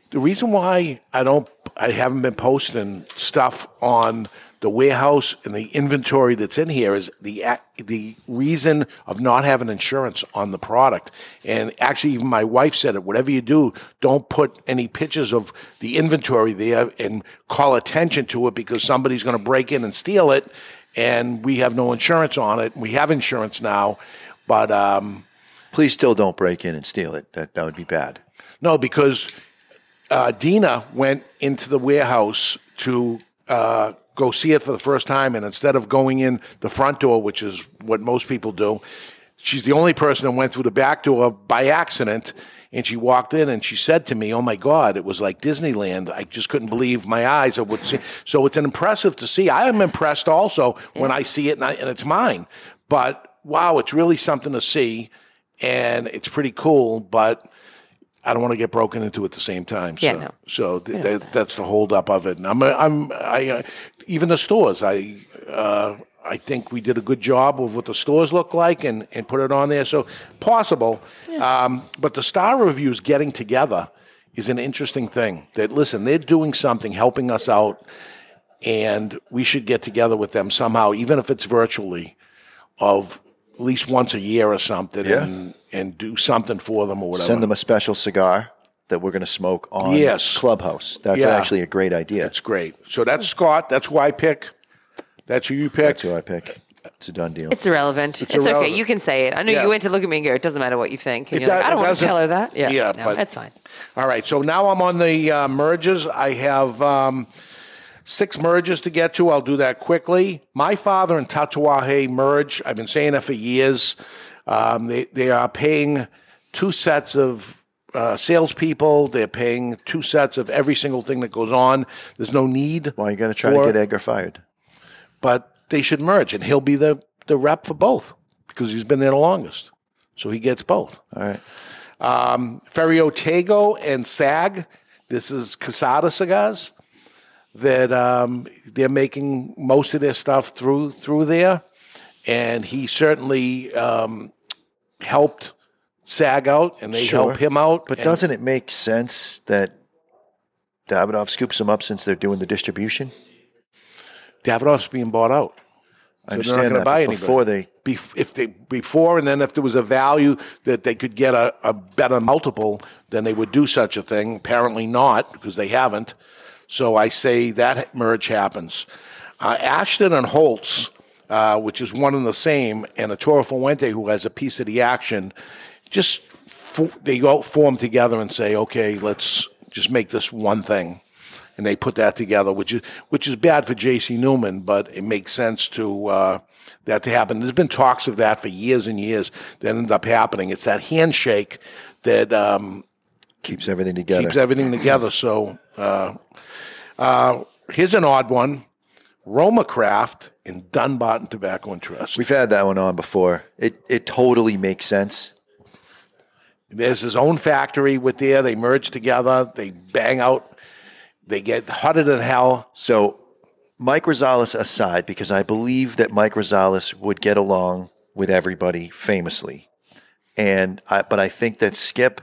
the reason why I don't, I haven't been posting stuff on the warehouse and the inventory that's in here is the the reason of not having insurance on the product. And actually, even my wife said it. Whatever you do, don't put any pictures of the inventory there and call attention to it because somebody's going to break in and steal it. And we have no insurance on it. We have insurance now, but um, Please still don't break in and steal it. That that would be bad. no, because uh, Dina went into the warehouse to uh, go see it for the first time, and instead of going in the front door, which is what most people do, she's the only person that went through the back door by accident. And she walked in and she said to me, "Oh my God, it was like Disneyland. I just couldn't believe my eyes. I would see." So it's an impressive to see. I am impressed also when I see it and, I, and it's mine. But wow, it's really something to see, and it's pretty cool. But I don't want to get broken into at the same time. So, Yeah, no. so th- that, that's the holdup of it. And I'm, I'm, I, uh, even the stores. I, uh, I think we did a good job of what the stores look like and, and put it on there. So possible. Um, but the star reviews getting together is an interesting thing. That listen, they're doing something, helping us out, and we should get together with them somehow, even if it's virtually, of at least once a year or something, Yeah. and and do something for them or whatever. Send them a special cigar that we're going to smoke on Yes. Clubhouse. That's Yeah. actually a great idea. That's great. So that's Scott. That's who I pick. That's who you pick. That's who I pick. It's a done deal. It's irrelevant. It's It's, okay. You can say it. I know Yeah. you went to look at me and go, it doesn't matter what you think. And It you're like, does- I don't it want to doesn't- tell her that. Yeah, Yeah, no, but- that's fine. All right. So now I'm on the uh, merges. I have um, six merges to get to. I'll do that quickly. My father and Tatuaje merge. I've been saying that for years. Um, they they are paying two sets of uh, salespeople. They're paying two sets of every single thing that goes on. There's no need. Why are you going to try for- to get Edgar fired? But they should merge, and he'll be the the rep for both because he's been there the longest. So he gets both. All right. Um, Ferio Tego and SAG. This is Casada cigars that um, they're making most of their stuff through through there, and he certainly um, helped SAG out, and they Sure. help him out. But doesn't it make sense that Davidoff scoops them up since they're doing the distribution? Davidoff's being bought out. I So understand that, buy before they Bef- if they before and then if there was a value that they could get a, a better multiple, then they would do such a thing. Apparently not because they haven't. So I say that merge happens. Uh, Ashton and Holt's, uh, which is one and the same, and Arturo Fuente who has a piece of the action, just fo- they go form together and say, okay, let's just make this one thing and they put that together, which is which is bad for J.C. Newman, but it makes sense to uh, that to happen. There's been talks of that for years and years that end up happening. It's that handshake that um, keeps everything together. Keeps everything together. So uh, uh, here's an odd one: Roma Craft and Dunbarton Tobacco and Trust. We've had that one on before. It it totally makes sense. There's his own factory with there. They merge together. They bang out. They get hotter than hell. So, Mike Rosales aside, because I believe that Mike Rosales would get along with everybody famously, and I, but I think that Skip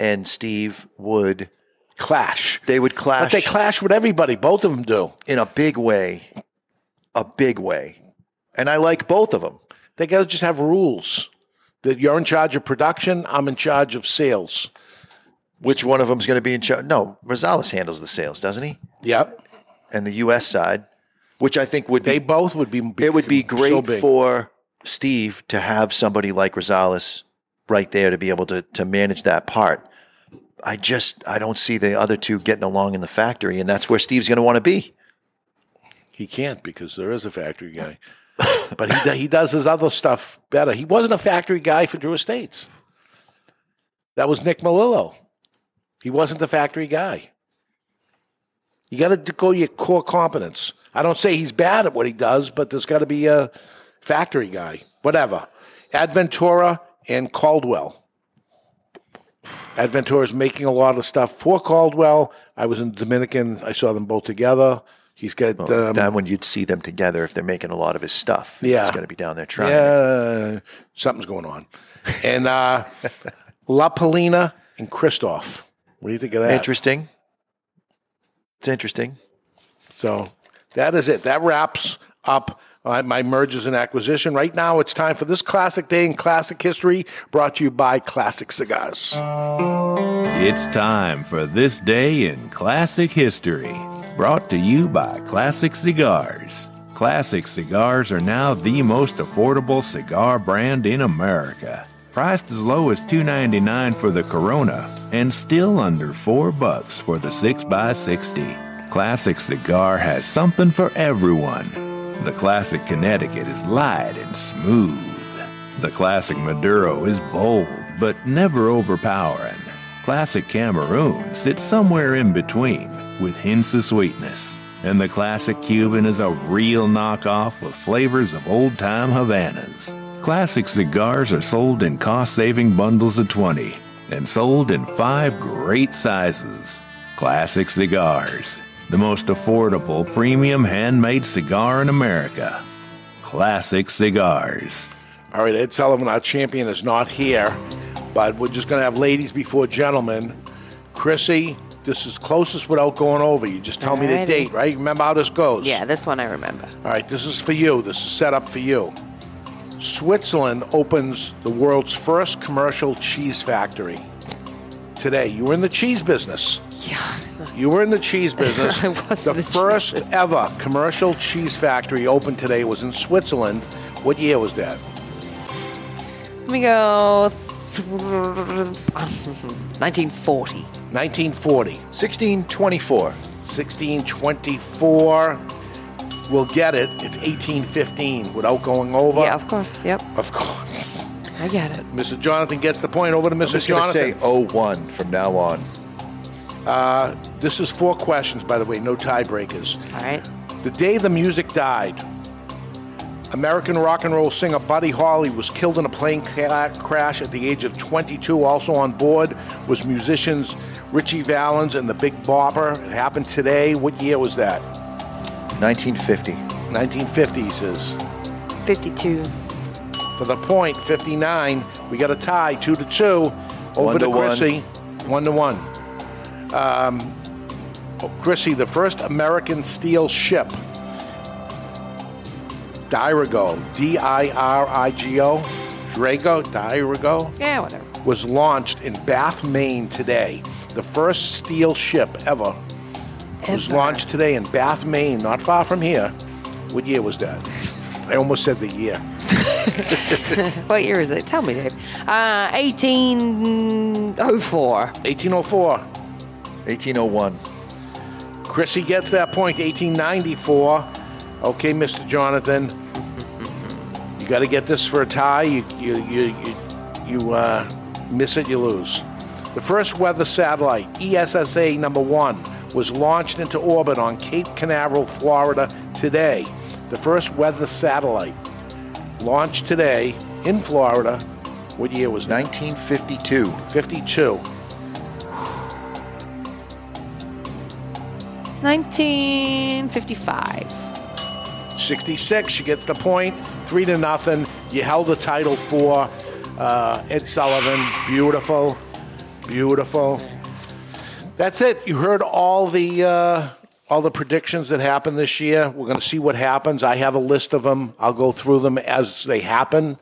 and Steve would clash. They would clash. But they clash with everybody. Both of them do in a big way, a big way, and I like both of them. They got to just have rules that you're in charge of production. I'm in charge of sales. Which one of them is going to be in charge? No, Rosales handles the sales, doesn't he? Yep. And the U.S. side, which I think would they be, both would be. It would be great big. for Steve to have somebody like Rosales right there to be able to to manage that part. I just I don't see the other two getting along in the factory, and that's where Steve's going to want to be. He can't because there is a factory guy. but he, he does his other stuff better. He wasn't a factory guy for Drew Estates. That was Nick Melillo. He wasn't the factory guy. You got to go your core competence. I don't say he's bad at what he does, but there's got to be a factory guy. Whatever. Adventura and Caldwell. Adventura is making a lot of stuff for Caldwell. I was in Dominican. I saw them both together. He's got Well, um, then when you'd see them together, if they're making a lot of his stuff, Yeah. he's going to be down there trying. Yeah, something's going on. And uh, La Palina and Kristoff. What do you think of that? Interesting. It's interesting. So that is it. That wraps up uh, my mergers and acquisition. Right now, it's time for this classic day in classic history, brought to you by Classic Cigars. It's time for This Day in Classic History, brought to you by Classic Cigars. Classic Cigars are now the most affordable cigar brand in America. Priced as low as $2.99 for the Corona and still under 4 bucks for the 6x60. Classic Cigar has something for everyone. The Classic Connecticut is light and smooth. The Classic Maduro is bold, but never overpowering. Classic Cameroon sits somewhere in between, with hints of sweetness. And the Classic Cuban is a real knockoff with flavors of old time Havanas. Classic cigars are sold in cost saving bundles of 20 and sold in five great sizes. Classic Cigars, the most affordable premium handmade cigar in America. Classic Cigars. All right, Ed Sullivan, our champion, is not here, but we're just going to have ladies before gentlemen. Chrissy, this is closest without going over. You just tell me the date, right? Remember how this goes? Yeah, this one I remember. All right, this is for you. This is set up for you. Switzerland opens the world's first commercial cheese factory today. You were in the cheese business. Yeah. You were in the cheese business. I was the the first business. ever commercial cheese factory opened today was in Switzerland. What year was that? Let me go. th- 1940. 1940. 1624. 1624. We'll get it. It's 1815 without going over. Yeah, of course. Yep. Of course. I get it. Mr. Jonathan gets the point. Over to I'm just Jonathan. say 01 from now on. Uh, this is four questions, by the way, no tiebreakers. All right. The day the music died, American rock and roll singer Buddy Holly was killed in a plane ca- crash at the age of 22. Also on board was musicians Ritchie Valens and the Big Bopper. It happened today. What year was that? 1950. 1950, he says. 52. For the point, 59. We got a tie, two to two. Over One to, to one. Chrissy, one to one. Um, oh, Chrissy, the first American steel ship, Dirigo, D-I-R-I-G-O, Drago, Dirigo, Yeah, whatever. was launched in Bath, Maine today. The first steel ship ever, was launched today in Bath, Maine, not far from here. What year was that? I almost said the year. what year is it? Tell me, Dave. Uh, 1804. 1804. 1801. Chrissy gets that point, 1894. Okay, Mr. Jonathan. You got to get this for a tie. You you you you, you uh, miss it, you lose. The first weather satellite, ESSA number one, was launched into orbit on Cape Canaveral, Florida today. The first weather satellite launched today in Florida. What year was that? 1952. 52. 1955. 66. She gets the point. Three to nothing. You held the title for uh, Ed Sullivan. Beautiful, beautiful. That's it. You heard all the uh, all the predictions that happened this year. We're going to see what happens. I have a list of them. I'll go through them as they happen,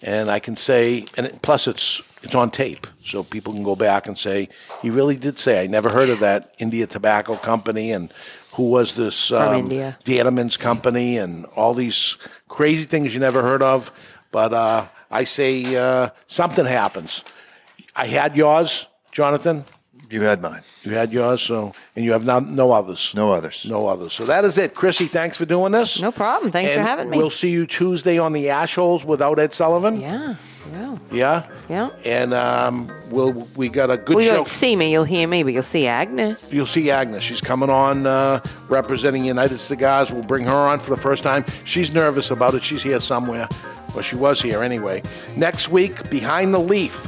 and I can say. And plus, it's it's on tape, so people can go back and say he really did say. I never heard of that India Tobacco Company and. Who was this? From um, India. Dannemann's company and all these crazy things you never heard of. But uh, I say uh, something happens. I had yours, Jonathan. You had mine. You had yours, so and you have no, no others. No others. No others. So that is it. Chrissy, thanks for doing this. No problem. Thanks for having me. We'll see you Tuesday on the Ash Holes without Ed Sullivan. Yeah. Yeah. Yeah. Yeah. And um, we'll we got a good well, you show. won't see me. You'll hear me, but you'll see Agnes. You'll see Agnes. She's coming on uh, representing United Cigars. We'll bring her on for the first time. She's nervous about it. She's here somewhere. Well, she was here anyway. Next week, Behind the Leaf.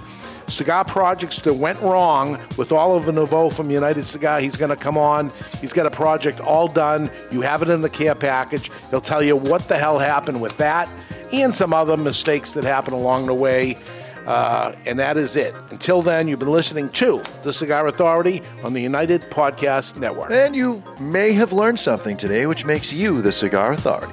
Cigar projects that went wrong with Oliver Nouveau from United Cigar. He's going to come on. He's got a project all done. You have it in the care package. He'll tell you what the hell happened with that and some other mistakes that happened along the way. Uh, and that is it. Until then, you've been listening to The Cigar Authority on the United Podcast Network. And you may have learned something today, which makes you the Cigar Authority.